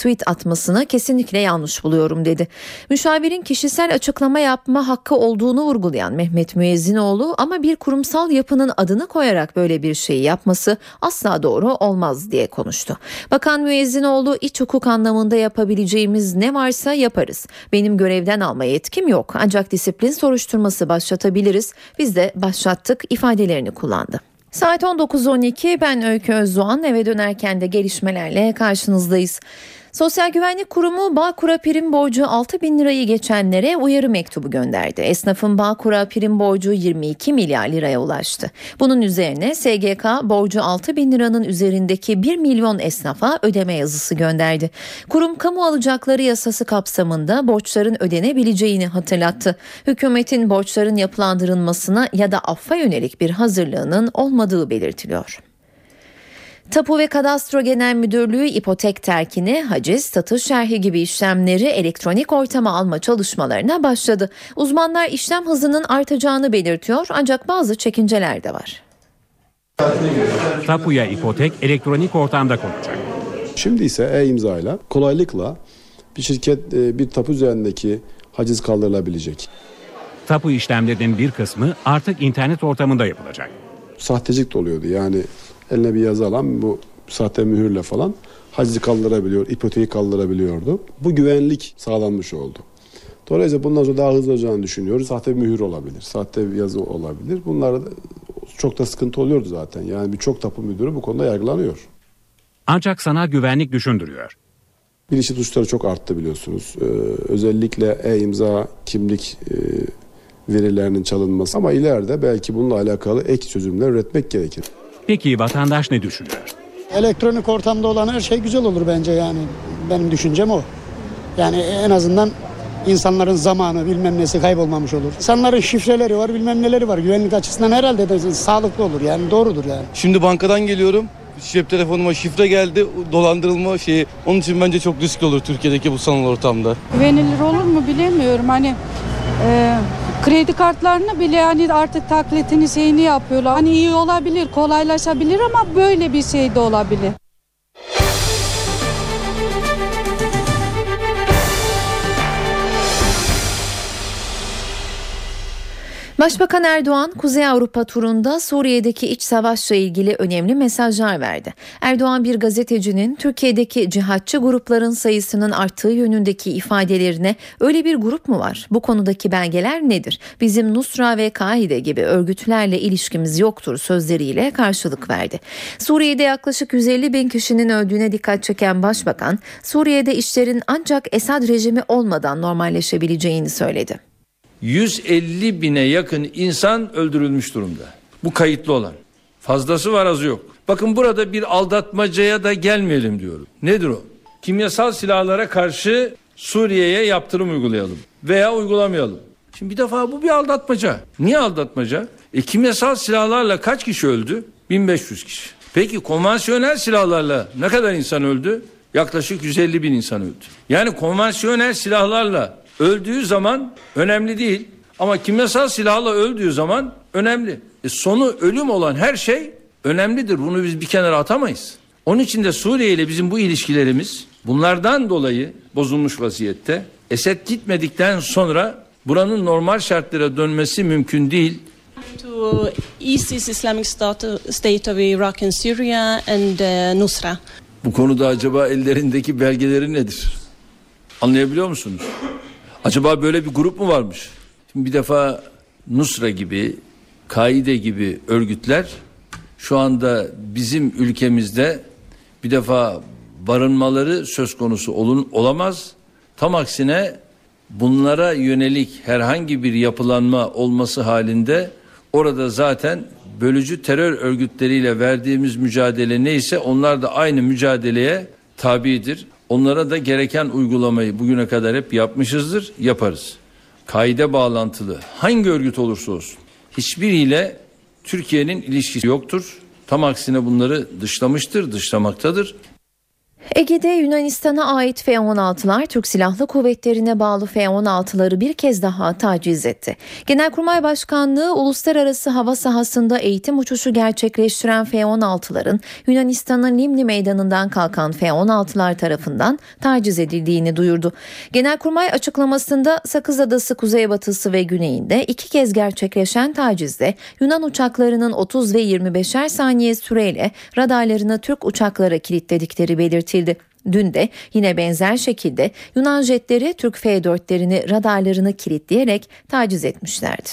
Speaker 2: tweet atmasını kesinlikle yanlış buluyorum dedi. Müşavirin kişisel açıklama yapma hakkı olduğunu vurgulayan Mehmet Müezzinoğlu ama bir kurumsal yapının adını koyarak böyle bir şeyi yapması asla doğru olmaz diye konuştu. Bakan Müezzinoğlu iç hukuk anlamında yapabileceğimiz ne varsa yaparız. Benim görevden alma yetkim yok ancak disiplin soruşturması başlatabiliriz. Biz de başlattık ifadelerini kullandı. Saat 19.12 ben Öykü Özdoğan eve dönerken de gelişmelerle karşınızdayız. Sosyal Güvenlik Kurumu Bağkur'a prim borcu 6 bin lirayı geçenlere uyarı mektubu gönderdi. Esnafın Bağkur'a prim borcu 22 milyar liraya ulaştı. Bunun üzerine SGK borcu 6 bin liranın üzerindeki 1 milyon esnafa ödeme yazısı gönderdi. Kurum kamu alacakları yasası kapsamında borçların ödenebileceğini hatırlattı. Hükümetin borçların yapılandırılmasına ya da affa yönelik bir hazırlığının olmadığı belirtiliyor. Tapu ve Kadastro Genel Müdürlüğü ipotek terkini, haciz, satış şerhi gibi işlemleri elektronik ortama alma çalışmalarına başladı. Uzmanlar işlem hızının artacağını belirtiyor ancak bazı çekinceler de var.
Speaker 1: Tapuya ipotek elektronik ortamda konacak.
Speaker 37: Şimdi ise e-imza ile kolaylıkla bir şirket e, bir tapu üzerindeki haciz kaldırılabilecek.
Speaker 1: Tapu işlemlerinin bir kısmı artık internet ortamında yapılacak.
Speaker 37: Sahtecilik de oluyordu yani eline bir yazı alan bu sahte mühürle falan hacizi kaldırabiliyor, ipoteği kaldırabiliyordu. Bu güvenlik sağlanmış oldu. Dolayısıyla bundan sonra daha hızlı olacağını düşünüyoruz. Sahte mühür olabilir, sahte bir yazı olabilir. Bunlar çok da sıkıntı oluyordu zaten. Yani birçok tapu müdürü bu konuda yargılanıyor.
Speaker 1: Ancak sanal güvenlik düşündürüyor.
Speaker 37: Bilişim suçları çok arttı biliyorsunuz. Ee, özellikle e-imza, kimlik e, verilerinin çalınması. Ama ileride belki bununla alakalı ek çözümler üretmek gerekir.
Speaker 1: Peki vatandaş ne düşünüyor?
Speaker 45: Elektronik ortamda olan her şey güzel olur bence yani. Benim düşüncem o. Yani en azından insanların zamanı bilmem nesi kaybolmamış olur. İnsanların şifreleri var bilmem neleri var. Güvenlik açısından herhalde de sağlıklı olur yani doğrudur yani.
Speaker 53: Şimdi bankadan geliyorum. Cep telefonuma şifre geldi, dolandırılma şeyi. Onun için bence çok riskli olur Türkiye'deki bu sanal ortamda.
Speaker 47: Güvenilir olur mu bilemiyorum. Hani e, kredi kartlarını bile hani artık taklitini şeyini yapıyorlar. Hani iyi olabilir, kolaylaşabilir ama böyle bir şey de olabilir.
Speaker 2: Başbakan Erdoğan Kuzey Avrupa turunda Suriye'deki iç savaşla ilgili önemli mesajlar verdi. Erdoğan bir gazetecinin Türkiye'deki cihatçı grupların sayısının arttığı yönündeki ifadelerine öyle bir grup mu var? Bu konudaki belgeler nedir? Bizim Nusra ve Kaide gibi örgütlerle ilişkimiz yoktur sözleriyle karşılık verdi. Suriye'de yaklaşık 150 bin kişinin öldüğüne dikkat çeken Başbakan, Suriye'de işlerin ancak Esad rejimi olmadan normalleşebileceğini söyledi.
Speaker 13: 150 bine yakın insan öldürülmüş durumda. Bu kayıtlı olan. Fazlası var azı yok. Bakın burada bir aldatmacaya da gelmeyelim diyorum. Nedir o? Kimyasal silahlara karşı Suriye'ye yaptırım uygulayalım veya uygulamayalım. Şimdi bir defa bu bir aldatmaca. Niye aldatmaca? E kimyasal silahlarla kaç kişi öldü? 1500 kişi. Peki konvansiyonel silahlarla ne kadar insan öldü? Yaklaşık 150 bin insan öldü. Yani konvansiyonel silahlarla öldüğü zaman önemli değil. Ama kimyasal silahla öldüğü zaman önemli. E sonu ölüm olan her şey önemlidir. Bunu biz bir kenara atamayız. Onun için de Suriye ile bizim bu ilişkilerimiz bunlardan dolayı bozulmuş vaziyette. Esed gitmedikten sonra buranın normal şartlara dönmesi mümkün değil.
Speaker 39: To ISIS Islamic State of Iraq and Syria and uh, Nusra.
Speaker 13: Bu konuda acaba ellerindeki belgeleri nedir? Anlayabiliyor musunuz? Acaba böyle bir grup mu varmış? Şimdi bir defa Nusra gibi, Kaide gibi örgütler şu anda bizim ülkemizde bir defa barınmaları söz konusu olun, olamaz. Tam aksine bunlara yönelik herhangi bir yapılanma olması halinde orada zaten bölücü terör örgütleriyle verdiğimiz mücadele neyse onlar da aynı mücadeleye tabidir. Onlara da gereken uygulamayı bugüne kadar hep yapmışızdır, yaparız. Kaide bağlantılı hangi örgüt olursa olsun hiçbiriyle Türkiye'nin ilişkisi yoktur. Tam aksine bunları dışlamıştır, dışlamaktadır.
Speaker 2: Ege'de Yunanistan'a ait F-16'lar Türk Silahlı Kuvvetleri'ne bağlı F-16'ları bir kez daha taciz etti. Genelkurmay Başkanlığı uluslararası hava sahasında eğitim uçuşu gerçekleştiren F-16'ların Yunanistan'ın Limni Meydanı'ndan kalkan F-16'lar tarafından taciz edildiğini duyurdu. Genelkurmay açıklamasında Sakız Adası kuzeybatısı ve güneyinde iki kez gerçekleşen tacizde Yunan uçaklarının 30 ve 25'er saniye süreyle radarlarını Türk uçaklara kilitledikleri belirtildi belirtildi. Dün de yine benzer şekilde Yunan jetleri Türk F-4'lerini radarlarını kilitleyerek taciz etmişlerdi.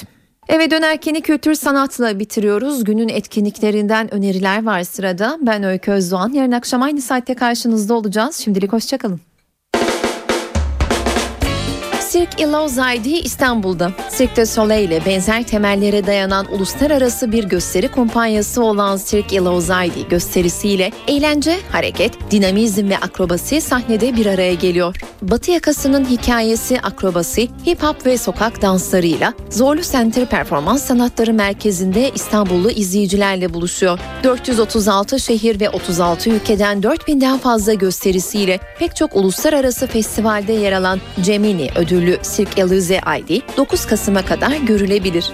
Speaker 2: Eve dönerken kültür sanatla bitiriyoruz. Günün etkinliklerinden öneriler var sırada. Ben Öykü Özdoğan. Yarın akşam aynı saatte karşınızda olacağız. Şimdilik hoşçakalın. Cirque Illouzaydi İstanbul'da. Cirque du Soleil ile benzer temellere dayanan uluslararası bir gösteri kumpanyası olan Cirque Illouzaydi gösterisiyle eğlence, hareket, dinamizm ve akrobasi sahnede bir araya geliyor. Batı yakasının hikayesi akrobasi, hip hop ve sokak danslarıyla Zorlu Center Performans Sanatları Merkezi'nde İstanbullu izleyicilerle buluşuyor. 436 şehir ve 36 ülkeden 4000'den fazla gösterisiyle pek çok uluslararası festivalde yer alan Cemini ödüllü Cirque Illouzaydi 9 Kasım'a kadar görülebilir.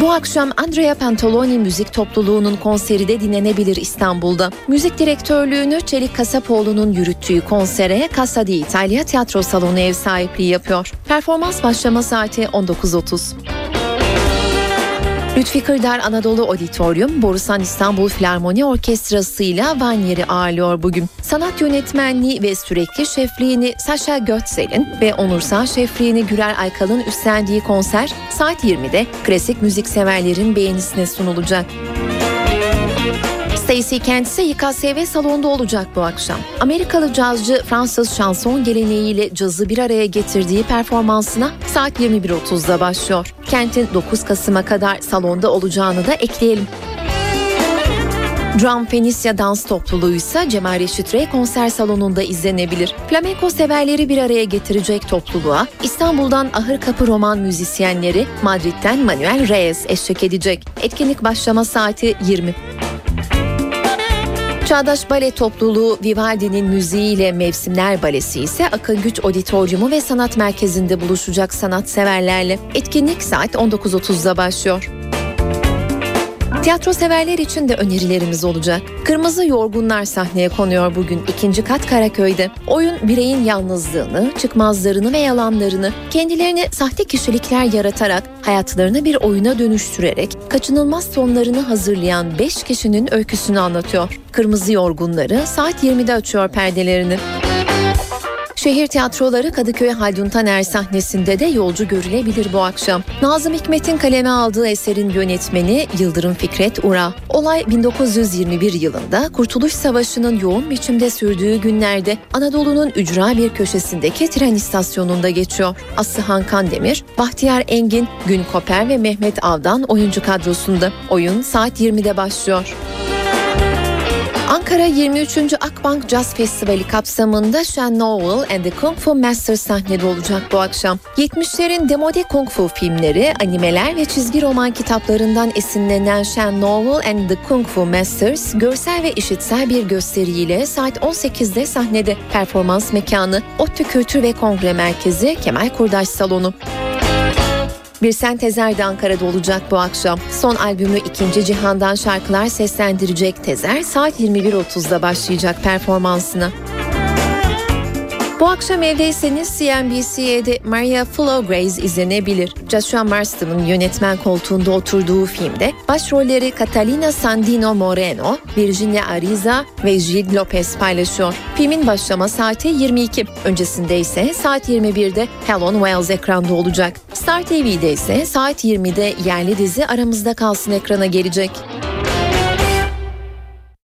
Speaker 2: Bu akşam Andrea Pantaloni müzik topluluğunun konseri de dinlenebilir İstanbul'da. Müzik direktörlüğünü Çelik Kasapoğlu'nun yürüttüğü konsere Casa di Italia Tiyatro Salonu ev sahipliği yapıyor. Performans başlama saati 19.30. Lütfi Kırdar Anadolu Auditorium, Borusan İstanbul Filarmoni Orkestrası ile Vanyer'i ağırlıyor bugün. Sanat yönetmenliği ve sürekli şefliğini Saşa Götzel'in ve onursal şefliğini Güler Aykal'ın üstlendiği konser saat 20'de klasik müzik severlerin beğenisine sunulacak. Stacey Kent ise YKSV salonda olacak bu akşam. Amerikalı cazcı Fransız şanson geleneğiyle cazı bir araya getirdiği performansına saat 21.30'da başlıyor. Kent'in 9 Kasım'a kadar salonda olacağını da ekleyelim. Drum Fenicia dans topluluğu ise Cemal Reşit Rey konser salonunda izlenebilir. Flamenco severleri bir araya getirecek topluluğa İstanbul'dan Ahır Kapı Roman müzisyenleri Madrid'den Manuel Reyes eşlik edecek. Etkinlik başlama saati 20. Çağdaş Bale Topluluğu Vivaldi'nin müziğiyle Mevsimler Balesi ise Akın Güç Auditoriumu ve Sanat Merkezi'nde buluşacak sanatseverlerle. Etkinlik saat 19.30'da başlıyor. Tiyatro severler için de önerilerimiz olacak. Kırmızı Yorgunlar sahneye konuyor bugün ikinci kat Karaköy'de. Oyun bireyin yalnızlığını, çıkmazlarını ve yalanlarını kendilerine sahte kişilikler yaratarak hayatlarını bir oyuna dönüştürerek kaçınılmaz sonlarını hazırlayan 5 kişinin öyküsünü anlatıyor. Kırmızı Yorgunları saat 20'de açıyor perdelerini. Şehir tiyatroları Kadıköy Haldun Taner sahnesinde de yolcu görülebilir bu akşam. Nazım Hikmet'in kaleme aldığı eserin yönetmeni Yıldırım Fikret Ura. Olay 1921 yılında Kurtuluş Savaşı'nın yoğun biçimde sürdüğü günlerde Anadolu'nun ücra bir köşesindeki tren istasyonunda geçiyor. Aslıhan Kandemir, Bahtiyar Engin, Gün Koper ve Mehmet Avdan oyuncu kadrosunda. Oyun saat 20'de başlıyor. Ankara 23. Akbank Jazz Festivali kapsamında Shen Novel and the Kung Fu Masters sahnede olacak bu akşam. 70'lerin demode kung fu filmleri, animeler ve çizgi roman kitaplarından esinlenen Shen Novel and the Kung Fu Masters görsel ve işitsel bir gösteriyle saat 18'de sahnede performans mekanı ODTÜ Kültür ve Kongre Merkezi Kemal Kurdaş Salonu. Bir Tezer de Ankara'da olacak bu akşam. Son albümü İkinci Cihan'dan şarkılar seslendirecek Tezer saat 21.30'da başlayacak performansına. Bu akşam evdeyseniz CNBC'de Maria Flo Grace izlenebilir. Joshua Marston'ın yönetmen koltuğunda oturduğu filmde başrolleri Catalina Sandino Moreno, Virginia Ariza ve Gil Lopez paylaşıyor. Filmin başlama saati 22. Öncesinde ise saat 21'de Helen Wells ekranda olacak. Star TV'de ise saat 20'de yerli dizi Aramızda Kalsın ekrana gelecek.